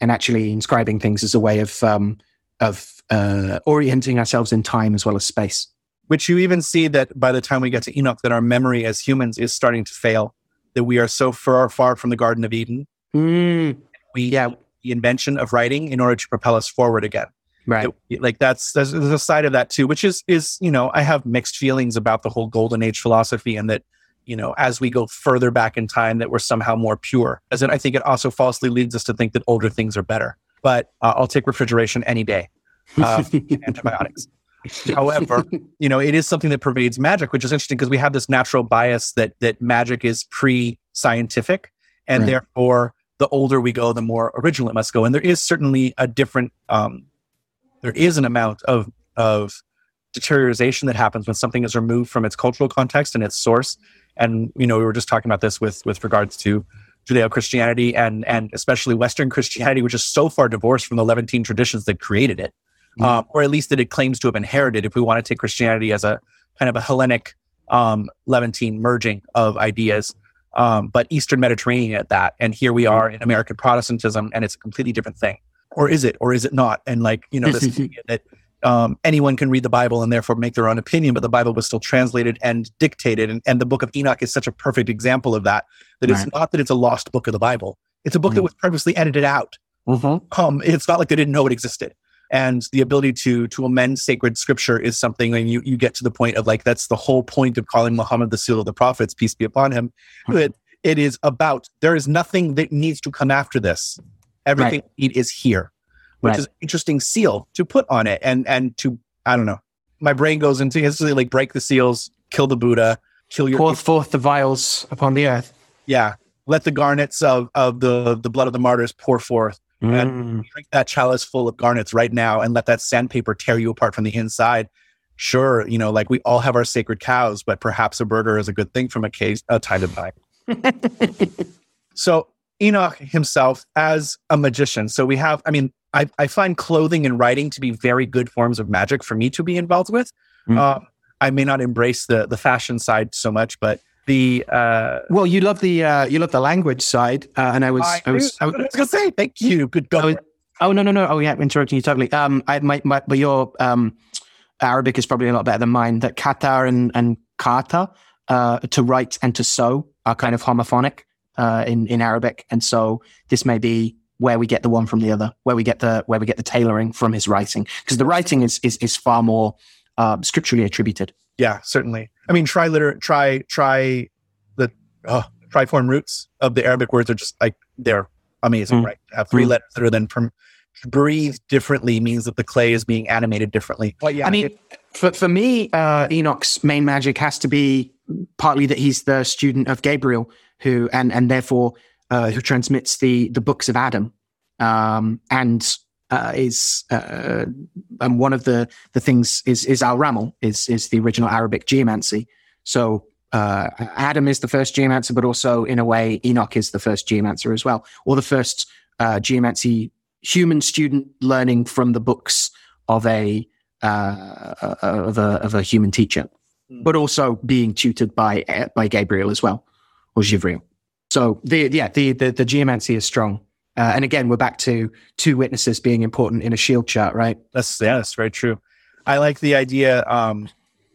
[SPEAKER 1] and actually inscribing things as a way of um, of uh, orienting ourselves in time as well as space.
[SPEAKER 2] which you even see that by the time we get to Enoch, that our memory as humans is starting to fail, that we are so far, far from the Garden of Eden.
[SPEAKER 1] Mm,
[SPEAKER 2] We
[SPEAKER 1] Yeah.
[SPEAKER 2] the invention of writing in order to propel us forward again.
[SPEAKER 1] right.
[SPEAKER 2] It- like that's there's, there's a side of that too, which is is you know I have mixed feelings about the whole Golden Age philosophy and that you know as we go further back in time that we're somehow more pure. As in, I think it also falsely leads us to think that older things are better. But uh, I'll take refrigeration any day. Uh, antibiotics. However, you know, it is something that pervades magic, which is interesting because we have this natural bias that that magic is pre-scientific, and
[SPEAKER 1] Right.
[SPEAKER 2] therefore, the older we go, the more original it must go. And there is certainly a different, um, there is an amount of of deterioration that happens when something is removed from its cultural context and its source. And you know, we were just talking about this with with regards to Judeo Christianity and and especially Western Christianity, which is so far divorced from the Levantine traditions that created it um, or at least that it claims to have inherited. If we want to take Christianity as a kind of a Hellenic um, Levantine merging of ideas, um, but Eastern Mediterranean at that. And here we are in American Protestantism, and it's a completely different thing. Or is it? Or is it not? And like you know, this idea that um, anyone can read the Bible and therefore make their own opinion, but the Bible was still translated and dictated. And, and the Book of Enoch is such a perfect example of that. That it's not that it's a lost book of the Bible; it's a book that
[SPEAKER 1] Mm.
[SPEAKER 2] was purposely edited out
[SPEAKER 1] Mhm.
[SPEAKER 2] um, it's not like they didn't know it existed. And the ability to to amend sacred scripture is something, and you you get to the point of like that's the whole point of calling Muhammad the seal of the prophets, peace be upon him. That it is about there is nothing that needs to come after this. Everything we need is here, which
[SPEAKER 1] Right.
[SPEAKER 2] is an interesting seal to put on it, and and to I don't know. My brain goes into instantly like break the seals, kill the Buddha, kill your
[SPEAKER 1] Pour forth the vials upon the earth.
[SPEAKER 2] yeah. Let the garnets of of the the blood of the martyrs pour forth
[SPEAKER 1] Mm.
[SPEAKER 2] drink that chalice full of garnets right now and let that sandpaper tear you apart from the inside. Sure, you know, like we all have our sacred cows, but perhaps a burger is a good thing from a case a time to time. So Enoch himself as a magician. So we have, I mean, I, I find clothing and writing to be very good forms of magic for me to be involved with.
[SPEAKER 1] Mm.
[SPEAKER 2] Um, I may not embrace the the fashion side so much, but the uh,
[SPEAKER 1] Well, you love the uh, you love the language side, uh, and I was I, was, I
[SPEAKER 2] I
[SPEAKER 1] was
[SPEAKER 2] was gonna say thank you. Good
[SPEAKER 1] God. oh no no no oh yeah interrupting you totally. Um, I my, my but your um Arabic is probably a lot better than mine. That kata and and kata uh, to write and to sew are kind of homophonic uh, in in Arabic, and so this may be where we get the one from the other, where we get the where we get the tailoring from his writing, because the writing is is is far more um, scripturally attributed.
[SPEAKER 2] Yeah, certainly. I mean, try liter, try try the oh, triform roots of the Arabic words are just like they're amazing,
[SPEAKER 1] Mm.
[SPEAKER 2] right? Have three
[SPEAKER 1] Mm.
[SPEAKER 2] letters that are then from breathe differently means that the clay is being animated differently. Well, yeah,
[SPEAKER 1] I mean,
[SPEAKER 2] it-
[SPEAKER 1] for, for me, uh, Enoch's main magic has to be partly that he's the student of Gabriel, who and and therefore uh, who transmits the the books of Adam, um, and uh, is uh, and one of the the things is is Al Ramel is is the original Arabic geomancy. So. Uh, Adam is the first geomancer, but also in a way, Enoch is the first geomancer as well, or the first uh, geomancy human student learning from the books of a uh, of a of a human teacher,
[SPEAKER 2] Mm.
[SPEAKER 1] but also being tutored by by Gabriel as well, or Givriel. So the yeah the the, the geomancy is strong. Uh, and again, we're back to two witnesses being important in a shield chart, right?
[SPEAKER 2] That's yeah, that's very true. I like the idea um,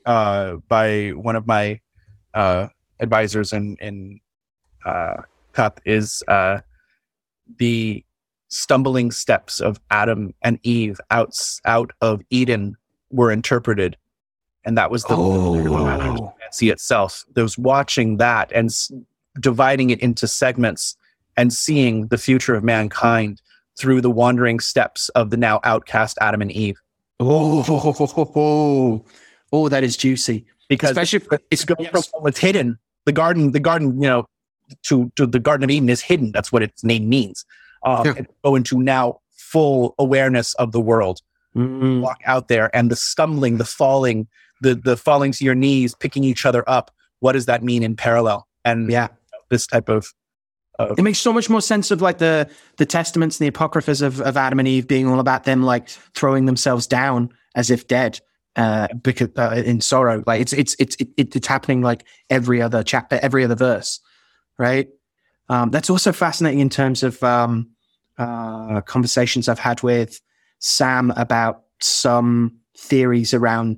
[SPEAKER 2] uh, by one of my uh, advisors in in uh, Cup is uh, the stumbling steps of Adam and Eve out out of Eden were interpreted, and that was the
[SPEAKER 1] Oh.
[SPEAKER 2] see itself. Those watching that and dividing it into segments and seeing the future of mankind through the wandering steps of the now outcast Adam and Eve.
[SPEAKER 1] Oh, oh, oh, that is juicy.
[SPEAKER 2] Because
[SPEAKER 1] Especially
[SPEAKER 2] it's going
[SPEAKER 1] yes.
[SPEAKER 2] from it's hidden. The garden, the garden, you know, to, to the Garden of Eden is hidden. That's what its name means. Um,
[SPEAKER 1] Yeah.
[SPEAKER 2] Go into now full awareness of the world.
[SPEAKER 1] Mm,
[SPEAKER 2] Walk out there and the stumbling, the falling, the the falling to your knees, picking each other up. What does that mean in parallel? And
[SPEAKER 1] yeah.
[SPEAKER 2] This type of
[SPEAKER 1] It makes so much more sense of like the the testaments and the apocryphas of, of Adam and Eve being all about them like throwing themselves down as if dead uh because uh, in sorrow. Like it's it's it's it, it's happening like every other chapter every other verse right? Um that's also fascinating in terms of um uh conversations I've had with Sam about some theories around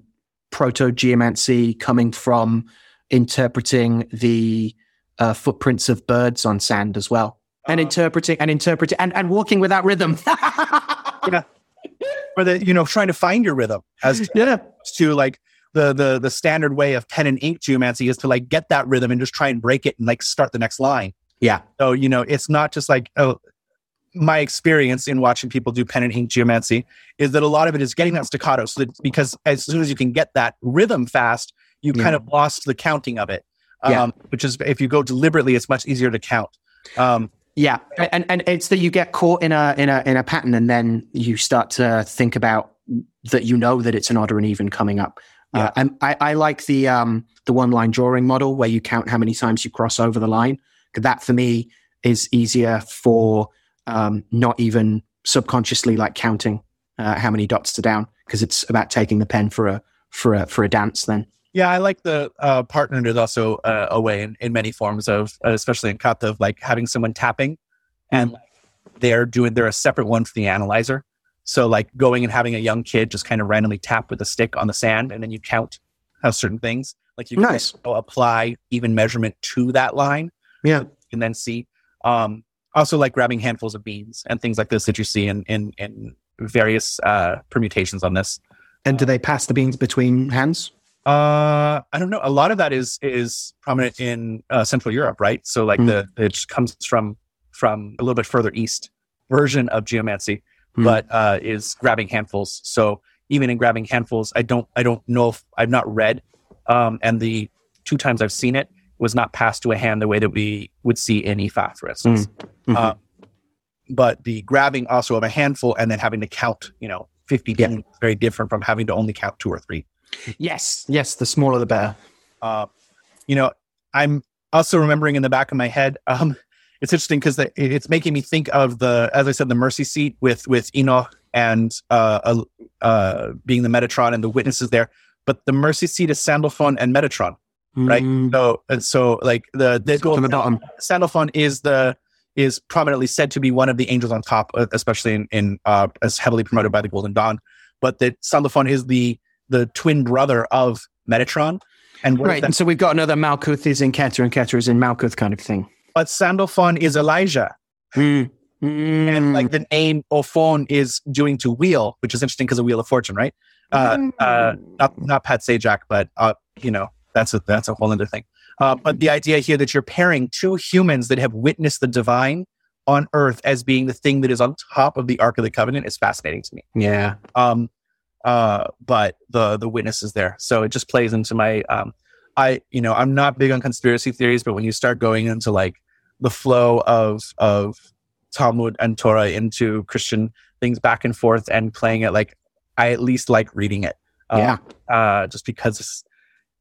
[SPEAKER 1] proto geomancy coming from interpreting the uh, footprints of birds on sand as well, and
[SPEAKER 2] Uh,
[SPEAKER 1] interpreting and interpreting and, and walking without rhythm.
[SPEAKER 2] Yeah, or the you know trying to find your rhythm as
[SPEAKER 1] yeah,
[SPEAKER 2] to like the the the standard way of pen and ink geomancy is to like get that rhythm and just try and break it and like start the next line.
[SPEAKER 1] yeah,
[SPEAKER 2] So you know it's not just like oh my experience in watching people do pen and ink geomancy is that a lot of it is getting that staccato so that because as soon as you can get that rhythm fast you
[SPEAKER 1] Yeah.
[SPEAKER 2] kind of lost the counting of it um,
[SPEAKER 1] Yeah.
[SPEAKER 2] which is if you go deliberately it's much easier to count um,
[SPEAKER 1] yeah, and and it's that you get caught in a in a in a pattern, and then you start to think about that you know that it's an odd or an even coming up.
[SPEAKER 2] Yeah.
[SPEAKER 1] Uh, and I, I like the um the one line drawing model where you count how many times you cross over the line. That for me is easier for um, not even subconsciously like counting uh, how many dots are down because it's about taking the pen for a for a for a dance. Then
[SPEAKER 2] Yeah, I like the uh, partnered is also uh, a way in, in many forms of, uh, especially in kata, of like having someone tapping and like, they're doing, they're a separate one for the analyzer. So like going and having a young kid just kind of randomly tap with a stick on the sand and then you count how certain things like you can
[SPEAKER 1] nice.
[SPEAKER 2] apply even measurement to that line.
[SPEAKER 1] Yeah.
[SPEAKER 2] Can then see. Um, also like grabbing handfuls of beans and things like this that you see in, in, in various uh, permutations on this.
[SPEAKER 1] And do they pass the beans between hands?
[SPEAKER 2] Uh, I don't know. A lot of that is is prominent in uh, Central Europe, right? So like
[SPEAKER 1] Mm.
[SPEAKER 2] the it comes from from a little bit further east version of geomancy,
[SPEAKER 1] Mm.
[SPEAKER 2] but uh, is grabbing handfuls. So even in grabbing handfuls, I don't I don't know if I've not read, um, and the two times I've seen it was not passed to a hand the way that we would see in Ifa, for instance.
[SPEAKER 1] Mhm.
[SPEAKER 2] Uh, but the grabbing also of a handful and then having to count, you know, fifty
[SPEAKER 1] Yeah.
[SPEAKER 2] is very different from having to only count two or three.
[SPEAKER 1] Yes, yes. The smaller the better.
[SPEAKER 2] uh, you know, I'm also remembering in the back of my head. Um, it's interesting because it's making me think of the, as I said, the mercy seat with with Enoch and uh, uh, uh, being the Metatron and the witnesses there. But the mercy seat is Sandalphon and Metatron. Right.
[SPEAKER 1] Mm,
[SPEAKER 2] So and so like the the
[SPEAKER 1] from the bottom.
[SPEAKER 2] Sandalphon is the is prominently said to be one of the angels on top, uh, especially in in uh, as heavily promoted by the Golden Dawn. But that Sandalphon is the the twin brother of Metatron. And
[SPEAKER 1] Right.
[SPEAKER 2] that
[SPEAKER 1] And so we've got another Malkuth is in Keter and Keter is in Malkuth kind of thing.
[SPEAKER 2] but Sandalphon is Elijah.
[SPEAKER 1] Mm.
[SPEAKER 2] And
[SPEAKER 1] Mm.
[SPEAKER 2] like the name Ophon is doing to wheel, which is interesting because of Wheel of Fortune, right? Uh, uh, not not Pat Sajak, but uh, you know that's a that's a whole other thing. Uh, but the idea here that you're pairing two humans that have witnessed the divine on Earth as being the thing that is on top of the Ark of the Covenant is fascinating to me.
[SPEAKER 1] Yeah.
[SPEAKER 2] Um, uh, but the the witness is there, so it just plays into my. Um, I you know I'm not big on conspiracy theories, but when you start going into like the flow of of Talmud and Torah into Christian things back and forth and playing it, like I at least like reading it. Uh,
[SPEAKER 1] yeah.
[SPEAKER 2] Uh, just because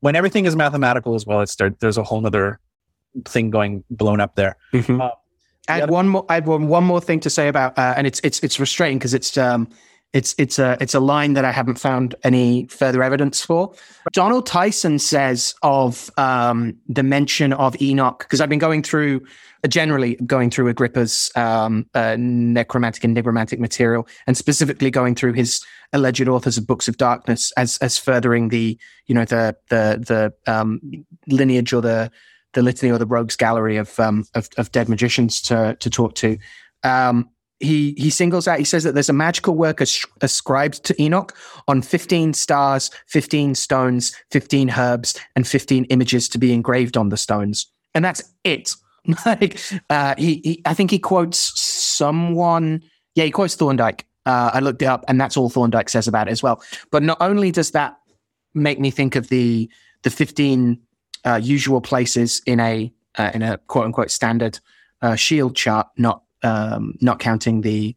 [SPEAKER 2] when everything is mathematical as well, it's there, there's a whole other thing going blown up there.
[SPEAKER 1] Mm-hmm. Uh, I had one more. I had one, one more thing to say about, uh, and it's it's it's frustrating because it's um it's it's a it's a line that I haven't found any further evidence for. Donald Tyson says of um, the mention of Enoch because I've been going through uh, generally going through Agrippa's um, uh, necromantic and nigromantic material, and specifically going through his alleged authors of books of darkness as as furthering the you know the the the um, lineage or the the litany or the rogues gallery of um, of, of dead magicians to to talk to. Um, he he singles out. He says that there's a magical work as, ascribed to Enoch on 15 stars, 15 stones, 15 herbs, and 15 images to be engraved on the stones, and that's it. like uh, he, he, I think he quotes someone. Yeah, he quotes Thorndike. Uh, I looked it up, and that's all Thorndike says about it as well. But not only does that make me think of the the 15 uh, usual places in a uh, in a quote unquote standard uh, shield chart, not um, not counting the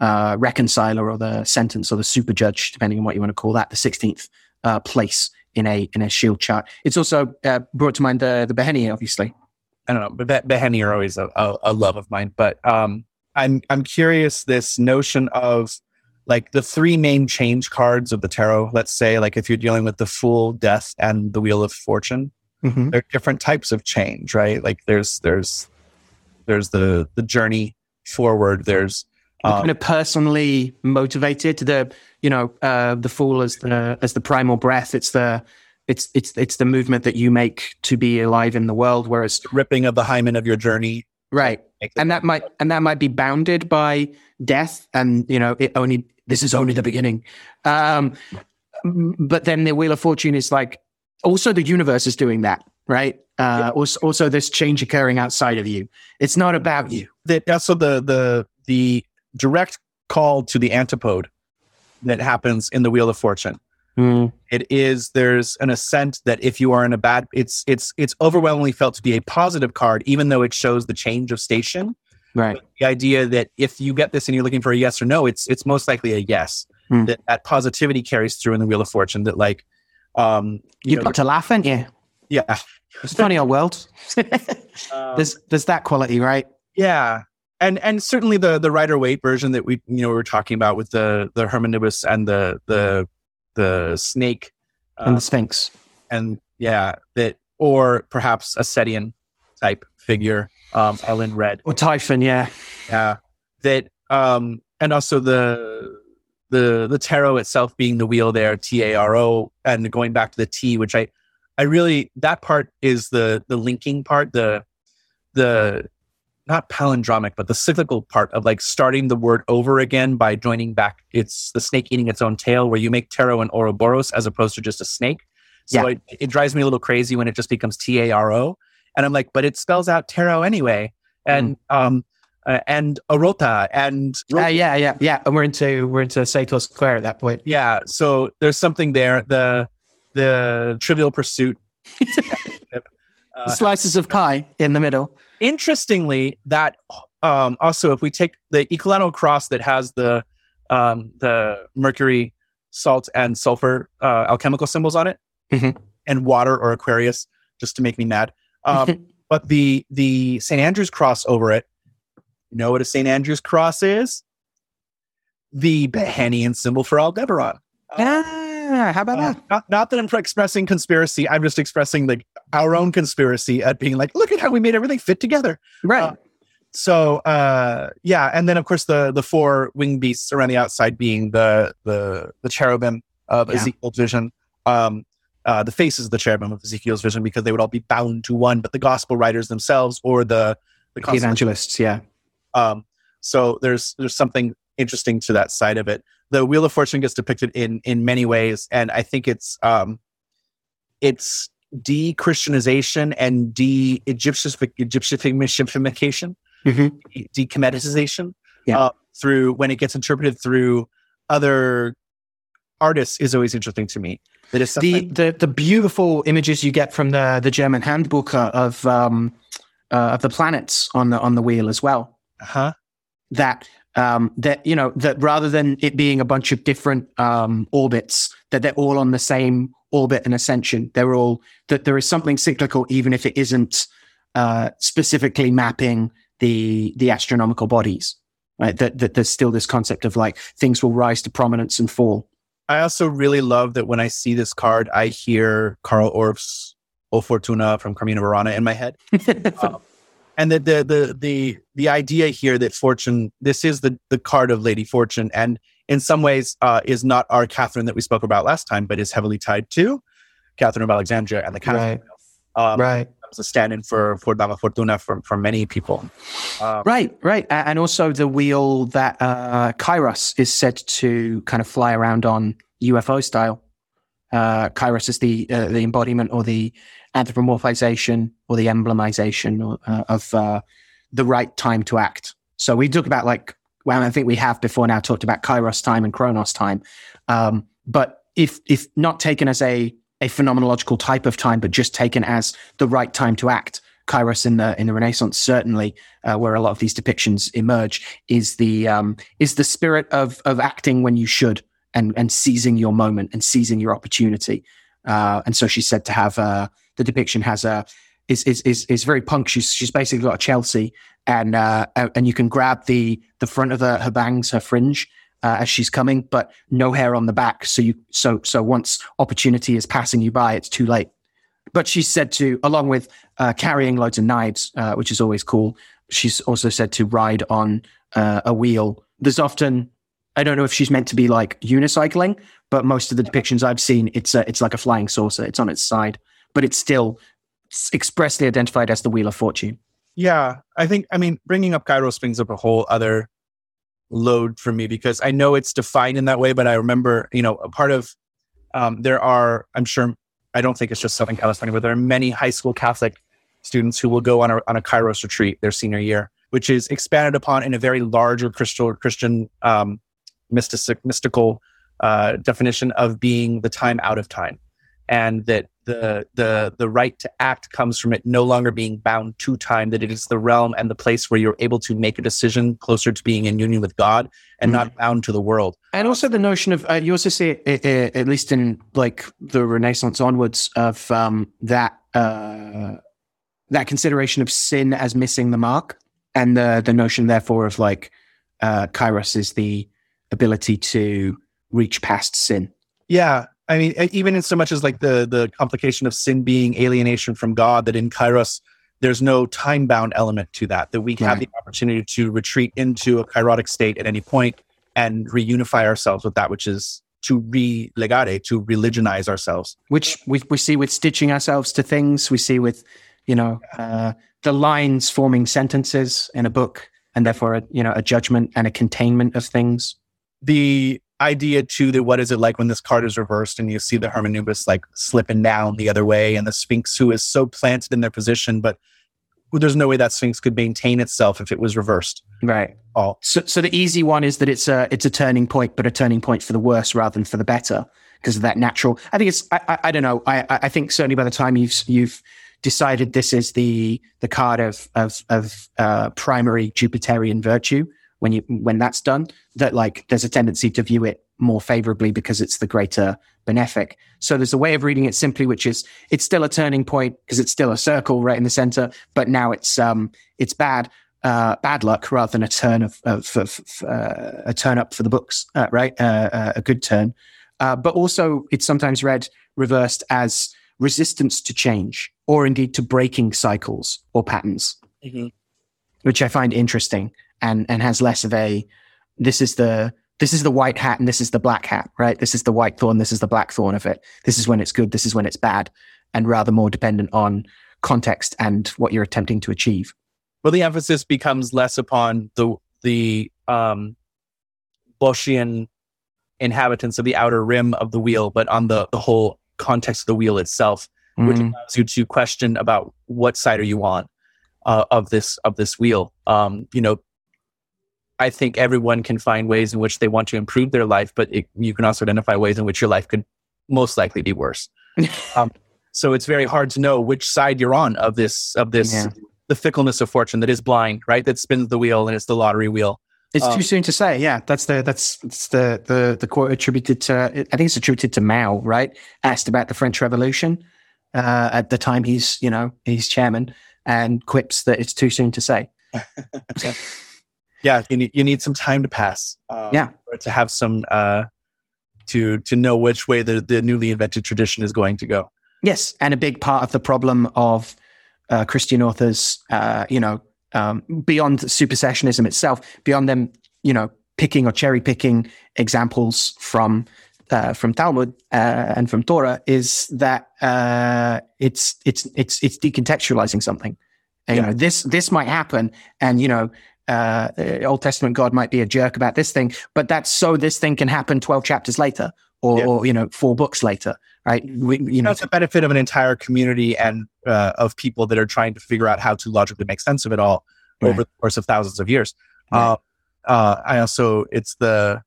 [SPEAKER 1] uh, reconciler or the sentence or the super judge, depending on what you want to call that, the 16th uh, place in a in a shield chart. It's also uh, brought to mind the the Beheni, obviously.
[SPEAKER 2] I don't know, but Beheni are always a, a, a, love of mine. But um, I'm I'm curious this notion of like the three main change cards of the tarot. Let's say like if you're dealing with the Fool, Death, and the Wheel of Fortune, mm-hmm. there are different types of change, right? Like there's there's there's the the journey forward. There's
[SPEAKER 1] um, kind of personally motivated. The you know uh, the fool as the as the primal breath. It's the it's it's it's the movement that you make to be alive in the world. Whereas
[SPEAKER 2] ripping of the hymen of your journey,
[SPEAKER 1] right? And that might and that might be bounded by death, and you know it only this is only the beginning. Um, but then the wheel of fortune is like also the universe is doing that, right? Uh, also, also this change occurring outside of you. It's not about you.
[SPEAKER 2] That also the the the direct call to the antipode that happens in the Wheel of Fortune. Mm. It is there's an ascent that if you are in a bad, it's it's it's overwhelmingly felt to be a positive card, even though it shows the change of station.
[SPEAKER 1] Right. But
[SPEAKER 2] the idea that if you get this and you're looking for a yes or no, it's it's most likely a yes. Mm. That that positivity carries through in the Wheel of Fortune. That like, um,
[SPEAKER 1] you, you know, got to laugh, ain't you?
[SPEAKER 2] Yeah,
[SPEAKER 1] it's funny old world. um, there's there's that quality, right?
[SPEAKER 2] Yeah, and and certainly the the Rider Waite version that we you know we were talking about with the the Hermanubis and the the the snake
[SPEAKER 1] uh, and the Sphinx,
[SPEAKER 2] and yeah, that or perhaps a Setian type figure, um, Ellen Red.
[SPEAKER 1] Or Typhon, yeah,
[SPEAKER 2] yeah, that um, and also the the the tarot itself being the wheel there, T A R O, and going back to the T, which I I really that part is the the linking part, the the not palindromic, but the cyclical part of like starting the word over again by joining back. It's the snake eating its own tail, where you make taro and Ouroboros as opposed to just a snake. So yeah. it, it drives me a little crazy when it just becomes T A R O, and I'm like, but it spells out taro anyway, and mm. um. Uh, and Arota and
[SPEAKER 1] uh, yeah, yeah, yeah, and we're into we're into Sator Square at that point.
[SPEAKER 2] Yeah, so there's something there. The the Trivial Pursuit.
[SPEAKER 1] uh, Slices of pie in the middle.
[SPEAKER 2] Interestingly, that um, also, if we take the Ecolano cross that has the um, the mercury, salt, and sulfur uh, alchemical symbols on it, mm-hmm. and water or Aquarius, just to make me mad. Um, but the the St. Andrew's cross over it, you know what a St. Andrew's cross is? The Behenian symbol for Aldebaran.
[SPEAKER 1] Ah yeah, how about uh, that?
[SPEAKER 2] Not, not, that I'm expressing conspiracy. I'm just expressing like our own conspiracy at being like, look at how we made everything fit together.
[SPEAKER 1] Right. Uh,
[SPEAKER 2] so uh, yeah, and then of course the the four winged beasts around the outside being the the the cherubim of yeah. Ezekiel's vision. Um, uh, the faces of the cherubim of Ezekiel's vision because they would all be bound to one, but the gospel writers themselves or the
[SPEAKER 1] the, evangelists, yeah.
[SPEAKER 2] Um, so there's there's something interesting to that side of it the Wheel of Fortune gets depicted in in many ways, and I think it's um, it's de-Christianization and de-Egyptification,
[SPEAKER 1] Mhm.
[SPEAKER 2] decometization
[SPEAKER 1] Yeah.
[SPEAKER 2] uh, through when it gets interpreted through other artists is always interesting to me. That is
[SPEAKER 1] the, the the beautiful images you get from the the German handbook uh, of um, uh, of the planets on the on the wheel as well.
[SPEAKER 2] huh?
[SPEAKER 1] That um, that you know that rather than it being a bunch of different um, orbits, that they're all on the same orbit and ascension. They're all that there is something cyclical, even if it isn't uh, specifically mapping the the astronomical bodies. Right? That, that there's still this concept of like things will rise to prominence and fall.
[SPEAKER 2] I also really love that when I see this card, I hear carl Orff's O Fortuna from Carmina Burana in my head. Um, and the, the the the the idea here that fortune this is the the card of lady fortune and in some ways uh, is not our catherine that we spoke about last time but is heavily tied to catherine of alexandria and the catherine um,
[SPEAKER 1] right.
[SPEAKER 2] a stand-in for for dama fortuna for, for many people um,
[SPEAKER 1] Right, right, and also the wheel that uh, Kairos is said to kind of fly around on UFO style. Uh, Kairos is the uh, the embodiment or the anthropomorphization or the emblemization uh, of uh, the right time to act. So we talk about like, well, I think we have before now talked about Kairos time and Chronos time, um, but if if not taken as a a phenomenological type of time, but just taken as the right time to act, Kairos in the in the Renaissance certainly uh, where a lot of these depictions emerge is the um, is the spirit of of acting when you should and and seizing your moment and seizing your opportunity. Uh, and so she's said to have uh, the depiction has a is is is is very punk. She's she's basically got a Chelsea and uh, and you can grab the the front of her, her bangs, her fringe. Uh, as she's coming, but no hair on the back. So you, so, so once opportunity is passing you by, it's too late. But she's said to, along with uh, carrying loads of knives, uh, which is always cool. She's also said to ride on uh, a wheel. There's often, I don't know if she's meant to be like unicycling, but most of the depictions I've seen, it's a, it's like a flying saucer. It's on its side, but it's still expressly identified as the Wheel of Fortune.
[SPEAKER 2] yeah i think i mean bringing up kairos brings up a whole other load for me because i know it's defined in that way but i remember you know a part of um, there are i'm sure i don't think it's just southern california but there are many high school catholic students who will go on a, on a kairos retreat their senior year which is expanded upon in a very larger christian christian um, mystic, mystical uh, definition of being the time out of time and that the the the right to act comes from it no longer being bound to time that it is the realm and the place where you're able to make a decision closer to being in union with god and not bound to the world.
[SPEAKER 1] And also the notion of uh, you also uh, uh, at least in like the Renaissance onwards of um, that uh, that consideration of sin as missing the mark, and the the notion therefore of like uh, Kairos is the ability to reach past sin.
[SPEAKER 2] yeah i mean even in so much as like the the complication of sin being alienation from god that in kairos there's no time bound element to that that we have the opportunity to retreat into a kairotic state at any point and reunify ourselves with that which is to relegare to religionize ourselves
[SPEAKER 1] which we, we see with stitching ourselves to things. We see with, you know, uh, the lines forming sentences in a book, and therefore, a, you know, a judgment and a containment of things.
[SPEAKER 2] the idea too that what is it like when this card is reversed and you see the Hermanubis like slipping down the other way and the Sphinx who is so planted in their position, but there's no way that Sphinx could maintain itself if it was reversed.
[SPEAKER 1] Right.
[SPEAKER 2] All
[SPEAKER 1] So, so the easy one is that it's a it's a turning point, but a turning point for the worse rather than for the better because of that natural. I think it's. I, I, I don't know. I I I think certainly by the time you've you've decided this is the the card of of of uh, primary Jupiterian virtue when you when that's done, that like there's a tendency to view it more favorably because it's the greater benefic. So there's a way of reading it simply, which is it's still a turning point because it's still a circle right in the center, but now it's um it's bad uh, bad luck rather than a turn of, of, of uh, a turn up for the books, uh, right? Uh, uh, a good turn. Uh, but also, it's sometimes read reversed as resistance to change, or indeed to breaking cycles or patterns, which I find interesting and and has less of a this is the this is the white hat and this is the black hat, right? This is the white thorn, this is the black thorn of it. This is when it's good, this is when it's bad, and rather more dependent on context and what you're attempting to achieve.
[SPEAKER 2] Well, the emphasis becomes less upon the the um, Boschian inhabitants of the outer rim of the wheel, but on the, the whole context of the wheel itself, which
[SPEAKER 1] Mm.
[SPEAKER 2] allows you to question about what side are you on uh, of this of this wheel. Um, you know, I think everyone can find ways in which they want to improve their life, but it, you can also identify ways in which your life could most likely be worse. um, so it's very hard to know which side you're on of this of this
[SPEAKER 1] Yeah.
[SPEAKER 2] the fickleness of fortune that is blind, right? That spins the wheel and it's the lottery wheel.
[SPEAKER 1] It's
[SPEAKER 2] Um,
[SPEAKER 1] too soon to say. Yeah, that's the that's, that's the the the quote attributed to. I think it's attributed to Mao, right? Asked about the French Revolution uh, at the time he's you know he's chairman, and quips that it's too soon to say.
[SPEAKER 2] Yeah, you need you need some time to pass. Um,
[SPEAKER 1] Yeah.
[SPEAKER 2] to have some uh, to to know which way the the newly invented tradition is going to go.
[SPEAKER 1] Yes, and a big part of the problem of uh, Christian authors, uh, you know, um, beyond supersessionism itself, beyond them, you know, picking or cherry picking examples from uh, from Talmud uh, and from Torah, is that uh, it's it's it's it's decontextualizing something. And,
[SPEAKER 2] Yeah.
[SPEAKER 1] You know, this this might happen, and you know. Uh, Old Testament God might be a jerk about this thing, but that's so this thing can happen twelve chapters later, or,
[SPEAKER 2] Yeah.
[SPEAKER 1] or you know, four books later, right? We, you
[SPEAKER 2] know, it's a benefit of an entire community and uh, of people that are trying to figure out how to logically make sense of it all
[SPEAKER 1] Right.
[SPEAKER 2] over the course of thousands of years.
[SPEAKER 1] Right.
[SPEAKER 2] Uh, uh, I also, it's the,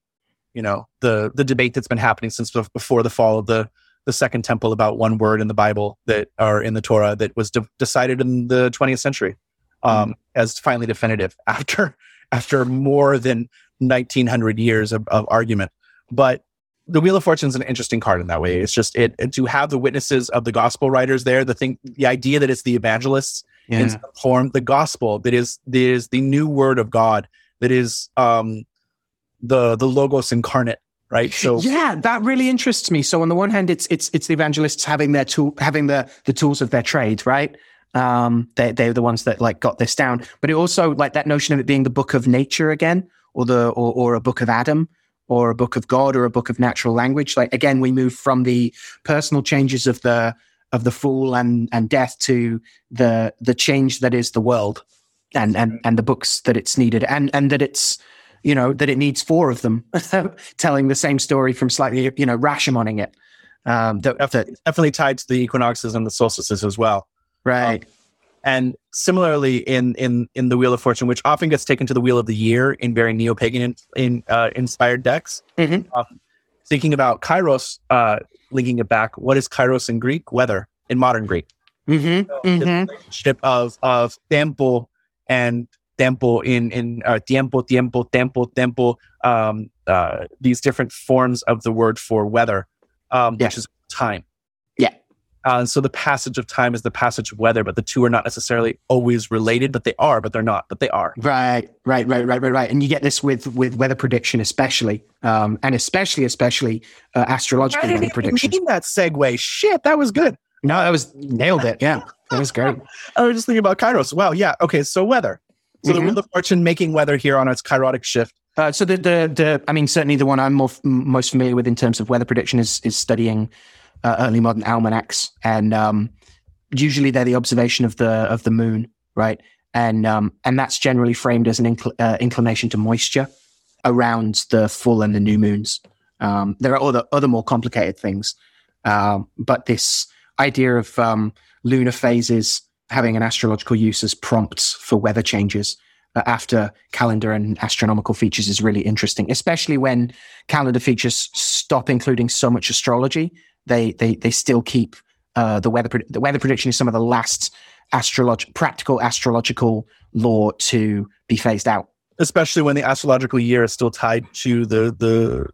[SPEAKER 2] you know, the the debate that's been happening since before the fall of the the Second Temple about one word in the Bible that are in the Torah that was de- decided in the 20th century um, as finally definitive after after more than 1900 years of, of argument. But the Wheel of Fortune is an interesting card in that way. It's just it, it- to have the witnesses of the gospel writers there. The thing, the idea that it's the evangelists in some form, the gospel that is that is the new word of God that is um the the logos incarnate, right? So
[SPEAKER 1] yeah, that really interests me. So on the one hand, it's it's it's the evangelists having their tool, having the the tools of their trade, right? Um, they they're the ones that like got this down. But it also like that notion of it being the book of nature again, or the or, or a book of Adam, or a book of God, or a book of natural language. Like again, we move from the personal changes of the of the fool and and death to the the change that is the world, and and and the books that it's needed, and and that it's you know that it needs four of them telling the same story from slightly you know Rashomoning it um that
[SPEAKER 2] definitely, definitely tied to the equinoxes and the solstices as well.
[SPEAKER 1] Right
[SPEAKER 2] And similarly, in in in the Wheel of Fortune, which often gets taken to the Wheel of the Year in very neo pagan in, in, uh, inspired decks,
[SPEAKER 1] Mhm.
[SPEAKER 2] um, thinking about Kairos, uh, linking it back. What is Kairos in Greek? Weather in modern Greek.
[SPEAKER 1] mm-hmm,
[SPEAKER 2] the
[SPEAKER 1] mm-hmm.
[SPEAKER 2] relationship of of tempo and tempo in in uh, tiempo tiempo tempo tempo um uh these different forms of the word for weather um
[SPEAKER 1] Yeah.
[SPEAKER 2] which is time. Uh, and so the passage of time is the passage of weather but the two are not necessarily always related but they are but they're not but they are.
[SPEAKER 1] Right right right right right right. And you get this with with weather prediction especially um and especially especially uh, astrological weather predictions.
[SPEAKER 2] mean that segue? Shit that was good.
[SPEAKER 1] No that was nailed it. Yeah that was great.
[SPEAKER 2] I was just thinking about kairos. Wow yeah okay so weather. So the
[SPEAKER 1] Mhm.
[SPEAKER 2] wheel of fortune making weather here on its kairotic shift.
[SPEAKER 1] Uh, so the, the the I mean certainly the one I'm more, most familiar with in terms of weather prediction is is studying uh, early modern almanacs, and um, usually they're the observation of the of the moon, right? And um, and that's generally framed as an incl- uh, inclination to moisture around the full and the new moons. Um, there are other other more complicated things, um, but this idea of um, lunar phases having an astrological use as prompts for weather changes uh, after calendar and astronomical features is really interesting, especially when calendar features stop including so much astrology. They they they still keep uh, the weather. The weather prediction is some of the last astrolog- practical astrological law to be phased out.
[SPEAKER 2] especially when the astrological year is still tied to the the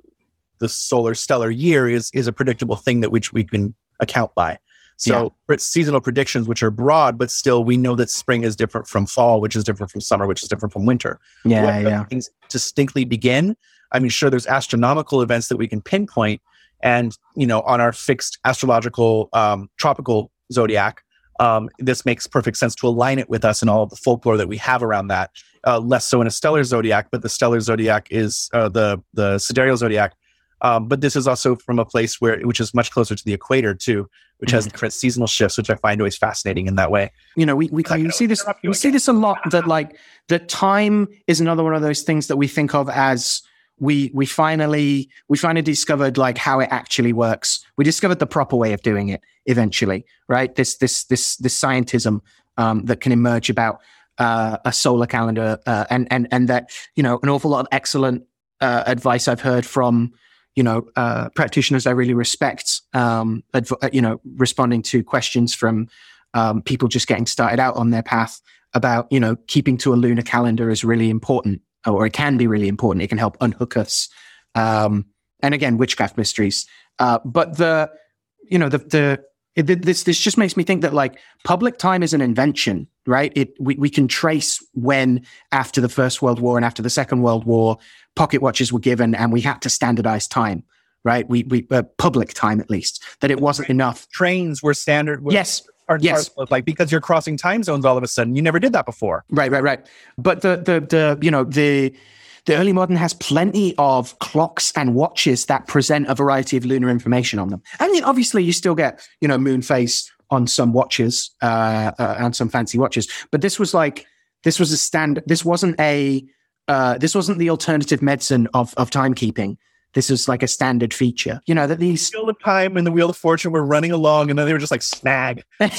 [SPEAKER 2] the solar stellar year is is a predictable thing that which we can account by. So its seasonal predictions, which are broad, but still we know that spring is different from fall, which is different from summer, which is different from winter.
[SPEAKER 1] Yeah, yeah,
[SPEAKER 2] Things distinctly begin. I mean, sure, there's astronomical events that we can pinpoint, and you know, on our fixed astrological um, tropical zodiac, um, this makes perfect sense to align it with us and all of the folklore that we have around that. Uh, less so in a stellar zodiac, but the stellar zodiac is uh, the the sidereal zodiac. Um, but this is also from a place where, which is much closer to the equator too, which has different seasonal shifts, which I find always fascinating in that way.
[SPEAKER 1] you know, we we,
[SPEAKER 2] I
[SPEAKER 1] we see this we see this a lot. That like that time is another one of those things that we think of as we we finally we finally discovered like how it actually works. We discovered the proper way of doing it eventually, right? This this this this scientism um, that can emerge about uh, a solar calendar, uh, and and and that you know an awful lot of excellent uh, advice I've heard from you know uh, practitioners I really respect. Um, adv- uh, you know, responding to questions from um, people just getting started out on their path about you know keeping to a lunar calendar is really important, or it can be really important. It can help unhook us. Um, and again, witchcraft mysteries. Uh, but the you know the the it, this this just makes me think that like public time is an invention, right? It we, we can trace when after the First World War and after the Second World War, pocket watches were given, and we had to standardize time, right? We we uh, public time at least that it wasn't enough.
[SPEAKER 2] Trains were standard. Were,
[SPEAKER 1] Yes,
[SPEAKER 2] are,
[SPEAKER 1] yes.
[SPEAKER 2] are- like because you're crossing time zones all of a sudden. You never did that before.
[SPEAKER 1] Right, right, right. But the the the you know the the early modern has plenty of clocks and watches that present a variety of lunar information on them. I mean, obviously, you still get you know moon phase on some watches uh, uh, and some fancy watches, but this was like this was a stand. This wasn't a uh, this wasn't the alternative medicine of of timekeeping. This is like a standard feature. You know that these.
[SPEAKER 2] Wheel of Time and the Wheel of Fortune were running along, and then they were just like snag. I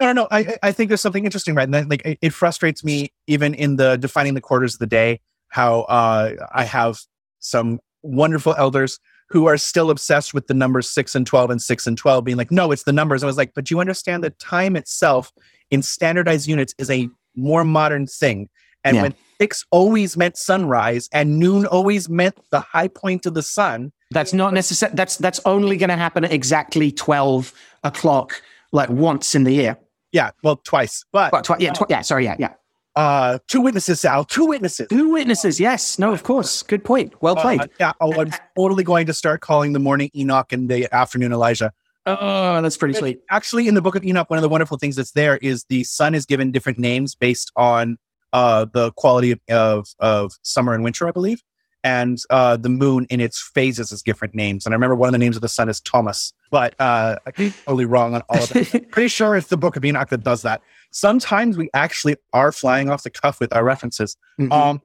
[SPEAKER 2] don't know. I I- think there's something interesting, right? And then, like it, it frustrates me even in the defining the quarters of the day. How uh, I have some wonderful elders who are still obsessed with the numbers six and twelve and six and twelve, being like, no, it's the numbers. I was like, but you understand that time itself in standardized units is a more modern thing, and
[SPEAKER 1] Yeah.
[SPEAKER 2] when six always meant sunrise and noon always meant the high point of the sun.
[SPEAKER 1] That's not necessary. That's that's only going to happen at exactly twelve o'clock, like once in the year.
[SPEAKER 2] Yeah, well, twice, but
[SPEAKER 1] Well, twi- yeah, twi- yeah. Sorry, yeah, yeah.
[SPEAKER 2] uh, two witnesses, Sal, two witnesses.
[SPEAKER 1] Two witnesses. Yes. No. Of course. Good point. Well played.
[SPEAKER 2] Uh, yeah, oh, I'm totally going to start calling the morning Enoch and the afternoon Elijah.
[SPEAKER 1] oh, that's pretty sweet.
[SPEAKER 2] Actually, in the book of Enoch, one of the wonderful things that's there is the sun is given different names based on uh, the quality of, of of summer and winter, I believe, and uh, the moon in its phases is different names. And I remember one of the names of the sun is Thomas, but uh, I'm totally wrong on all of it. Pretty sure it's the book of Enoch that does that. Sometimes we actually are flying off the cuff with our references.
[SPEAKER 1] Mhm.
[SPEAKER 2] Um,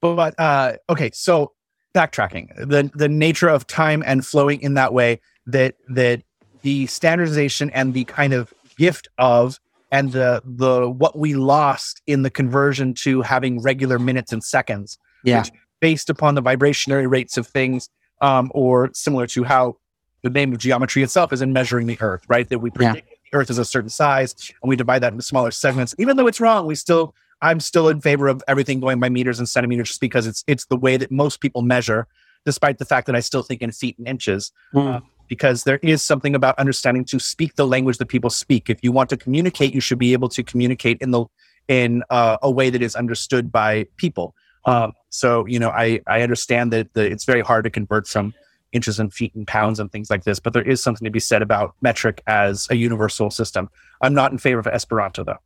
[SPEAKER 2] but uh, okay, so backtracking the the nature of time and flowing in that way that that the standardization and the kind of gift of and the the what we lost in the conversion to having regular minutes and seconds
[SPEAKER 1] yeah.
[SPEAKER 2] based upon the vibrationary rates of things um, or similar to how the name of geometry itself is in measuring the earth right that we
[SPEAKER 1] Yeah.
[SPEAKER 2] predict the earth is a certain size and we divide that into smaller segments even though it's wrong we still i'm still in favor of everything going by meters and centimeters just because it's it's the way that most people measure despite the fact that i still think in feet and inches
[SPEAKER 1] Mm.
[SPEAKER 2] Because there is something about understanding to speak the language that people speak. If you want to communicate, you should be able to communicate in the in uh, a way that is understood by people. Um, so you know, I I understand that the, it's very hard to convert from inches and feet and pounds and things like this, but there is something to be said about metric as a universal system. I'm not in favor of Esperanto though.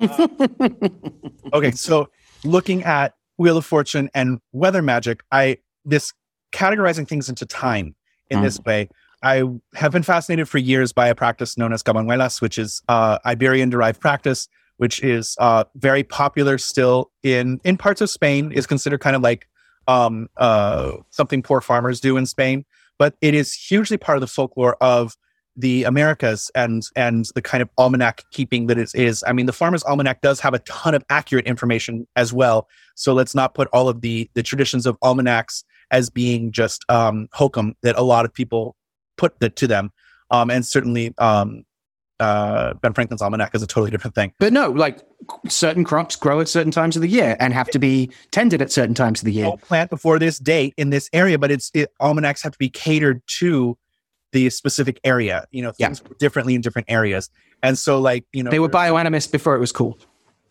[SPEAKER 2] Okay, so looking at Wheel of Fortune and weather magic, I this categorizing things into time in
[SPEAKER 1] Mm.
[SPEAKER 2] this way. I have been fascinated for years by a practice known as Cabañuelas, which is uh, Iberian derived practice, which is uh, very popular still in in parts of Spain. is considered kind of like um, uh, something poor farmers do in Spain, but it is hugely part of the folklore of the Americas and and the kind of almanac keeping that it is. I mean, the Farmer's Almanac does have a ton of accurate information as well. So let's not put all of the the traditions of almanacs as being just um, hokum that a lot of people put that to them. Um, and certainly, um, uh, Ben Franklin's almanac is a totally different thing.
[SPEAKER 1] But no, like certain crops grow at certain times of the year and have to be tended at certain times of the year.
[SPEAKER 2] Don't plant before this date in this area, but it's it, almanacs have to be catered to the specific area. You know, things work differently in different areas. And so, like you know,
[SPEAKER 1] They were bioanimist before it was cool.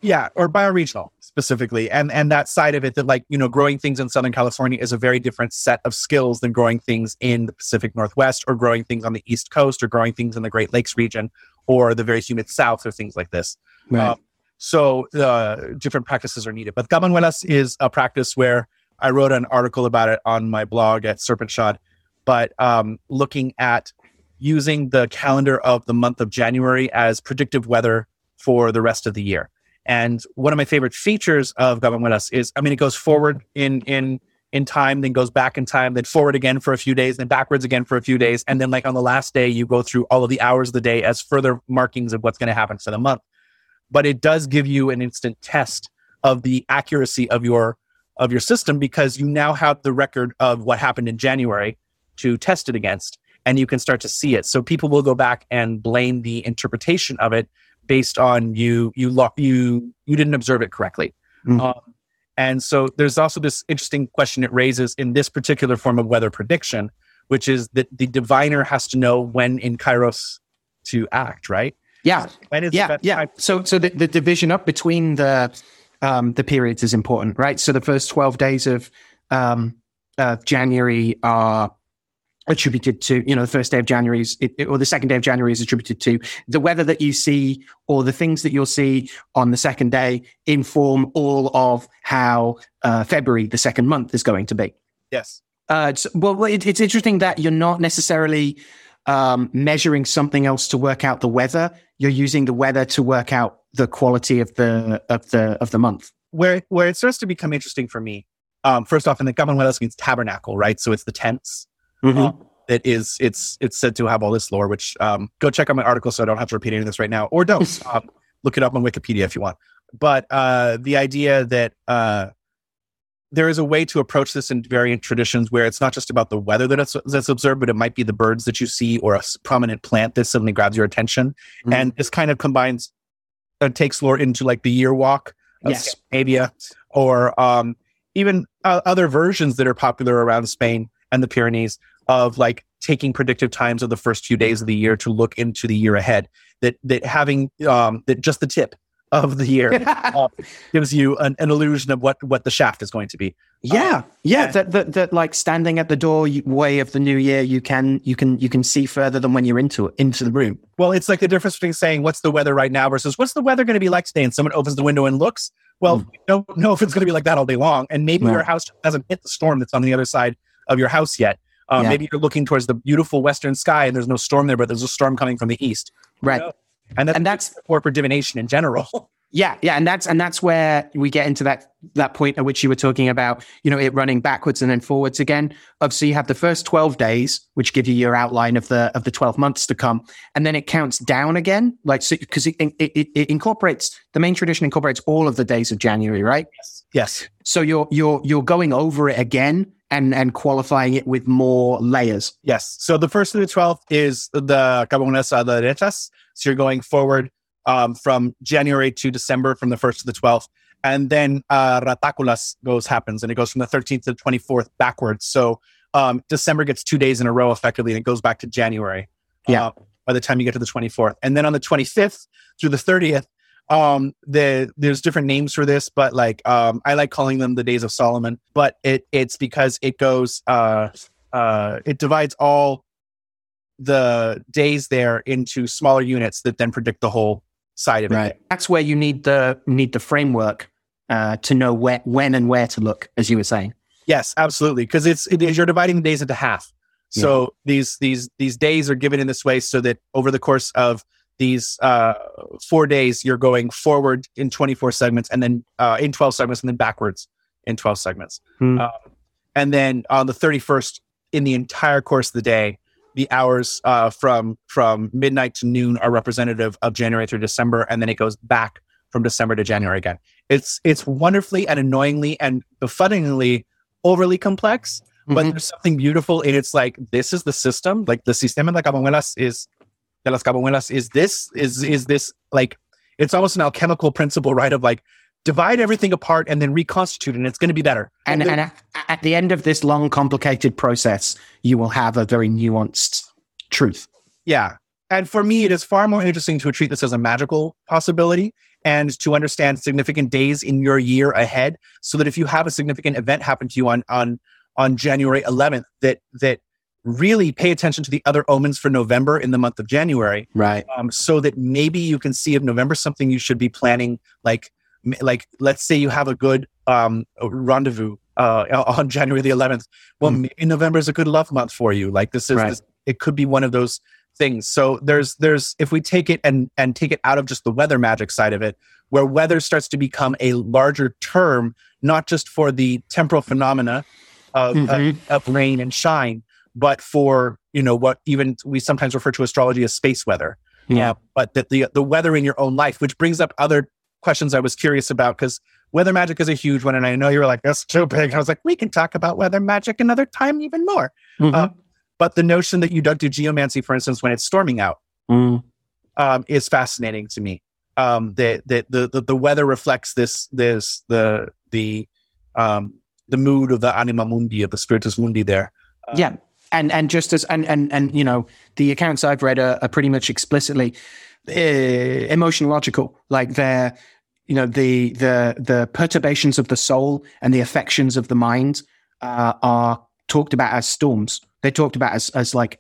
[SPEAKER 2] Yeah, or bioregional specifically, and and that side of it that like you know growing things in Southern California is a very different set of skills than growing things in the Pacific Northwest or growing things on the East Coast or growing things in the Great Lakes region or the very humid South or things like this.
[SPEAKER 1] Right.
[SPEAKER 2] Um, so uh, different practices are needed. But Cabañuelas is a practice where I wrote an article about it on my blog at Serpent Shot. But um, looking at using the calendar of the month of January as predictive weather for the rest of the year. And one of my favorite features of Cabañuelas is, I mean, it goes forward in in in time, then goes back in time, then forward again for a few days, then backwards again for a few days, and then like on the last day, you go through all of the hours of the day as further markings of what's going to happen for the month. But it does give you an instant test of the accuracy of your of your system because you now have the record of what happened in January to test it against and you can start to see it. So people will go back and blame the interpretation of it based on you you lo- you you didn't observe it correctly.
[SPEAKER 1] Mm.
[SPEAKER 2] Um, and so there's also this interesting question it raises in this particular form of weather prediction, which is that the diviner has to know when in Kairos to act, right?
[SPEAKER 1] Yeah.
[SPEAKER 2] When is
[SPEAKER 1] yeah, yeah.
[SPEAKER 2] time-
[SPEAKER 1] So, so the, the division up between the um, the periods is important, right? So the first twelve days of um, uh, January are attributed to, you know, the first day of January is, it, or the second day of January is attributed to the weather that you see, or the things that you'll see on the second day inform all of how uh, February, the second month, is going to be.
[SPEAKER 2] Yes.
[SPEAKER 1] Uh, it's, well, it, it's interesting that you're not necessarily um, measuring something else to work out the weather. You're using the weather to work out the quality of the of the of the month.
[SPEAKER 2] Where where it starts to become interesting for me, um, first off, in the Cabañuelas means tabernacle, right? So it's the tents. Um, it is it's it's said to have all this lore which um, go check out my article so i don't have to repeat any of this right now or don't. Um, look it up on wikipedia if you want. But uh, the idea that uh, there is a way to approach this in variant traditions where it's not just about the weather that it's, that's observed but it might be the birds that you see or a prominent plant that suddenly grabs your attention.
[SPEAKER 1] Mhm.
[SPEAKER 2] and this kind of combines uh, takes lore into like the year walk of
[SPEAKER 1] Yes.
[SPEAKER 2] Scandinavia or um, even uh, other versions that are popular around Spain and the Pyrenees of like taking predictive times of the first few days of the year to look into the year ahead. That that having um, that just the tip of the year uh, gives you an, an illusion of what what the shaft is going to be.
[SPEAKER 1] yeah, yeah.
[SPEAKER 2] yeah.
[SPEAKER 1] That, that that like standing at the doorway of the new year, you can you can you can see further than when you're into it into the room.
[SPEAKER 2] Well, it's like the difference between saying what's the weather right now versus what's the weather going to be like today, and someone opens the window and looks. Well, you don't know if it's going to be like that all day long, and maybe
[SPEAKER 1] No.
[SPEAKER 2] your house hasn't hit the storm that's on the other side of your house yet. Uh,
[SPEAKER 1] Yeah.
[SPEAKER 2] Maybe you're looking towards the beautiful western sky, and there's no storm there, but there's a storm coming from the east.
[SPEAKER 1] Right.
[SPEAKER 2] knows? And that's,
[SPEAKER 1] And that's
[SPEAKER 2] for divination in general.
[SPEAKER 1] Yeah, yeah, and that's and that's where we get into that that point at which you were talking about, you know, it running backwards and then forwards again. Obviously, you have the first twelve days, which give you your outline of the of the twelve months to come, and then it counts down again, like so because it, it it it incorporates the main tradition incorporates all of the days of January, right?
[SPEAKER 2] yes. Yes.
[SPEAKER 1] So you're you're you're going over it again and and qualifying it with more layers.
[SPEAKER 2] Yes. So the first to the 12th is the Cabones a derechas. So you're going forward um, from January to December from the 1st to the 12th. And then uh, Rataculas goes happens and it goes from the 13th to the 24th backwards. So um, December gets two days in a row effectively and it goes back to January.
[SPEAKER 1] Yeah.
[SPEAKER 2] uh, by the time you get to the 24th. And then on the 25th through the 30th, um the there's different names for this but like um i like calling them the days of solomon but it it's because it goes uh uh it divides all the days there into smaller units that then predict the whole side of it.
[SPEAKER 1] That's where you need the need the framework uh, to know where when and where to look, as you were saying.
[SPEAKER 2] yes absolutely. Because it's it is you're dividing the days into half. So these these these days are given in this way so that over the course of these uh four days you're going forward in 24 segments and then uh in 12 segments and then backwards in 12 segments.
[SPEAKER 1] Hmm.
[SPEAKER 2] Um, and then on the 31st in the entire course of the day the hours uh, from from midnight to noon are representative of january through december and then it goes back from december to january again it's it's wonderfully and annoyingly and befuddlingly overly complex but
[SPEAKER 1] Mhm.
[SPEAKER 2] there's something beautiful in it's like this is the system like the sistema de cabañuelas is de las cabañuelas is this is is this like it's almost an alchemical principle right of like divide everything apart and then reconstitute and it's going to be better
[SPEAKER 1] and and at, at the end of this long, complicated process, you will have a very nuanced truth.
[SPEAKER 2] Yeah. And for me, it is far more interesting to treat this as a magical possibility and to understand significant days in your year ahead so that if you have a significant event happen to you on on on January 11th that that really pay attention to the other omens for November in the month of January
[SPEAKER 1] Right.
[SPEAKER 2] um, so that maybe you can see if November something you should be planning like like let's say you have a good um rendezvous uh on January the 11th well
[SPEAKER 1] Mm.
[SPEAKER 2] maybe November is a good love month for you like this is
[SPEAKER 1] Right.
[SPEAKER 2] this, it could be one of those things so there's there's if we take it and and take it out of just the weather magic side of it where weather starts to become a larger term, not just for the temporal phenomena of,
[SPEAKER 1] Mhm.
[SPEAKER 2] of, of rain and shine, but for you know what even we sometimes refer to astrology as space weather.
[SPEAKER 1] Yeah.
[SPEAKER 2] Uh, but that the the weather in your own life, which brings up other questions I was curious about because weather magic is a huge one, and I know you were like, "That's too big." I was like, "We can talk about weather magic another time, even more."
[SPEAKER 1] Mhm.
[SPEAKER 2] Uh, But the notion that you don't do geomancy, for instance, when it's storming out,
[SPEAKER 1] Mm.
[SPEAKER 2] um, is fascinating to me. Um, that the, the the the weather reflects this this the the um, the mood of the anima mundi of the spiritus mundi there. Uh,
[SPEAKER 1] yeah and and just as and and and you know the accounts i've read are, are pretty much explicitly uh, emotionological like they're you know the the the perturbations of the soul and the affections of the mind uh, are talked about as storms they're talked about as as like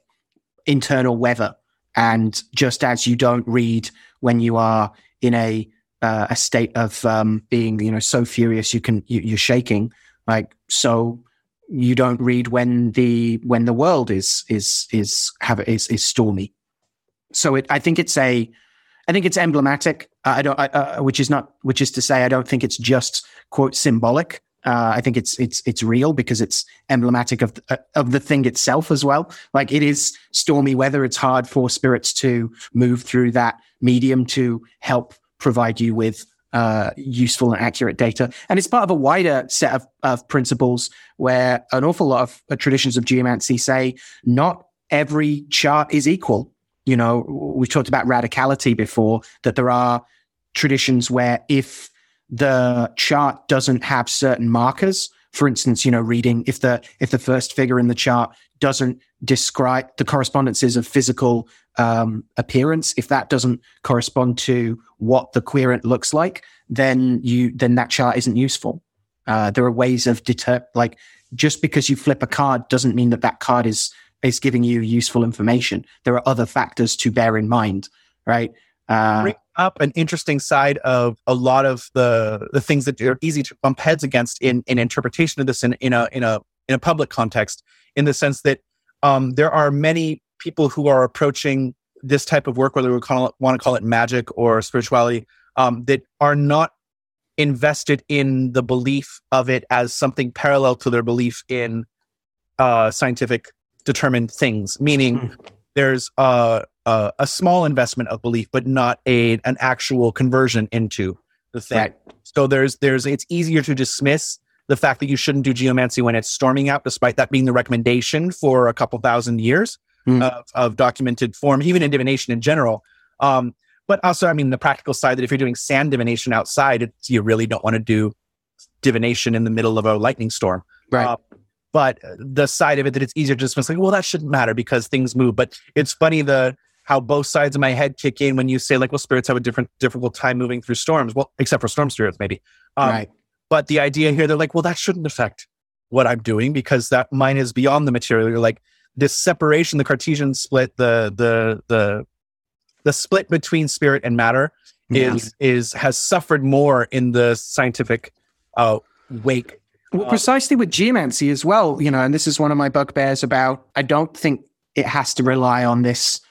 [SPEAKER 1] internal weather and just as you don't read when you are in a uh, a state of um, being you know so furious you can you, you're shaking like so you don't read when the when the world is is is have is is stormy. So it, I think it's a, I think it's emblematic. Uh, I don't, I, uh, which is not, which is to say, I don't think it's just quote symbolic. Uh, I think it's it's it's real because it's emblematic of the, uh, of the thing itself as well. Like it is stormy weather. It's hard for spirits to move through that medium to help provide you with uh, useful and accurate data. And it's part of a wider set of, of principles where an awful lot of uh, traditions of geomancy say not every chart is equal. You know, we talked about radicality before, that there are traditions where if the chart doesn't have certain markers, for instance, you know, reading if the if the first figure in the chart doesn't describe the correspondences of physical um, appearance, if that doesn't correspond to what the querent looks like, then you then that chart isn't useful. Uh, there are ways of deter like just because you flip a card doesn't mean that that card is is giving you useful information. There are other factors to bear in mind, right? Uh,
[SPEAKER 2] bring up an interesting side of a lot of the the things that are easy to bump heads against in in interpretation of this in, in a in a in a public context in the sense that um, there are many people who are approaching this type of work whether we it, want to call it magic or spirituality um, that are not invested in the belief of it as something parallel to their belief in uh, scientific determined things meaning there's a, a a small investment of belief, but not a an actual conversion into the thing.
[SPEAKER 1] right.
[SPEAKER 2] So there's there's it's easier to dismiss the fact that you shouldn't do geomancy when it's storming out, despite that being the recommendation for a couple thousand years
[SPEAKER 1] Mm.
[SPEAKER 2] of, of documented form, even in divination in general. Um, but also, I mean, the practical side that if you're doing sand divination outside, it's, you really don't want to do divination in the middle of a lightning storm.
[SPEAKER 1] Right.
[SPEAKER 2] Uh, but the side of it that it's easier to dismiss, like, well, that shouldn't matter because things move. But it's funny the how both sides of my head kick in when you say like, well, spirits have a different difficult time moving through storms. Well, except for storm spirits, maybe. Um,
[SPEAKER 1] right.
[SPEAKER 2] But the idea here, they're like, well, that shouldn't affect what I'm doing because that mine is beyond the material. You're like this separation, the Cartesian split, the the the the split between spirit and matter
[SPEAKER 1] Yeah.
[SPEAKER 2] is is has suffered more in the scientific uh, wake.
[SPEAKER 1] Well,
[SPEAKER 2] Uh,
[SPEAKER 1] precisely with geomancy as well, you know, and this is one of my bugbears about I don't think it has to rely on this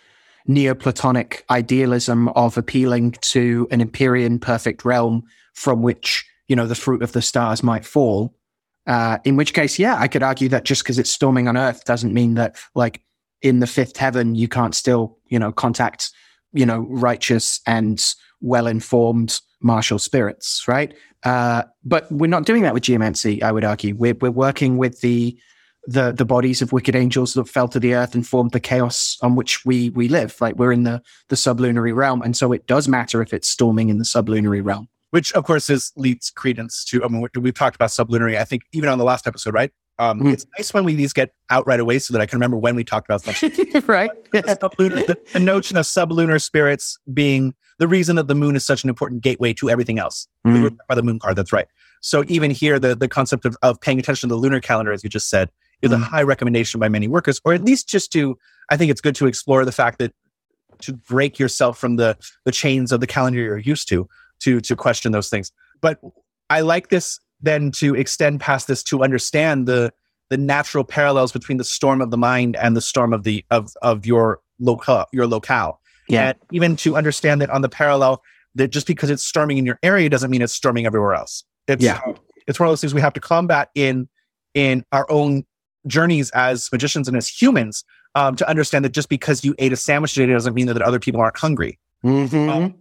[SPEAKER 1] Neoplatonic idealism of appealing to an Empyrean perfect realm from which, you know, the fruit of the stars might fall. Uh, in which case, yeah, I could argue that just because it's storming on Earth doesn't mean that, like, in the fifth heaven, you can't still, you know, contact, you know, righteous and well informed martial spirits, right? Uh, but we're not doing that with geomancy. I would argue we're we're working with the the the bodies of wicked angels that fell to the earth and formed the chaos on which we we live. Like we're in the the sublunary realm, and so it does matter if it's storming in the sublunary realm.
[SPEAKER 2] Which of course is leads credence to. I mean, we- we've talked about sublunary. I think even on the last episode, right? Um,
[SPEAKER 1] Mhm.
[SPEAKER 2] It's nice when we these get out right away so that I can remember when we talked about them.
[SPEAKER 1] right?
[SPEAKER 2] the, sublunar, the, the notion of sublunar spirits being the reason that the moon is such an important gateway to everything else. We were
[SPEAKER 1] Mm.
[SPEAKER 2] by the moon card. That's right. So even here, the, the concept of, of paying attention to the lunar calendar, as you just said, is a
[SPEAKER 1] Mm.
[SPEAKER 2] high recommendation by many workers, or at least just to, I think it's good to explore the fact that to break yourself from the, the chains of the calendar you're used to, to, to question those things. But I like this then to extend past this to understand the, the natural parallels between the storm of the mind and the storm of the, of, of your local, your locale
[SPEAKER 1] Yeah.
[SPEAKER 2] and even to understand that on the parallel that just because it's storming in your area doesn't mean it's storming everywhere else. It's
[SPEAKER 1] Yeah.
[SPEAKER 2] it's one of those things we have to combat in in our own journeys as magicians and as humans um, to understand that just because you ate a sandwich today doesn't mean that other people aren't hungry.
[SPEAKER 1] Mhm.
[SPEAKER 2] Um,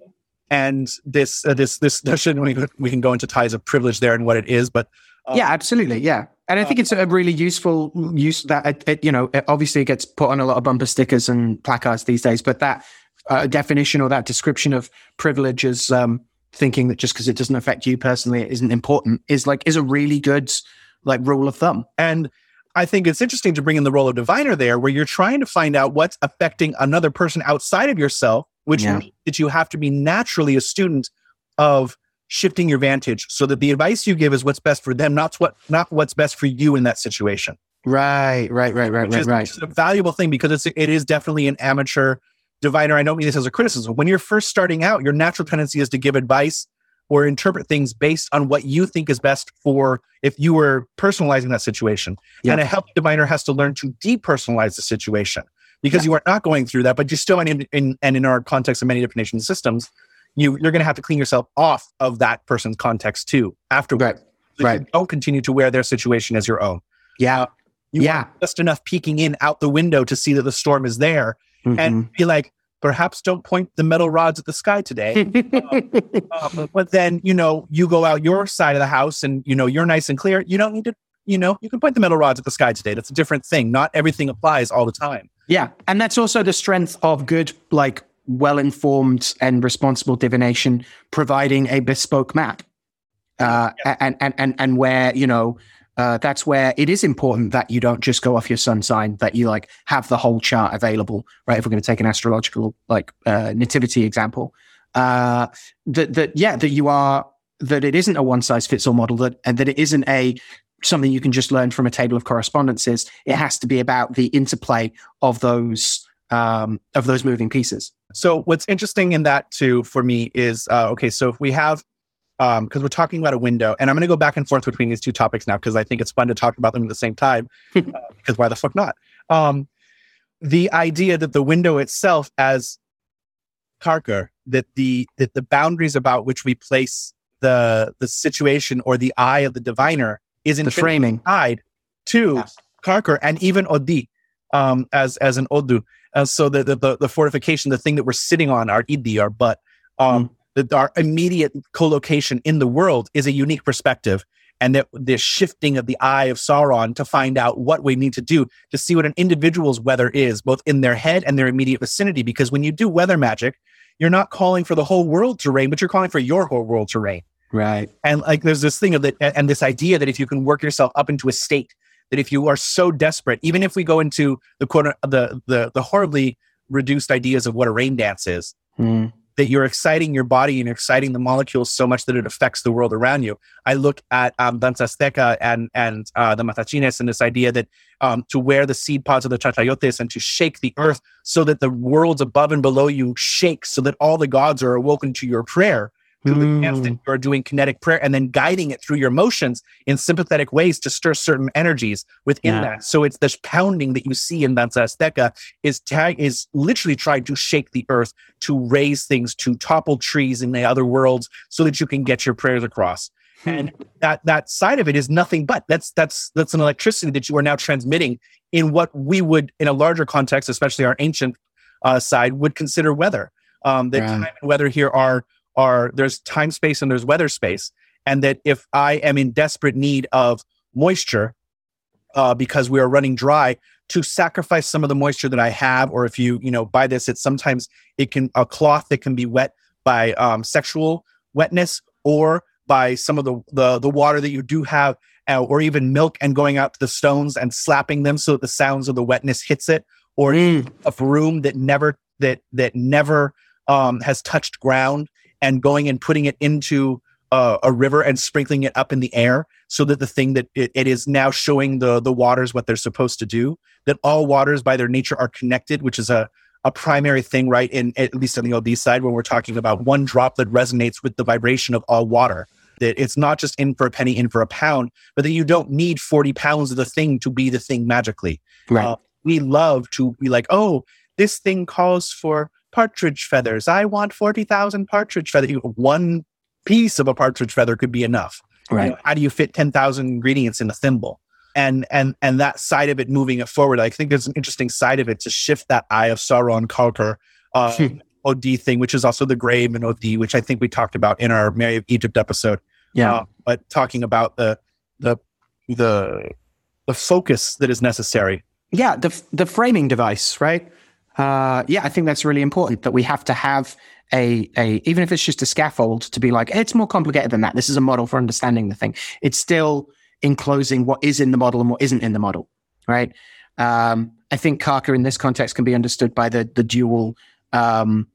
[SPEAKER 2] and this uh, this this discussion we, we can go into ties of privilege there and what it is, but um,
[SPEAKER 1] yeah, absolutely. Yeah. And I think it's a really useful use that, it, it, you know, it obviously it gets put on a lot of bumper stickers and placards these days, but that uh, definition or that description of privilege as um, thinking that just because it doesn't affect you personally, it isn't important is like, is a really good like rule of thumb.
[SPEAKER 2] And I think it's interesting to bring in the role of diviner there, where you're trying to find out what's affecting another person outside of yourself, which
[SPEAKER 1] Yeah.
[SPEAKER 2] means that you have to be naturally a student of shifting your vantage so that the advice you give is what's best for them, not what not what's best for you in that situation.
[SPEAKER 1] Right, right, right, right,
[SPEAKER 2] Which
[SPEAKER 1] right, right.
[SPEAKER 2] is a valuable thing because it's it is definitely an amateur diviner. I don't mean this as a criticism. When you're first starting out, your natural tendency is to give advice or interpret things based on what you think is best for if you were personalizing that situation. And a healthy diviner has to learn to depersonalize the situation because you are not going through that, but you still, and in, in, and in our context of many different nation systems, you, you're going to have to clean yourself off of that person's context too afterwards.
[SPEAKER 1] Right,
[SPEAKER 2] So
[SPEAKER 1] right.
[SPEAKER 2] Don't continue to wear their situation as your own.
[SPEAKER 1] Yeah.
[SPEAKER 2] You
[SPEAKER 1] yeah.
[SPEAKER 2] just enough peeking in out the window to see that the storm is there
[SPEAKER 1] Mhm.
[SPEAKER 2] and be like, perhaps don't point the metal rods at the sky today. Um, but then, you know, you go out your side of the house and, you know, you're nice and clear. You don't need to, you know, you can point the metal rods at the sky today. That's a different thing. Not everything applies all the time.
[SPEAKER 1] Yeah, and that's also the strength of good, like well-informed and responsible divination, providing a bespoke map, uh, and and and and where you know uh, that's where it is important that you don't just go off your sun sign, that you like have the whole chart available, right? If we're going to take an astrological like uh, nativity example, uh, that that yeah, that you are that it isn't a one size fits all model, that and that it isn't a something you can just learn from a table of correspondences. It has to be about the interplay of those um, of those moving pieces.
[SPEAKER 2] So what's interesting in that too for me is uh, okay. So if we have um because we're talking about a window, and I'm going to go back and forth between these two topics now because I think it's fun to talk about them at the same time. Because why the fuck not? Um, the idea that the window itself as Carcer, that the that the boundaries about which we place the the situation or the eye of the diviner is
[SPEAKER 1] in
[SPEAKER 2] The
[SPEAKER 1] framing.
[SPEAKER 2] tied to
[SPEAKER 1] Yes.
[SPEAKER 2] Carcer and even Odi um, as as an Odu. Uh, so the, the the the fortification, the thing that we're sitting on, our Idi, our butt, um, that our immediate co-location in the world is a unique perspective. And that the shifting of the eye of Sauron to find out what we need to do to see what an individual's weather is, both in their head and their immediate vicinity. Because when you do weather magic, you're not calling for the whole world to rain, but you're calling for your whole world to rain.
[SPEAKER 1] Right.
[SPEAKER 2] And like there's this thing of that and this idea that if you can work yourself up into a state that if you are so desperate, even if we go into the quote the the the horribly reduced ideas of what a rain dance is,
[SPEAKER 1] Mm.
[SPEAKER 2] that you're exciting your body and you're exciting the molecules so much that it affects the world around you. I look at um, Danza Azteca and and uh, the Matachines and this idea that um, to wear the seed pods of the Chachayotes and to shake the earth so that the worlds above and below you shake, so that all the gods are awoken to your prayer. To the that
[SPEAKER 1] Mm.
[SPEAKER 2] you're doing kinetic prayer and then guiding it through your motions in sympathetic ways to stir certain energies within
[SPEAKER 1] Yeah.
[SPEAKER 2] that. So it's this pounding that you see in Danza Azteca is tag is literally trying to shake the earth to raise things, to topple trees in the other worlds so that you can get your prayers across. And that that side of it is nothing but that's that's that's an electricity that you are now transmitting in what we would, in a larger context, especially our ancient uh, side, would consider weather. Um, that
[SPEAKER 1] Right.
[SPEAKER 2] time and weather here are are there's time space and there's weather space, and that if I am in desperate need of moisture uh, because we are running dry, to sacrifice some of the moisture that I have, or if you you know buy this, it's sometimes it can a cloth that can be wet by um, sexual wetness or by some of the the, the water that you do have, uh, or even milk and going out to the stones and slapping them so that the sounds of the wetness hits it, or
[SPEAKER 1] Mm.
[SPEAKER 2] a room that never that that never um, has touched ground and going and putting it into uh, a river and sprinkling it up in the air so that the thing that it, it is now showing the the waters what they're supposed to do that all waters by their nature are connected which is a a primary thing right in at least on the Odi side when we're talking about one drop that resonates with the vibration of all water that it's not just in for a penny in for a pound but that you don't need 40 pounds of the thing to be the thing magically
[SPEAKER 1] Right.
[SPEAKER 2] uh, we love to be like, oh, this thing calls for partridge feathers. I want 40,000 partridge feathers. One piece of a partridge feather could be enough.
[SPEAKER 1] Right.
[SPEAKER 2] You know, how do you fit 10,000 ingredients in a thimble? And, and, and that side of it, moving it forward, I think there's an interesting side of it to shift that eye of Sauron Carcer, uh,
[SPEAKER 1] Hmm.
[SPEAKER 2] Odi thing, which is also the grave and Odi, which I think we talked about in our Mary of Egypt episode.
[SPEAKER 1] Yeah.
[SPEAKER 2] Uh, but talking about the, the, the, the focus that is necessary.
[SPEAKER 1] yeah. The the framing device, right? Uh, yeah, I think that's really important. That we have to have a a even if it's just a scaffold to be like it's more complicated than that. This is a model for understanding the thing. It's still enclosing what is in the model and what isn't in the model, right? Um, I think Carcer in this context can be understood by the the dual um,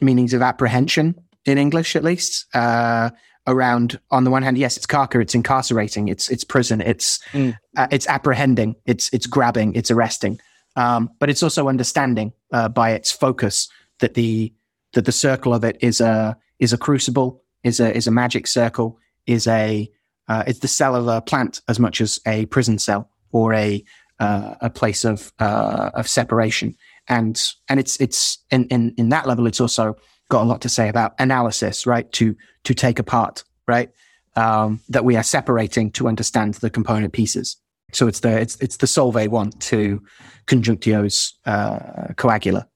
[SPEAKER 1] meanings of apprehension in English, at least. Uh, around on the one hand, yes, it's Carcer, it's incarcerating, it's it's prison, it's
[SPEAKER 2] Mm.
[SPEAKER 1] uh, it's apprehending, it's it's grabbing, it's arresting, um, but it's also understanding uh, by its focus that the that the circle of it is a is a crucible, is a is a magic circle, is a uh, it's the cell of a plant as much as a prison cell or a uh, a place of uh, of separation, and and it's it's in, in in that level, it's also got a lot to say about analysis, right? To to take apart, right? Um, that we are separating to understand the component pieces. So it's the it's it's the Solvay one to conjunctio's uh, coagula.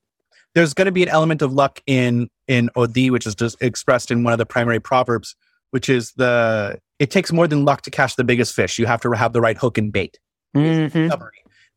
[SPEAKER 2] there's going to be an element of luck in in Odi, which is just expressed in one of the primary proverbs, which is the it takes more than luck to catch the biggest fish. You have to have the right hook and bait.
[SPEAKER 1] Mhm.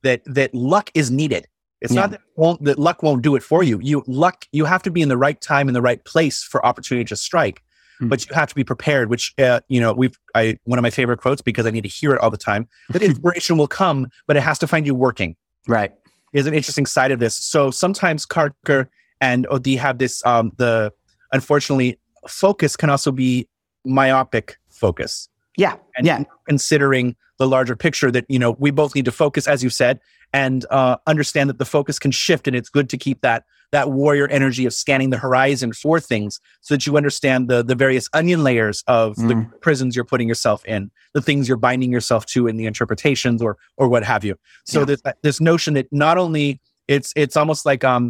[SPEAKER 2] That that luck is needed. It's
[SPEAKER 1] Yeah.
[SPEAKER 2] not that, won't, that luck won't do it for you. You luck you have to be in the right time in the right place for opportunity to strike.
[SPEAKER 1] Mm.
[SPEAKER 2] But you have to be prepared. Which uh, you know we've I one of my favorite quotes because I need to hear it all the time. That inspiration will come, but it has to find you working
[SPEAKER 1] Right.
[SPEAKER 2] is an interesting side of this. So sometimes Carcer and Odi have this um the unfortunately focus can also be myopic focus
[SPEAKER 1] Yeah.
[SPEAKER 2] and
[SPEAKER 1] yeah.
[SPEAKER 2] considering the larger picture that you know we both need to focus as you said and uh, understand that the focus can shift and it's good to keep that that warrior energy of scanning the horizon for things so that you understand the the various onion layers of the
[SPEAKER 1] Mm.
[SPEAKER 2] prisons you're putting yourself in the things you're binding yourself to in the interpretations or or what have you so
[SPEAKER 1] Yeah.
[SPEAKER 2] this this notion that not only it's it's almost like um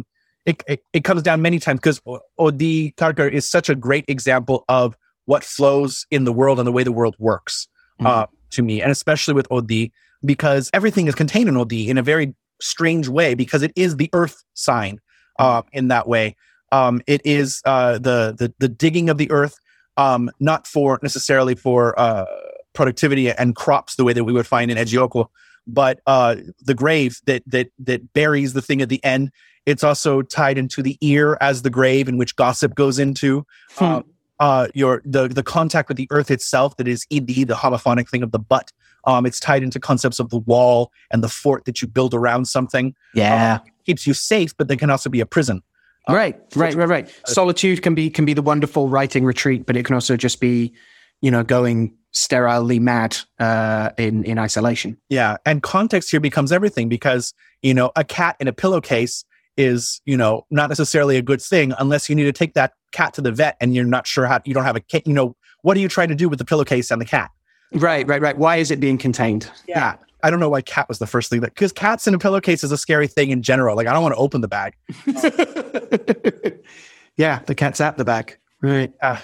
[SPEAKER 2] it it, it comes down many times because Odi Carcer is such a great example of what flows in the world and the way the world works uh, to me, and especially with Odi because everything is contained in Odi in a very strange way because it is the Earth sign uh, in that way. Um, it is uh, the the the digging of the earth, um, not for necessarily for uh, productivity and crops the way that we would find in Ejioko, but uh, the grave that that that buries the thing at the end. It's also tied into the ear as the grave in which gossip goes into. Uh, uh, your the the contact with the earth itself that is ed the homophonic thing of the butt. Um, it's tied into concepts of the wall and the fort that you build around something.
[SPEAKER 1] Yeah.
[SPEAKER 2] Keeps you safe, but they can also be a prison. Uh,
[SPEAKER 1] right. Right. Right. Right. Solitude can be can be the wonderful writing retreat, but it can also just be, you know, going sterilely mad uh, in in isolation.
[SPEAKER 2] Yeah, and context here becomes everything because you know a cat in a pillowcase is you know not necessarily a good thing unless you need to take that cat to the vet and you're not sure how you don't have a cat. You know what are you trying to do with the pillowcase and the cat?
[SPEAKER 1] Right. Right. Right. Why is it being contained?
[SPEAKER 2] Yeah. I don't know why cat was the first thing that because cats in a pillowcase is a scary thing in general. Like I don't want to open the bag.
[SPEAKER 1] yeah. The cat's at the back. Right.
[SPEAKER 2] Ah.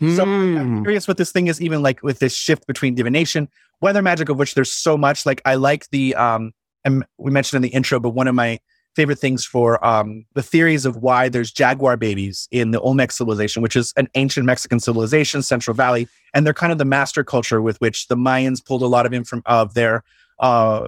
[SPEAKER 2] So I'm
[SPEAKER 1] Mm.
[SPEAKER 2] curious what this thing is, even like with this shift between divination, weather magic, of which there's so much. Like I like the um, and we mentioned in the intro, but one of my favorite things for um the theories of why there's jaguar babies in the Olmec civilization, which is an ancient Mexican civilization, Central Valley, and they're kind of the master culture with which the Mayans pulled a lot of inform of their uh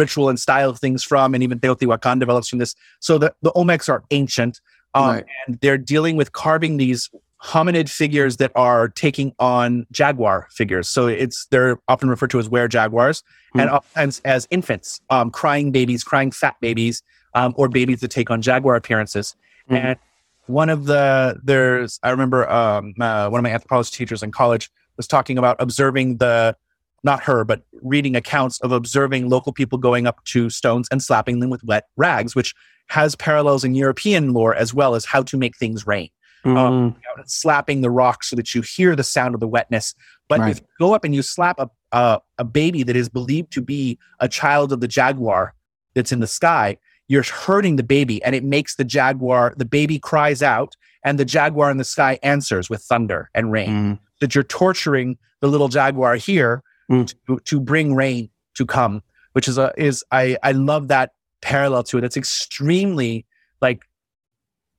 [SPEAKER 2] ritual and style of things from, and even Teotihuacan develops from this. So the the Olmecs are ancient, um,
[SPEAKER 1] Right.
[SPEAKER 2] and they're dealing with carving these hominid figures that are taking on jaguar figures. So it's they're often referred to as were jaguars, and oftentimes as infants, um, crying babies, crying fat babies, um, or babies that take on jaguar appearances.
[SPEAKER 1] Mhm.
[SPEAKER 2] And one of the there's I remember um, uh, one of my anthropology teachers in college was talking about observing the not her but reading accounts of observing local people going up to stones and slapping them with wet rags, which has parallels in European lore as well as how to make things rain
[SPEAKER 1] Mm.
[SPEAKER 2] out and slapping the rock so that you hear the sound of the wetness. But
[SPEAKER 1] Right.
[SPEAKER 2] if you go up and you slap a, a a baby that is believed to be a child of the jaguar that's in the sky, you're hurting the baby and it makes the jaguar, the baby cries out and the jaguar in the sky answers with thunder and rain.
[SPEAKER 1] Mm.
[SPEAKER 2] That you're torturing the little jaguar here
[SPEAKER 1] Mm.
[SPEAKER 2] to, to bring rain to come, which is a, is, I, I love that parallel to it. It's extremely like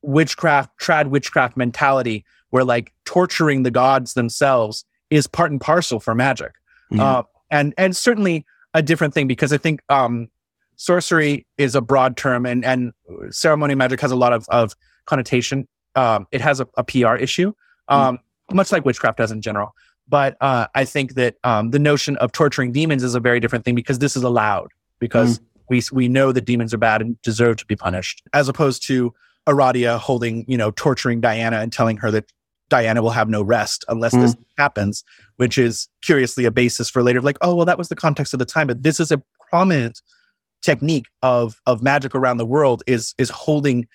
[SPEAKER 2] witchcraft, trad witchcraft mentality where like torturing the gods themselves is part and parcel for magic.
[SPEAKER 1] Yeah.
[SPEAKER 2] Uh, and, and certainly a different thing because I think, um, sorcery is a broad term and, and ceremony magic has a lot of, of connotation. Um, it has a, a PR issue, um, much like witchcraft does in general. But uh, I think that um, the notion of torturing demons is a very different thing because this is allowed because we we know that demons are bad and deserve to be punished, as opposed to Aradia holding you know torturing Diana and telling her that Diana will have no rest unless this happens, which is curiously a basis for later like oh well that was the context of the time, but this is a prominent technique of of magic around the world is is holding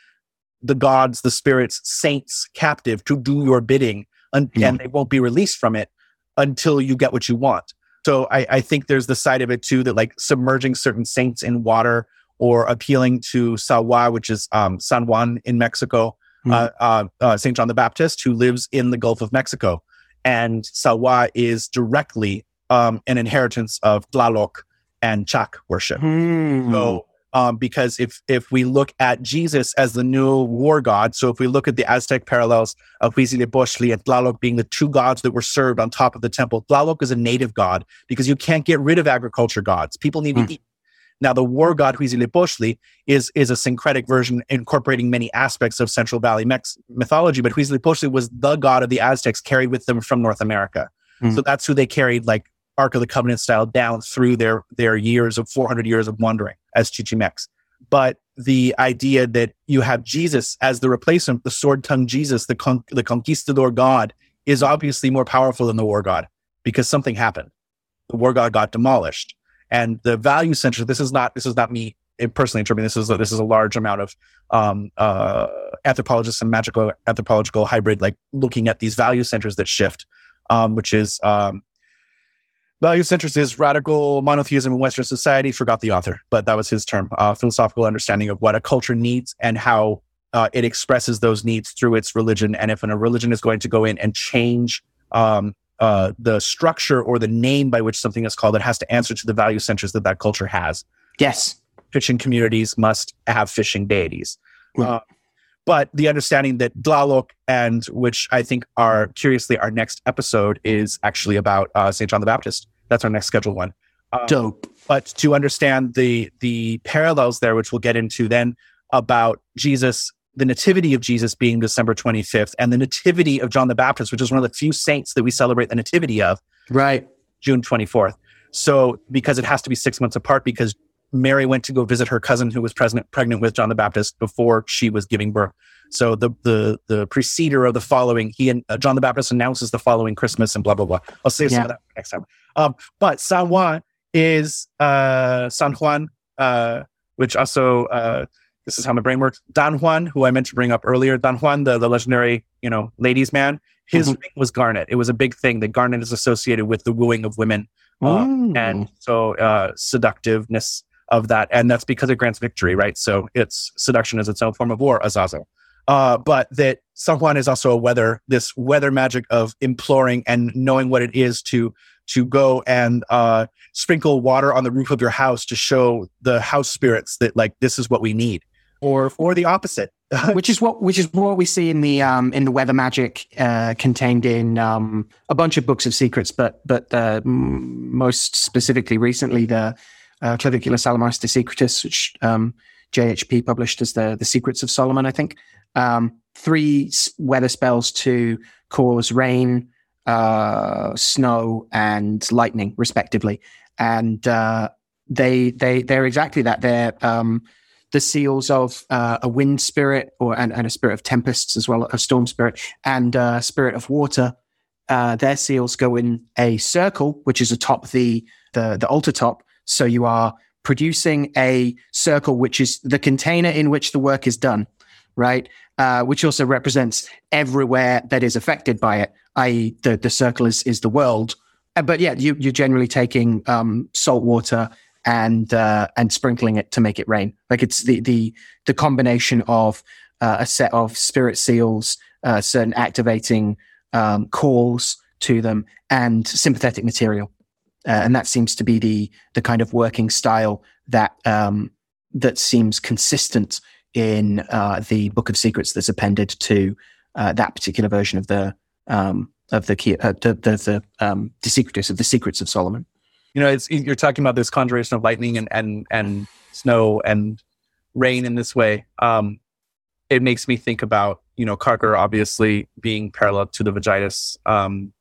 [SPEAKER 2] the gods, the spirits, saints captive to do your bidding, un-
[SPEAKER 1] Yeah.
[SPEAKER 2] and they won't be released from it until you get what you want. So I, I think there's the side of it too that like submerging certain saints in water or appealing to Sawa, which is um, San Juan in Mexico,
[SPEAKER 1] Hmm.
[SPEAKER 2] uh, uh, uh, Saint John the Baptist, who lives in the Gulf of Mexico, and Sawa is directly um, an inheritance of Tlaloc and Chak worship.
[SPEAKER 1] Hmm.
[SPEAKER 2] So, um, because if if we look at Jesus as the new war god, so if we look at the Aztec parallels of Huitzilopochtli and Tlaloc being the two gods that were served on top of the temple, Tlaloc is a native god because you can't get rid of agriculture gods. People need
[SPEAKER 1] Hmm.
[SPEAKER 2] to eat. Now, the war god Huitzilopochtli is is a syncretic version incorporating many aspects of Central Valley Mex- mythology, but Huitzilopochtli was the god of the Aztecs carried with them from North America.
[SPEAKER 1] Hmm.
[SPEAKER 2] So that's who they carried like Ark of the Covenant style down through their their years of 400 years of wandering as Chichimecs. But the idea that you have Jesus as the replacement, the sword tongue Jesus, the con- the conquistador God, is obviously more powerful than the war god because something happened. The war god got demolished, and the value center. This is not this is not me personally interpreting. This is a, this is a large amount of um, uh, anthropologists and magical anthropological hybrid, like looking at these value centers that shift, um, which is um, Value centrist is radical monotheism in Western society. Forgot the author, but that was his term. Uh, philosophical understanding of what a culture needs and how uh, it expresses those needs through its religion. And if a religion is going to go in and change um, uh, the structure or the name by which something is called, it has to answer to the value centers that that culture has.
[SPEAKER 1] yes.
[SPEAKER 2] Fishing communities must have fishing deities.
[SPEAKER 1] Right.
[SPEAKER 2] Uh, but the understanding that Tlaloc and which I think are curiously our next episode is actually about uh, St. John the Baptist. That's our next scheduled one. Um,
[SPEAKER 1] Dope.
[SPEAKER 2] but to understand the the parallels there, which we'll get into then about Jesus, the nativity of Jesus being December 25th, and the nativity of John the Baptist, which is one of the few saints that we celebrate the nativity of,
[SPEAKER 1] Right.
[SPEAKER 2] June 24th. So because it has to be six months apart, because Mary went to go visit her cousin who was pregnant pregnant with John the Baptist before she was giving birth. So the the the preceder of the following, he and uh, John the Baptist announces the following Christmas and blah blah blah. I'll save some of that next time. Um, but San Juan is uh, San Juan, uh, which also uh, this is how my brain works. Don Juan, who I meant to bring up earlier, Don Juan, the, the legendary you know ladies man. His
[SPEAKER 1] Mhm.
[SPEAKER 2] ring was garnet. It was a big thing that garnet is associated with the wooing of women
[SPEAKER 1] Mm.
[SPEAKER 2] and so uh, seductiveness of that, and that's because it grants victory, right? So it's seduction is its own form of war, Azazel. Uh, but that San Juan is also a weather, this weather magic of imploring and knowing what it is to to go and uh, sprinkle water on the roof of your house to show the house spirits that like this is what we need, or or the opposite.
[SPEAKER 1] which is what which is what we see in the um in the weather magic uh contained in um a bunch of books of secrets but but uh, m- most specifically recently the uh, Salomonis de Secretis, which um jhp published as the the secrets of solomon i think um three weather spells to cause rain uh snow and lightning respectively and uh they they they're exactly that they're um the seals of uh, a wind spirit or and, and a spirit of tempests as well, a storm spirit and uh, spirit of water. Uh, their seals go in a circle, which is atop the, the the altar top. So you are producing a circle, which is the container in which the work is done, right? Uh, which also represents everywhere that is affected by it, i.e., the the circle is is the world. Uh, but yeah, you, you're generally taking um, salt water and uh, and sprinkling it to make it rain. Like it's the the the combination of uh, a set of spirit seals, uh, certain activating um, calls to them, and sympathetic material, uh, and that seems to be the the kind of working style that um, that seems consistent in uh, the Book of Secrets that's appended to uh, that particular version of the um, of the key, uh, the the, the um, Secretis of the Secrets of Solomon.
[SPEAKER 2] You know, it's you're talking about this conjuration of lightning and and and snow and rain in this way. Um, it makes me think about you know Carcer obviously being parallel to the Vagitus, um,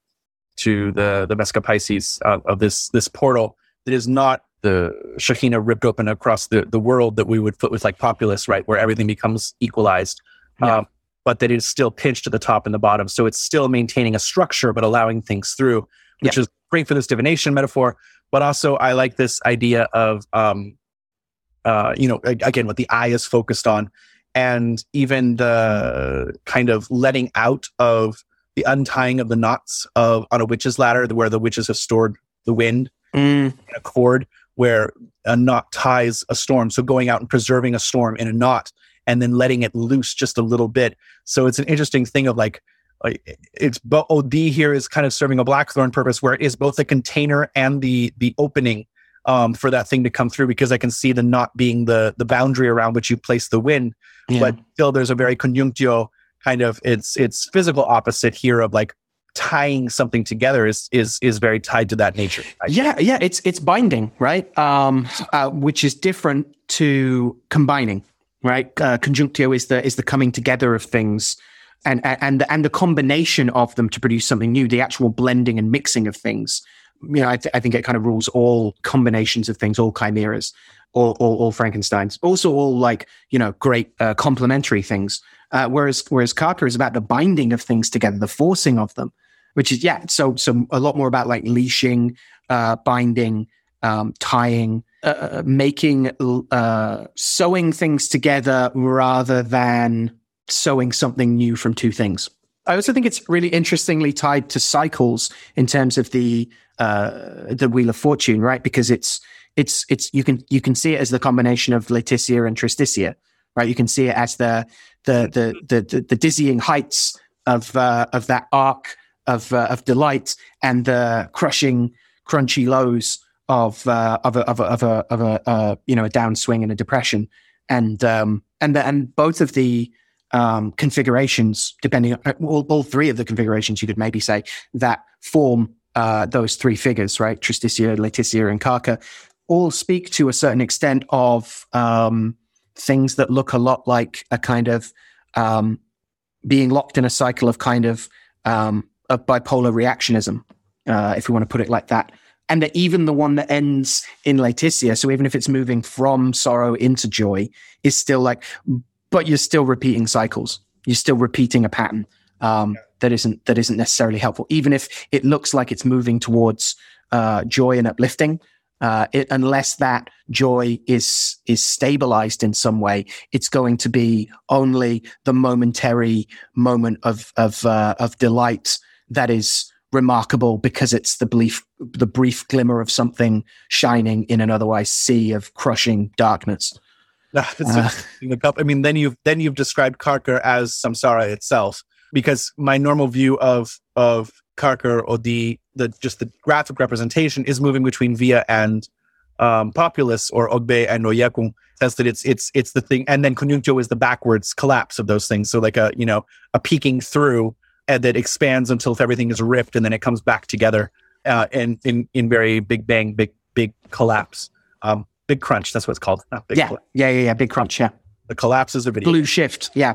[SPEAKER 2] to the the Vesica Piscis uh, of this this portal that is not the Shekhinah ripped open across the, the world that we would put with like Populus, right, where everything becomes equalized. Yeah. Um, but that it is still pinched at the top and the bottom. So it's still maintaining a structure, but allowing things through, which yeah. is great for this divination metaphor. But also, I like this idea of, um, uh, you know, again, what the eye is focused on, and even the kind of letting out of the untying of the knots of on a witch's ladder, where the witches have stored the wind mm. in a cord, where a knot ties a storm. So going out and preserving a storm in a knot and then letting it loose just a little bit. So it's an interesting thing of like, it's but Odi here is kind of serving a blackthorn purpose where it is both the container and the the opening um, for that thing to come through because I can see the knot being the the boundary around which you place the wind, yeah. but still there's a very conjunctio kind of it's it's physical opposite here of like tying something together is is is very tied to that nature.
[SPEAKER 1] Yeah, yeah, it's it's binding, right? Um, uh, which is different to combining right? Uh, conjunctio is the is the coming together of things, and and and the combination of them to produce something new. The actual blending and mixing of things. You know, I, th- I think it kind of rules all combinations of things, all chimeras, all all, all Frankenstein's. Also, all like you know, great uh, complementary things. Uh, whereas whereas Carcer is about the binding of things together, the forcing of them, which is yeah, so so a lot more about like leashing, uh, binding, um, tying, uh, making uh, sewing things together rather than sewing something new from two things. I also think it's really interestingly tied to cycles in terms of the uh, the Wheel of Fortune, right? Because it's it's it's you can you can see it as the combination of Laetitia and Tristitia, right? You can see it as the the the the, the, dizzying heights of uh, of that arc of uh, of delight and the crushing crunchy lows of uh, of a of a of a, of a uh, you know a downswing and a depression, and um, and the, and both of the um, configurations, depending on all, all three of the configurations, you could maybe say that form uh, those three figures, right? Tristitia, Laetitia, and Carcer, all speak to a certain extent of um, things that look a lot like a kind of um, being locked in a cycle of kind of um, bipolar reactionism, uh, if we want to put it like that and that even the one that ends in Laetitia, so even if it's moving from sorrow into joy, is still like, but you're still repeating cycles. You're still repeating a pattern um, that isn't that isn't necessarily helpful. Even if it looks like it's moving towards uh, joy and uplifting, uh, it, unless that joy is is stabilized in some way, it's going to be only the momentary moment of of uh, of delight that is remarkable because it's the brief the brief glimmer of something shining in an otherwise sea of crushing darkness.
[SPEAKER 2] uh, I mean, then you've then you've described Carcer as samsara itself, because my normal view of of Carcer or the the just the graphic representation is moving between via and um, Populus or ogbe and noyekun says that it's it's it's the thing, and then conjunctio is the backwards collapse of those things. So like a you know a peeking through and that expands until everything is ripped and then it comes back together uh, in, in in very big bang, big big collapse, um, big crunch. That's what it's called.
[SPEAKER 1] yeah, collapse. yeah, yeah, yeah, big crunch. Yeah,
[SPEAKER 2] the collapse is a video.
[SPEAKER 1] Blue shift. Yeah.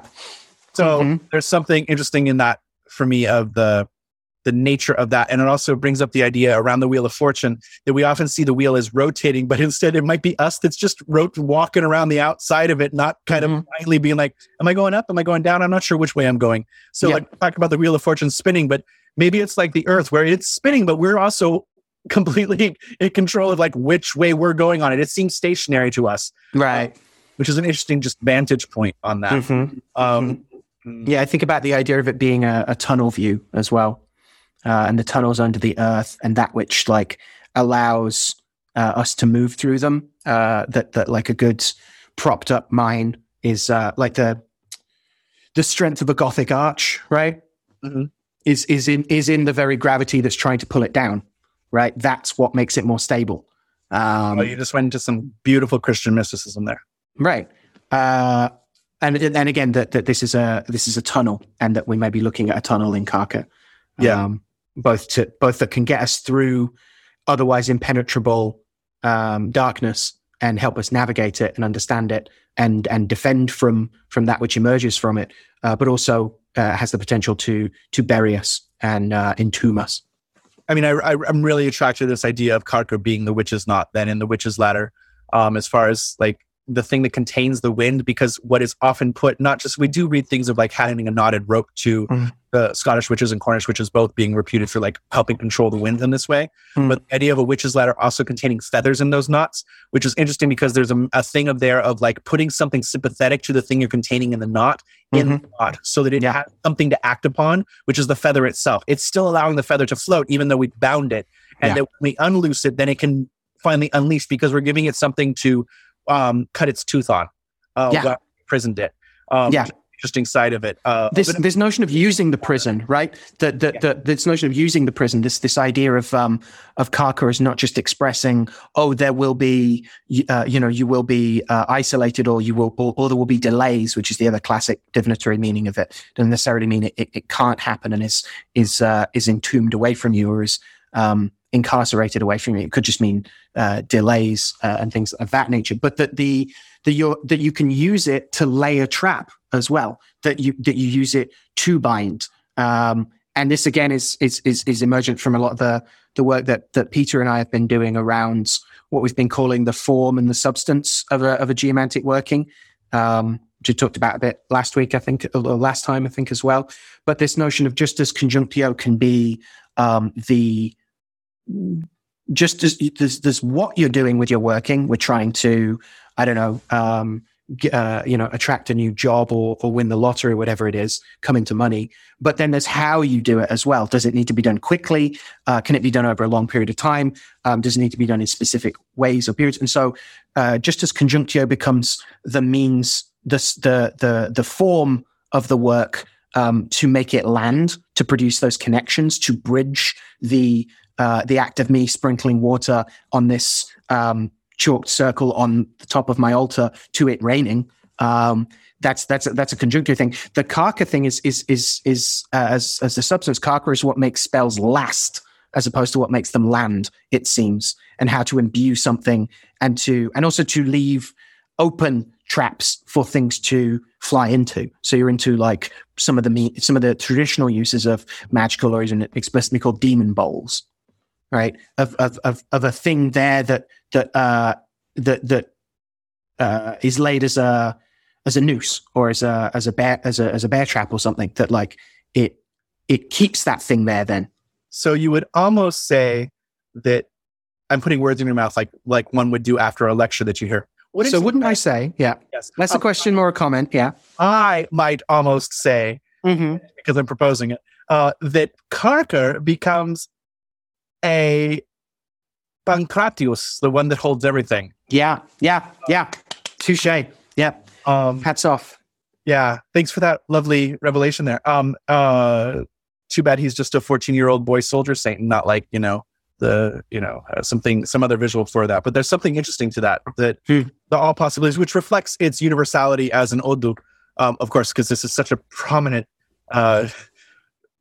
[SPEAKER 2] So mm-hmm. there's something interesting in that for me of the the nature of that. And it also brings up the idea around the wheel of fortune that we often see the wheel as rotating, but instead it might be us that's just rot- walking around the outside of it, not kind mm-hmm. of blindly being like, am I going up? Am I going down? I'm not sure which way I'm going. So yeah. like talk about the wheel of fortune spinning, but maybe it's like the earth where it's spinning, but we're also completely in control of like which way we're going on it. It seems stationary to us.
[SPEAKER 1] Right.
[SPEAKER 2] which is an interesting just vantage point on that. Mm-hmm. Um,
[SPEAKER 1] mm-hmm. yeah, I think about the idea of it being a, a tunnel view as well uh, and the tunnels under the earth and that which like allows uh, us to move through them. Uh, that that like a good propped up mine is uh, like the the strength of a Gothic arch, right?
[SPEAKER 2] Mhm.
[SPEAKER 1] Is is in is in the very gravity that's trying to pull it down, right? That's what makes it more stable. Um,
[SPEAKER 2] Oh, you just went into some beautiful Christian mysticism there.
[SPEAKER 1] Right. Uh, and and again that, that this is a this is a tunnel and that we may be looking at a tunnel in Carcer.
[SPEAKER 2] Yeah.
[SPEAKER 1] Um, both to both that can get us through otherwise impenetrable um, darkness and help us navigate it and understand it and and defend from from that which emerges from it, uh, but also uh, has the potential to to bury us and uh, entomb us.
[SPEAKER 2] I mean, I, I, I'm really attracted to this idea of Carcer being the witch's knot, then in the witch's ladder, um, as far as like the thing that contains the wind, because what is often put, not just, we do read things of like having a knotted rope to
[SPEAKER 1] Mhm.
[SPEAKER 2] the Scottish witches and Cornish witches both being reputed for like helping control the wind in this way.
[SPEAKER 1] Mhm.
[SPEAKER 2] But the idea of a witch's ladder also containing feathers in those knots, which is interesting because there's a, a thing of there of like putting something sympathetic to the thing you're containing in the knot in the knot so that it
[SPEAKER 1] Yeah.
[SPEAKER 2] has something to act upon, which is the feather itself. It's still allowing the feather to float, even though we bound it. And
[SPEAKER 1] Yeah.
[SPEAKER 2] that when we unloose it, then it can finally unleash because we're giving it something to um, cut its tooth on. Uh,
[SPEAKER 1] Yeah.
[SPEAKER 2] while we Imprisoned it. Um,
[SPEAKER 1] Yeah.
[SPEAKER 2] Interesting side of it. Uh,
[SPEAKER 1] this this notion of using the prison, right? The the,
[SPEAKER 2] Yeah.
[SPEAKER 1] the this notion of using the prison, this this idea of um of Carcer is not just expressing, oh, there will be, uh, you know, you will be uh, isolated, or you will, or, or there will be delays, which is the other classic divinatory meaning of it. Doesn't necessarily mean it, it, it can't happen and is is uh, is entombed away from you or is um, incarcerated away from you. It could just mean uh, delays uh, and things of that nature. But that the that you that you can use it to lay a trap as well. That you that you use it to bind. Um, and this again is is is is emergent from a lot of the the work that that Peter and I have been doing around what we've been calling the form and the substance of a of a geomantic working. Um, which we talked about a bit last week, I think, or last time, I think, as well. But this notion of just as conjunctio can be um, the just as there's, what you're doing with your working. We're trying to, I don't know, um, uh, you know, attract a new job or, or win the lottery, or whatever it is, come into money. But then there's how you do it as well. Does it need to be done quickly? Uh, can it be done over a long period of time? Um, does it need to be done in specific ways or periods? And so, uh, just as conjunctio becomes the means, the the the the form of the work um, to make it land, to produce those connections, to bridge the uh, the act of me sprinkling water on this um, chalked circle on the top of my altar to it raining. Um, that's that's a, that's a conjuncture thing. The Carcer thing is is is is uh, as as the substance. Carcer is what makes spells last, as opposed to what makes them land. It seems, and how to imbue something and to and also to leave open traps for things to fly into. So you're into like some of the me- some of the traditional uses of magical or even explicitly called demon bowls right of of of, of a thing there that that uh that that uh is laid as a as a noose or as a as a bear as a as a bear trap or something that like it it keeps that thing there then
[SPEAKER 2] So you would almost say that I'm putting words in your mouth, like like one would do after a lecture that you hear. What
[SPEAKER 1] so wouldn't i say yeah
[SPEAKER 2] Yes.
[SPEAKER 1] less a
[SPEAKER 2] Um,
[SPEAKER 1] question more a comment yeah
[SPEAKER 2] I might almost say
[SPEAKER 1] mm-hmm.
[SPEAKER 2] because I'm proposing it uh, that Carcer becomes a Pancratius, the one that holds everything.
[SPEAKER 1] yeah yeah yeah touche yeah
[SPEAKER 2] Um,
[SPEAKER 1] hats off
[SPEAKER 2] yeah, thanks for that lovely revelation there. Um, uh, too bad he's just a 14 year old boy soldier saint, not like you know the you know uh, something some other visual for that. But there's something interesting to that that
[SPEAKER 1] Hmm.
[SPEAKER 2] the all possibilities, which reflects its universality as an odu, um, of course, because this is such a prominent. Uh,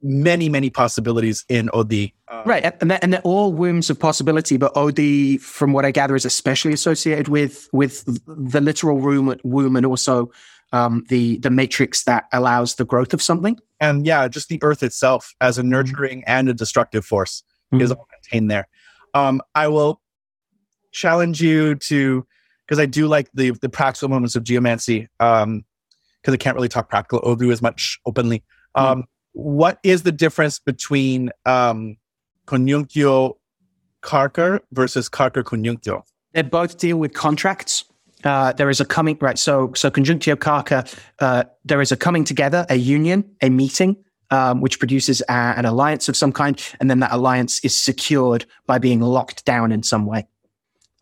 [SPEAKER 2] many many possibilities in Odi. Uh,
[SPEAKER 1] Right, and they're, and they're all wombs of possibility, but Odi, from what I gather, is especially associated with with the literal womb, womb and also um, the the matrix that allows the growth of something.
[SPEAKER 2] and yeah, just the earth itself as a nurturing and a destructive force is all contained there. Um, I will challenge you to because I do like the the practical moments of geomancy. Um, because I can't really talk practical Odu as much openly. Um, what is the difference between um conjunctio Carcer versus Carcer conjunctio?
[SPEAKER 1] They both deal with contracts. Uh, there is a coming right. So so conjunctio Carcer. Uh, there is a coming together, a union, a meeting, um, which produces a, an alliance of some kind, and then that alliance is secured by being locked down in some way.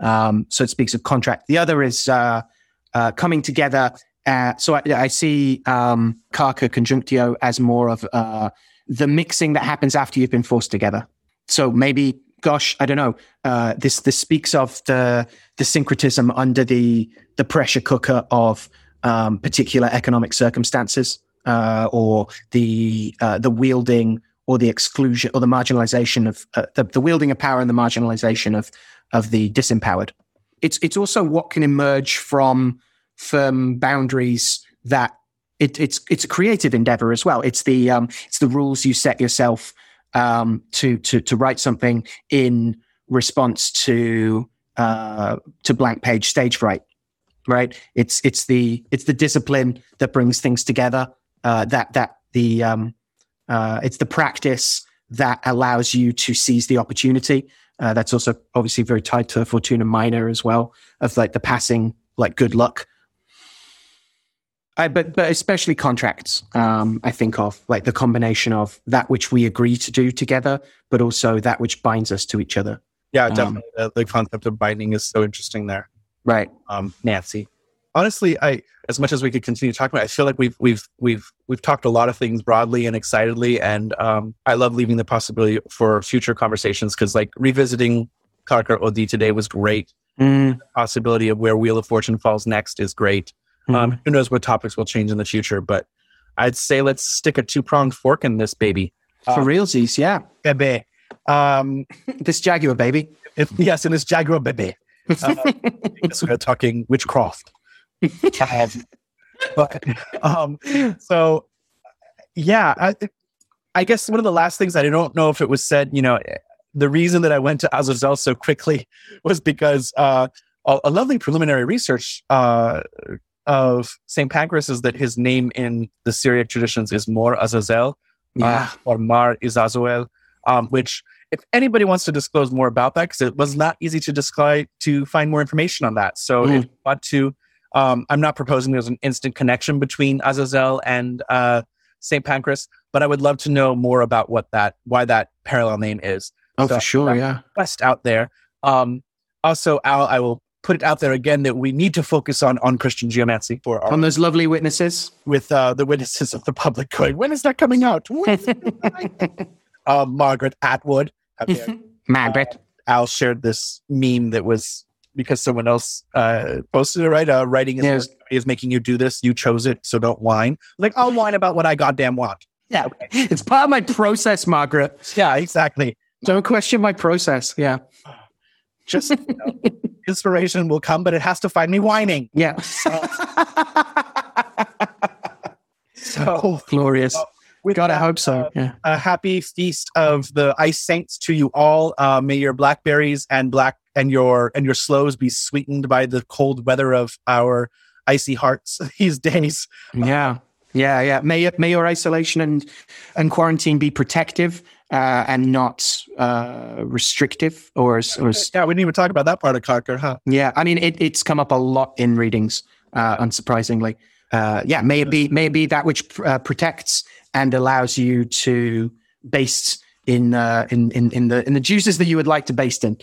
[SPEAKER 1] Um, so it speaks of contract. The other is uh, uh, coming together. Uh, so I, I see um, Carcer conjunctio as more of uh, the mixing that happens after you've been forced together. So maybe, gosh, I don't know. Uh, this this speaks of the the syncretism under the the pressure cooker of um, particular economic circumstances, uh, or the uh, the wielding or the exclusion or the marginalization of the, the wielding of power and the marginalization of of the disempowered. It's it's also what can emerge from firm boundaries that it, it's it's a creative endeavor as well. It's the um, it's the rules you set yourself um, to to to write something in response to uh, to blank page stage fright. Right? It's it's the it's the discipline that brings things together. Uh, that that the um, uh, it's the practice that allows you to seize the opportunity. Uh, that's also obviously very tied to Fortuna Minor as well, of like the passing, like good luck. I, but but especially contracts. Um, I think of like the combination of that which we agree to do together, but also that which binds us to each other.
[SPEAKER 2] Yeah, definitely. Um, the, the, concept of binding is so interesting there.
[SPEAKER 1] Right,
[SPEAKER 2] um, Nancy. Honestly, I as much as we could continue talking about, I feel like we've we've we've we've talked a lot of things broadly and excitedly, and um, I love leaving the possibility for future conversations because like revisiting Carcer Odi today was great. Mm. The possibility of where Wheel of Fortune falls next is great. Mm-hmm. Um, who knows what topics will change in the future, but I'd say let's stick a two pronged fork in this baby.
[SPEAKER 1] For uh, realsies, yeah.
[SPEAKER 2] Bebe. Um,
[SPEAKER 1] this Jaguar baby.
[SPEAKER 2] Yes, in this Jaguar baby. Uh, we're talking witchcraft. but, um, so, yeah, I, I guess one of the last things I don't know if it was said, you know, the reason that I went to Azazel so quickly was because uh, a, a, lovely preliminary research uh, of St. Pancras is that his name in the Syriac traditions is Mor Azazel uh, yeah. uh, or Mar Izazuel, um, which if anybody wants to disclose more about that, because it was not easy to disclose to find more information on that. So mm. if you want to, um, I'm not proposing there's an instant connection between Azazel and uh, St. Pancras, but I would love to know more about what that, why that parallel name is.
[SPEAKER 1] Oh, so, for sure, yeah.
[SPEAKER 2] Quest out there. Um, also, Al, I will put it out there again that we need to focus on on Christian geomancy for
[SPEAKER 1] our, on those lovely witnesses
[SPEAKER 2] with uh, the witnesses of the public going. When is that coming out? uh, Margaret Atwood.
[SPEAKER 1] Margaret.
[SPEAKER 2] Uh, Al shared this meme that was because someone else uh, posted it. Right, uh, writing is, yes. is making you do this. You chose it, so don't whine. Like I'll whine about what I goddamn want.
[SPEAKER 1] Yeah, okay. it's part of my process, Margaret.
[SPEAKER 2] Yeah, exactly.
[SPEAKER 1] Don't question my process. Yeah.
[SPEAKER 2] Just you know, inspiration will come, but it has to find me whining.
[SPEAKER 1] Yeah. so glorious. Uh, God, that, I hope so. Uh, yeah.
[SPEAKER 2] A happy feast of the ice saints to you all. Uh, may your blackberries and black and your and your sloes be sweetened by the cold weather of our icy hearts these days.
[SPEAKER 1] Yeah. Yeah, yeah. May may your isolation and and quarantine be protective uh, and not uh, restrictive or, or
[SPEAKER 2] yeah we didn't even talk about that part of Carcer huh?
[SPEAKER 1] Yeah i mean it, it's come up a lot in readings uh, unsurprisingly. Uh, yeah may it be may it be that which uh, protects and allows you to base in, uh, in in in the in the juices that you would like to baste in.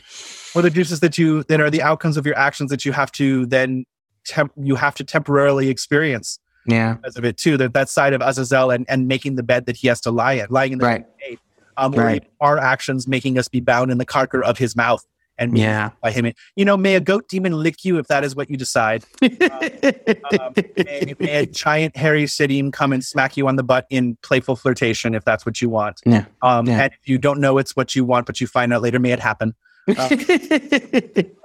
[SPEAKER 2] Or the juices that you that are the outcomes of your actions that you have to then temp- you have to temporarily experience
[SPEAKER 1] yeah.
[SPEAKER 2] because of it too that that side of azazel and and making the bed that he has to lie in lying in the
[SPEAKER 1] right.
[SPEAKER 2] bed um, right. our actions making us be bound in the Carcer of his mouth and
[SPEAKER 1] yeah.
[SPEAKER 2] by him. You know, may a goat demon lick you if that is what you decide. um, um, may, may, a giant hairy Sidium come and smack you on the butt in playful flirtation if that's what you want.
[SPEAKER 1] Yeah.
[SPEAKER 2] Um,
[SPEAKER 1] yeah.
[SPEAKER 2] And if you don't know it's what you want, but you find out later, may it happen.
[SPEAKER 1] Uh,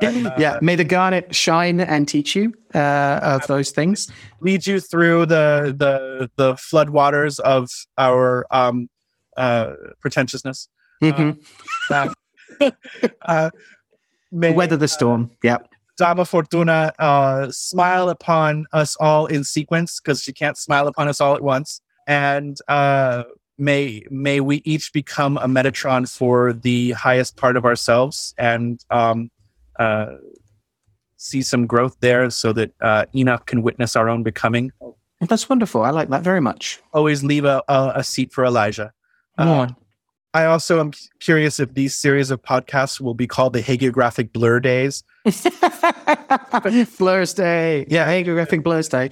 [SPEAKER 1] and, uh, yeah, may the garnet shine and teach you uh, of those things.
[SPEAKER 2] Lead you through the the the flood waters of our um, uh, pretentiousness.
[SPEAKER 1] Mm-hmm. Uh, uh, may, Weather the storm. Yeah.
[SPEAKER 2] Dama Fortuna uh, smile upon us all in sequence because she can't smile upon us all at once. And uh, may may we each become a Metatron for the highest part of ourselves and um, uh, see some growth there so that uh, Enoch can witness our own becoming.
[SPEAKER 1] That's wonderful. I like that very much.
[SPEAKER 2] Always leave a, a, a seat for Elijah.
[SPEAKER 1] Uh,
[SPEAKER 2] I also am curious if these series of podcasts will be called the hagiographic blur days.
[SPEAKER 1] Blur's Day. Yeah, hagiographic Blur's Day.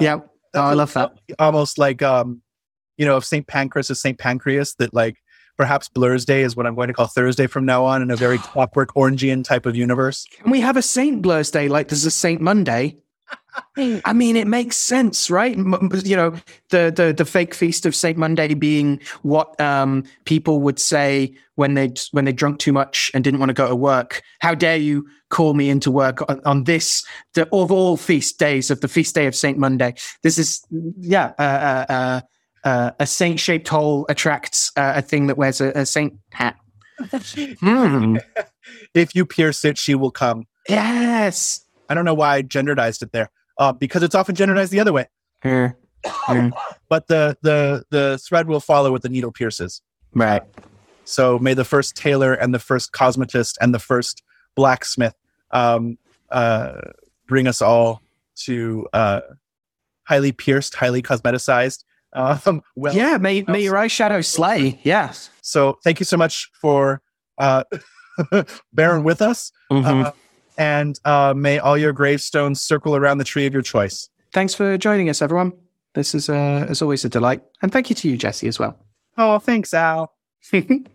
[SPEAKER 1] Yeah. Oh, I love that.
[SPEAKER 2] Almost like um, you know, if St. Pancras is St. Pancreas, that like perhaps Blur's Day is what I'm going to call Thursday from now on in a very clockwork Orangian type of universe.
[SPEAKER 1] Can we have a Saint Blur's Day like there's a Saint Monday? I mean, it makes sense, right? You know, the the the fake feast of Saint Monday being what um, people would say when they when they drunk too much and didn't want to go to work. How dare you call me into work on, on this the, of all feast days of the feast day of Saint Monday? This is yeah, uh, uh, uh, uh, a saint shaped hole attracts uh, a thing that wears a, a saint hat. Hmm.
[SPEAKER 2] If you pierce it, she will come.
[SPEAKER 1] Yes.
[SPEAKER 2] I don't know why I genderized it there. Uh, because it's often genderized the other way.
[SPEAKER 1] Yeah. Yeah.
[SPEAKER 2] But the the the thread will follow what the needle pierces.
[SPEAKER 1] Right.
[SPEAKER 2] So may the first tailor and the first cosmetist and the first blacksmith um, uh, bring us all to uh, highly pierced, highly cosmeticized. Um, well,
[SPEAKER 1] yeah. May may your eyeshadow slay. Yes.
[SPEAKER 2] So thank you so much for uh, bearing with us,
[SPEAKER 1] Mhm.
[SPEAKER 2] uh, and uh, may all your gravestones circle around the tree of your choice.
[SPEAKER 1] Thanks for joining us, everyone. This is uh, as always a delight, and thank you to you, Jesse, as well.
[SPEAKER 2] Oh, thanks, Al.